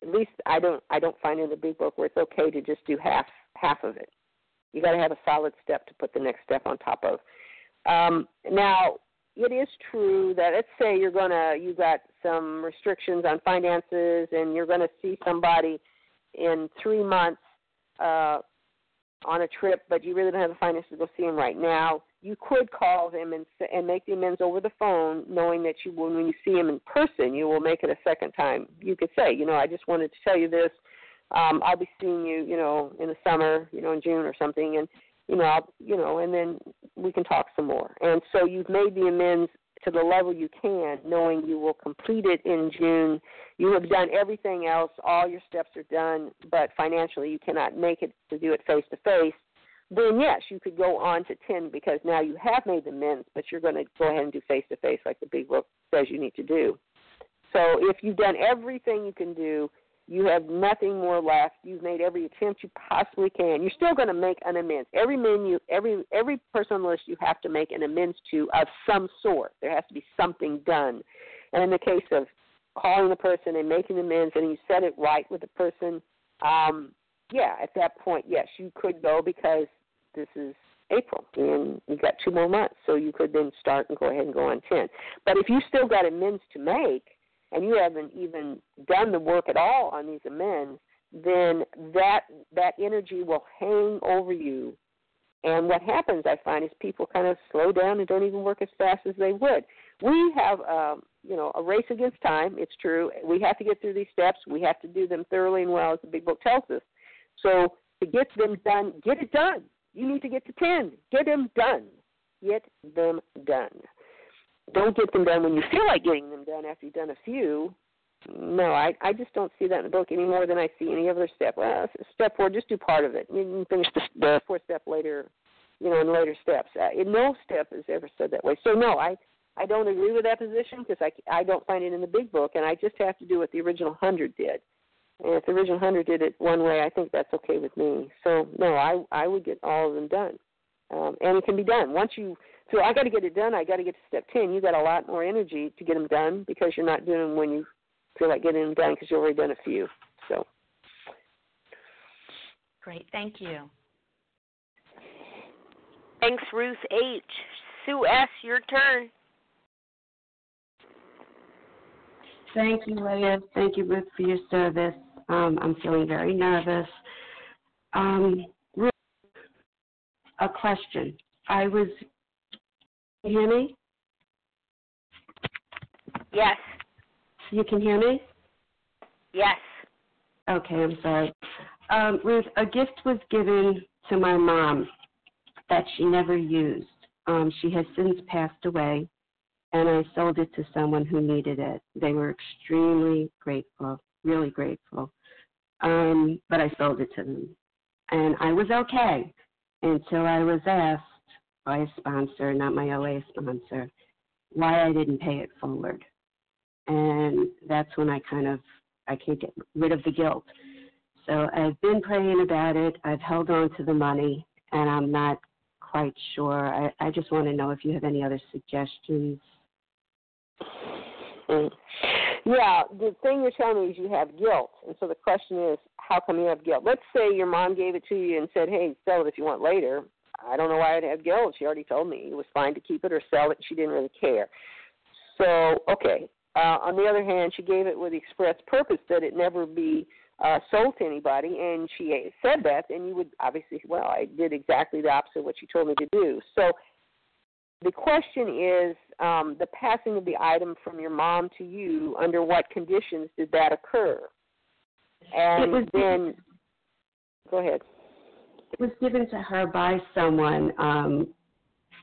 At least I don't I don't find in the big book where it's okay to just do half half of it. You got to have a solid step to put the next step on top of. Um, now, it is true that let's say you're gonna you got some restrictions on finances and you're gonna see somebody in three months uh, on a trip, but you really don't have the finances to go see him right now. You could call him and and make the amends over the phone, knowing that you will when you see him in person, you will make it a second time. You could say, you know, I just wanted to tell you this. Um, I'll be seeing you, you know, in the summer, you know, in June or something, and you know, I'll, you know, and then we can talk some more. And so you've made the amends to the level you can, knowing you will complete it in June. You have done everything else, all your steps are done, but financially you cannot make it to do it face to face. Then yes, you could go on to ten because now you have made the amends, but you're going to go ahead and do face to face like the big book says you need to do. So if you've done everything you can do, you have nothing more left. You've made every attempt you possibly can. You're still going to make an amends. Every menu, every every person on the list, you have to make an amends to of some sort. There has to be something done. And in the case of calling the person and making amends, and you said it right with the person, um, yeah, at that point, yes, you could go because this is April, and you got two more months, so you could then start and go ahead and go on ten. But if you still got amends to make and you haven't even done the work at all on these amends, then that that energy will hang over you. And what happens, I find, is people kind of slow down and don't even work as fast as they would. We have, um, you know, a race against time. It's true. We have to get through these steps. We have to do them thoroughly and well, as the big book tells us. So to get them done, get it done. You need to get to ten. Get them done. Get them done don't get them done when you feel like getting them done after you've done a few. No, I I just don't see that in the book any more than I see any other step. Well, step four, just do part of it. You can finish the, the fourth step later, you know, in later steps. Uh, no step has ever said that way. So no, I I don't agree with that position because I I don't find it in the big book, and I just have to do what the original hundred did. And if the original hundred did it one way, I think that's okay with me. So no, I I would get all of them done, um, and it can be done once you so I got to get it done. I got to get to step ten. You got a lot more energy to get them done because you're not doing them when you feel like getting them done because you've already done a few. So. Great, thank you. Thanks, Ruth H. Sue S. Your turn. Thank you, Leah. Thank you, Ruth, for your service. Um, I'm feeling very nervous. Um, a question. I was Can you hear me? Yes. You can hear me? Yes. Okay, I'm sorry. Um, Ruth, a gift was given to my mom that she never used. Um, she has since passed away, and I sold it to someone who needed it. They were extremely grateful, really grateful. Um, but I sold it to them. And I was okay until I was asked by a sponsor, not my OA sponsor, why I didn't pay it forward. And that's when I kind of I can't get rid of the guilt. So I've been praying about it. I've held on to the money, and I'm not quite sure. I, I just want to know if you have any other suggestions. Mm. Yeah, the thing you're telling me is you have guilt, and so the question is, how come you have guilt? Let's say your mom gave it to you and said, "Hey, sell it if you want later." I don't know why I'd have guilt. She already told me it was fine to keep it or sell it. She didn't really care. So, okay. Uh, on the other hand, she gave it with the express purpose that it never be uh, sold to anybody, and she said that, then you would obviously, well, I did exactly the opposite of what she told me to do. So, the question is um, the passing of the item from your mom to you. Under what conditions did that occur? And it was, then, go ahead it was given to her by someone. Um,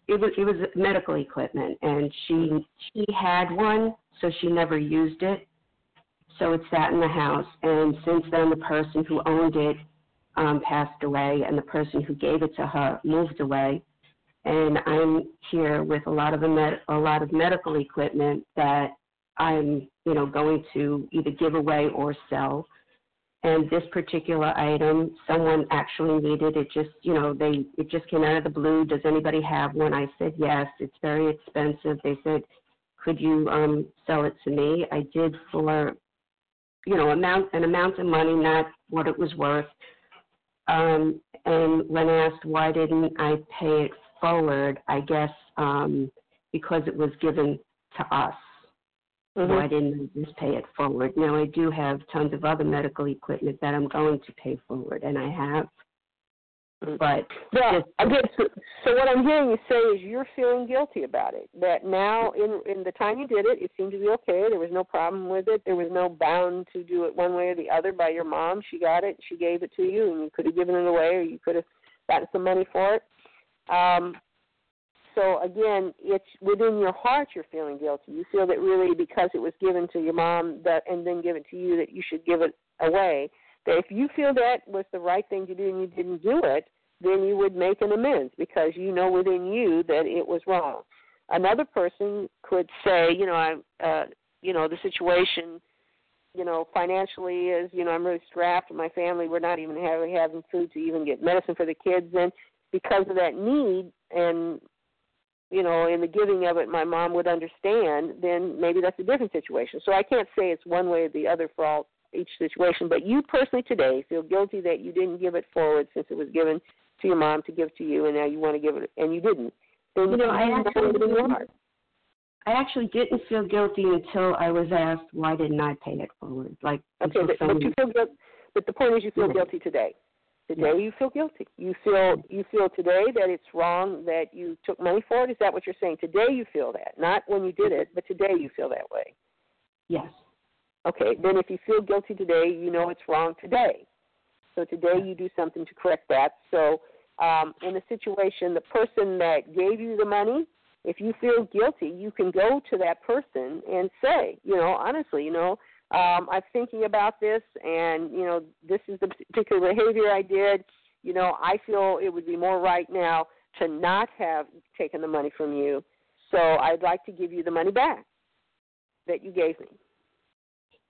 it was it was medical equipment, and she she had one, so she never used it. So it sat in the house, and since then, the person who owned it um, passed away, and the person who gave it to her moved away. And I'm here with a lot of a, med- a lot of medical equipment that I'm you know going to either give away or sell. And this particular item someone actually needed it just you know they it just came out of the blue. Does anybody have one? I said yes it's very expensive. They said could you um sell it to me? I did for you know amount an amount of money not what it was worth. Um and when asked why didn't i pay it forward i guess um because it was given to us. Mm-hmm. Why didn't I just pay it forward? Now I do have tons of other medical equipment that I'm going to pay forward, and I have. But Well, just- again, so, so what I'm hearing you say is you're feeling guilty about it. That now, in in the time you did it, it seemed to be okay. There was no problem with it. There was no bound to do it one way or the other by your mom. She got it. She gave it to you, and you could have given it away, or you could have gotten some money for it. Um, so again, it's within your heart you're feeling guilty. You feel that really because it was given to your mom that and then given to you that you should give it away. That if you feel that was the right thing to do and you didn't do it, then you would make an amends because you know within you that it was wrong. Another person could say, you know, I'm, uh, you know, the situation, you know, financially is, you know, I'm really strapped. My family, we're not even having having food to even get medicine for the kids, and because of that need and you know, in the giving of it, my mom would understand, then maybe that's a different situation. So I can't say it's one way or the other for all each situation. But you personally today feel guilty that you didn't give it forward since it was given to your mom to give to you, and now you want to give it, and you didn't. Then You know, I actually in. I actually didn't feel guilty until I was asked why didn't I pay it forward. Like Okay, but, but you feel guilty. But the point is, you feel guilty today. Today, you feel guilty. You feel you feel today that it's wrong that you took money for it. Is that what you're saying? Today, you feel that, not when you did it, but today you feel that way. yes. Okay, then if you feel guilty today, you know it's wrong today. So today you do something to correct that. So um, in the situation, the person that gave you the money, if you feel guilty, you can go to that person and say, you know, honestly, you know, um, I'm thinking about this, and you know, this is the particular behavior I did. You know, I feel it would be more right now to not have taken the money from you. So I'd like to give you the money back that you gave me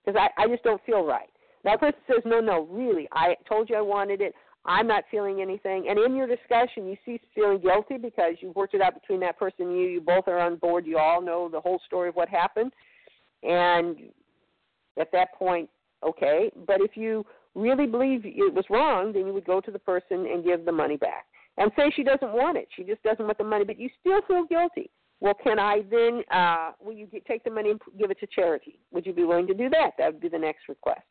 because I, I just don't feel right. That person says, no, no, really, I told you I wanted it. I'm not feeling anything. And in your discussion, you cease feeling guilty because you've worked it out between that person and you. You both are on board. You all know the whole story of what happened. And at that point, okay. But if you really believe it was wrong, then you would go to the person and give the money back. And say she doesn't want it. She just doesn't want the money, but you still feel guilty. Well, can I then, uh, will you get, take the money and give it to charity? Would you be willing to do that? That would be the next request.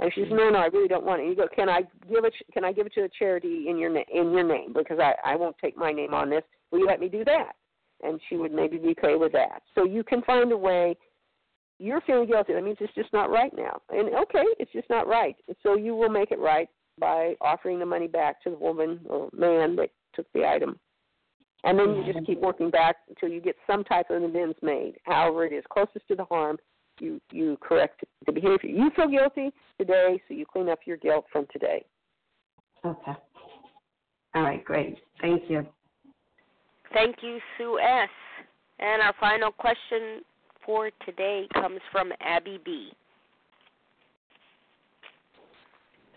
And she says, no, no, I really don't want it. You go, can I give it? Can I give it to a charity in your na- in your name because I I won't take my name on this. Will you let me do that? And she would maybe be okay with that. So you can find a way. You're feeling guilty. That means it's just not right now. And okay, it's just not right. So you will make it right by offering the money back to the woman or man that took the item. And then you just keep mm-hmm. working back until you get some type of amends made. However, it is closest to the harm, you you correct the behavior. You feel guilty today, so you clean up your guilt from today. Okay. All right, great. Thank you. Thank you, Sue S. And our final question for today comes from Abby B.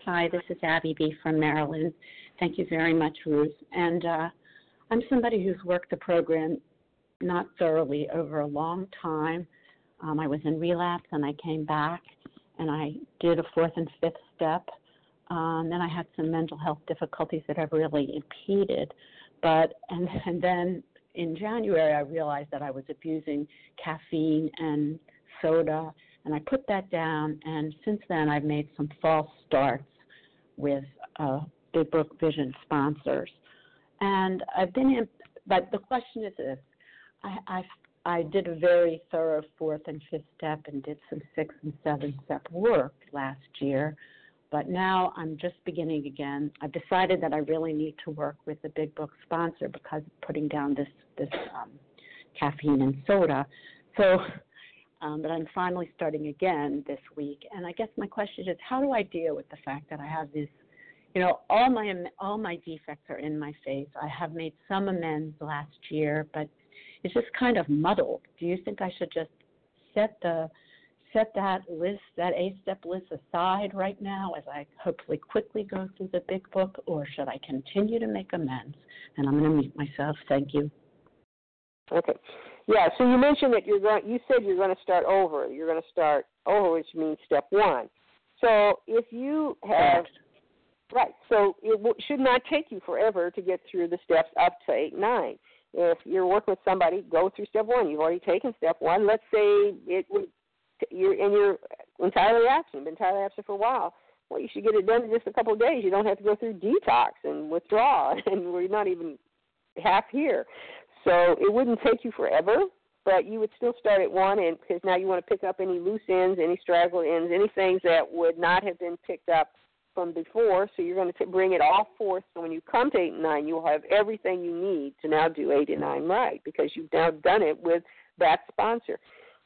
Hi, this is Abby B. from Maryland. Thank you very much, Ruth. And uh, I'm somebody who's worked the program not thoroughly over a long time. Um, I was in relapse and I came back and I did a fourth and fifth step. Um, then I had some mental health difficulties that have really impeded. But and and then in January I realized that I was abusing caffeine and soda, and I put that down. And since then I've made some false starts with uh, Big Book Vision sponsors, and I've been in. But the question is this: I, I I did a very thorough fourth and fifth step and did some sixth and seventh step work last year. But now I'm just beginning again. I've decided that I really need to work with the big book sponsor because putting down this this um, caffeine and soda. So, um, but I'm finally starting again this week. And I guess my question is, how do I deal with the fact that I have this? You know, all my all my defects are in my face. I have made some amends last year, but it's just kind of muddled. Do you think I should just set the set that list, that eight step list aside right now as I hopefully quickly go through the big book, or should I continue to make amends? And I'm going to mute myself. Thank you. Okay. Yeah, so you mentioned that you're going you said you're going to start over. You're going to start over, which means step 1. So if you have right, so it w- should not take you forever to get through the steps up to 8 9. if you're working with somebody, go through step one. You've already taken step one. Let's say it would you're and you're entirely abstinent, been entirely abstinent for a while. Well, you should get it done in just a couple of days. You don't have to go through detox and withdraw, <laughs> and we're not even half here. So it wouldn't take you forever, but you would still start at one, and because now you want to pick up any loose ends, any straggle ends, any things that would not have been picked up from before. So you're going to t- bring it all forth. So when you come to eight and nine, you will have everything you need to now do eight and nine right because you've now done it with that sponsor.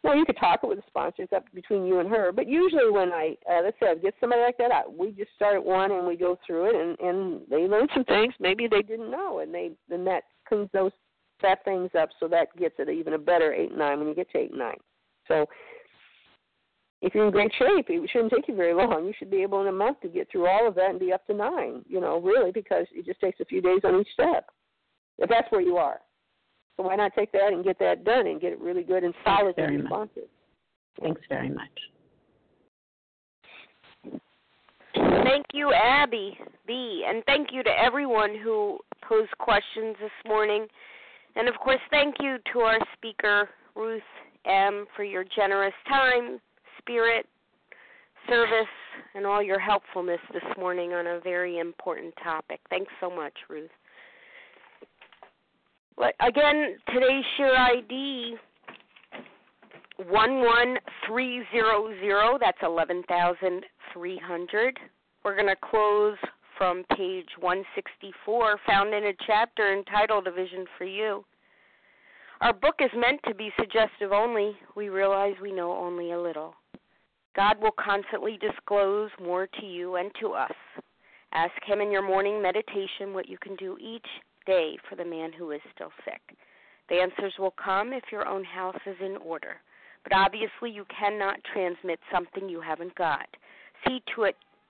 Now you could talk it with the sponsors up between you and her, but usually when I, uh, let's say, I get somebody like that, I, we just start at one and we go through it, and and they learn some things maybe they didn't know, and they then that cleans those set things up so that gets it even a better eight nine when you get to eight nine. So if you're in great shape, it shouldn't take you very long. You should be able in a month to get through all of that and be up to nine. You know, really, because it just takes a few days on each step. If that's where you are. So why not take that and get that done and get it really good and solid and responsive? Thanks very much. Thank you, Abby B. And thank you to everyone who posed questions this morning. And of course, thank you to our speaker, Ruth M., for your generous time, spirit, service, and all your helpfulness this morning on a very important topic. Thanks so much, Ruth. Again, today's share ID 11300. That's 11,300. We're going to close from page 164, found in a chapter entitled A Vision for You. Our book is meant to be suggestive only. We realize we know only a little. God will constantly disclose more to you and to us. Ask Him in your morning meditation what you can do each day for the man who is still sick. The answers will come if your own house is in order. But obviously, you cannot transmit something you haven't got. See to it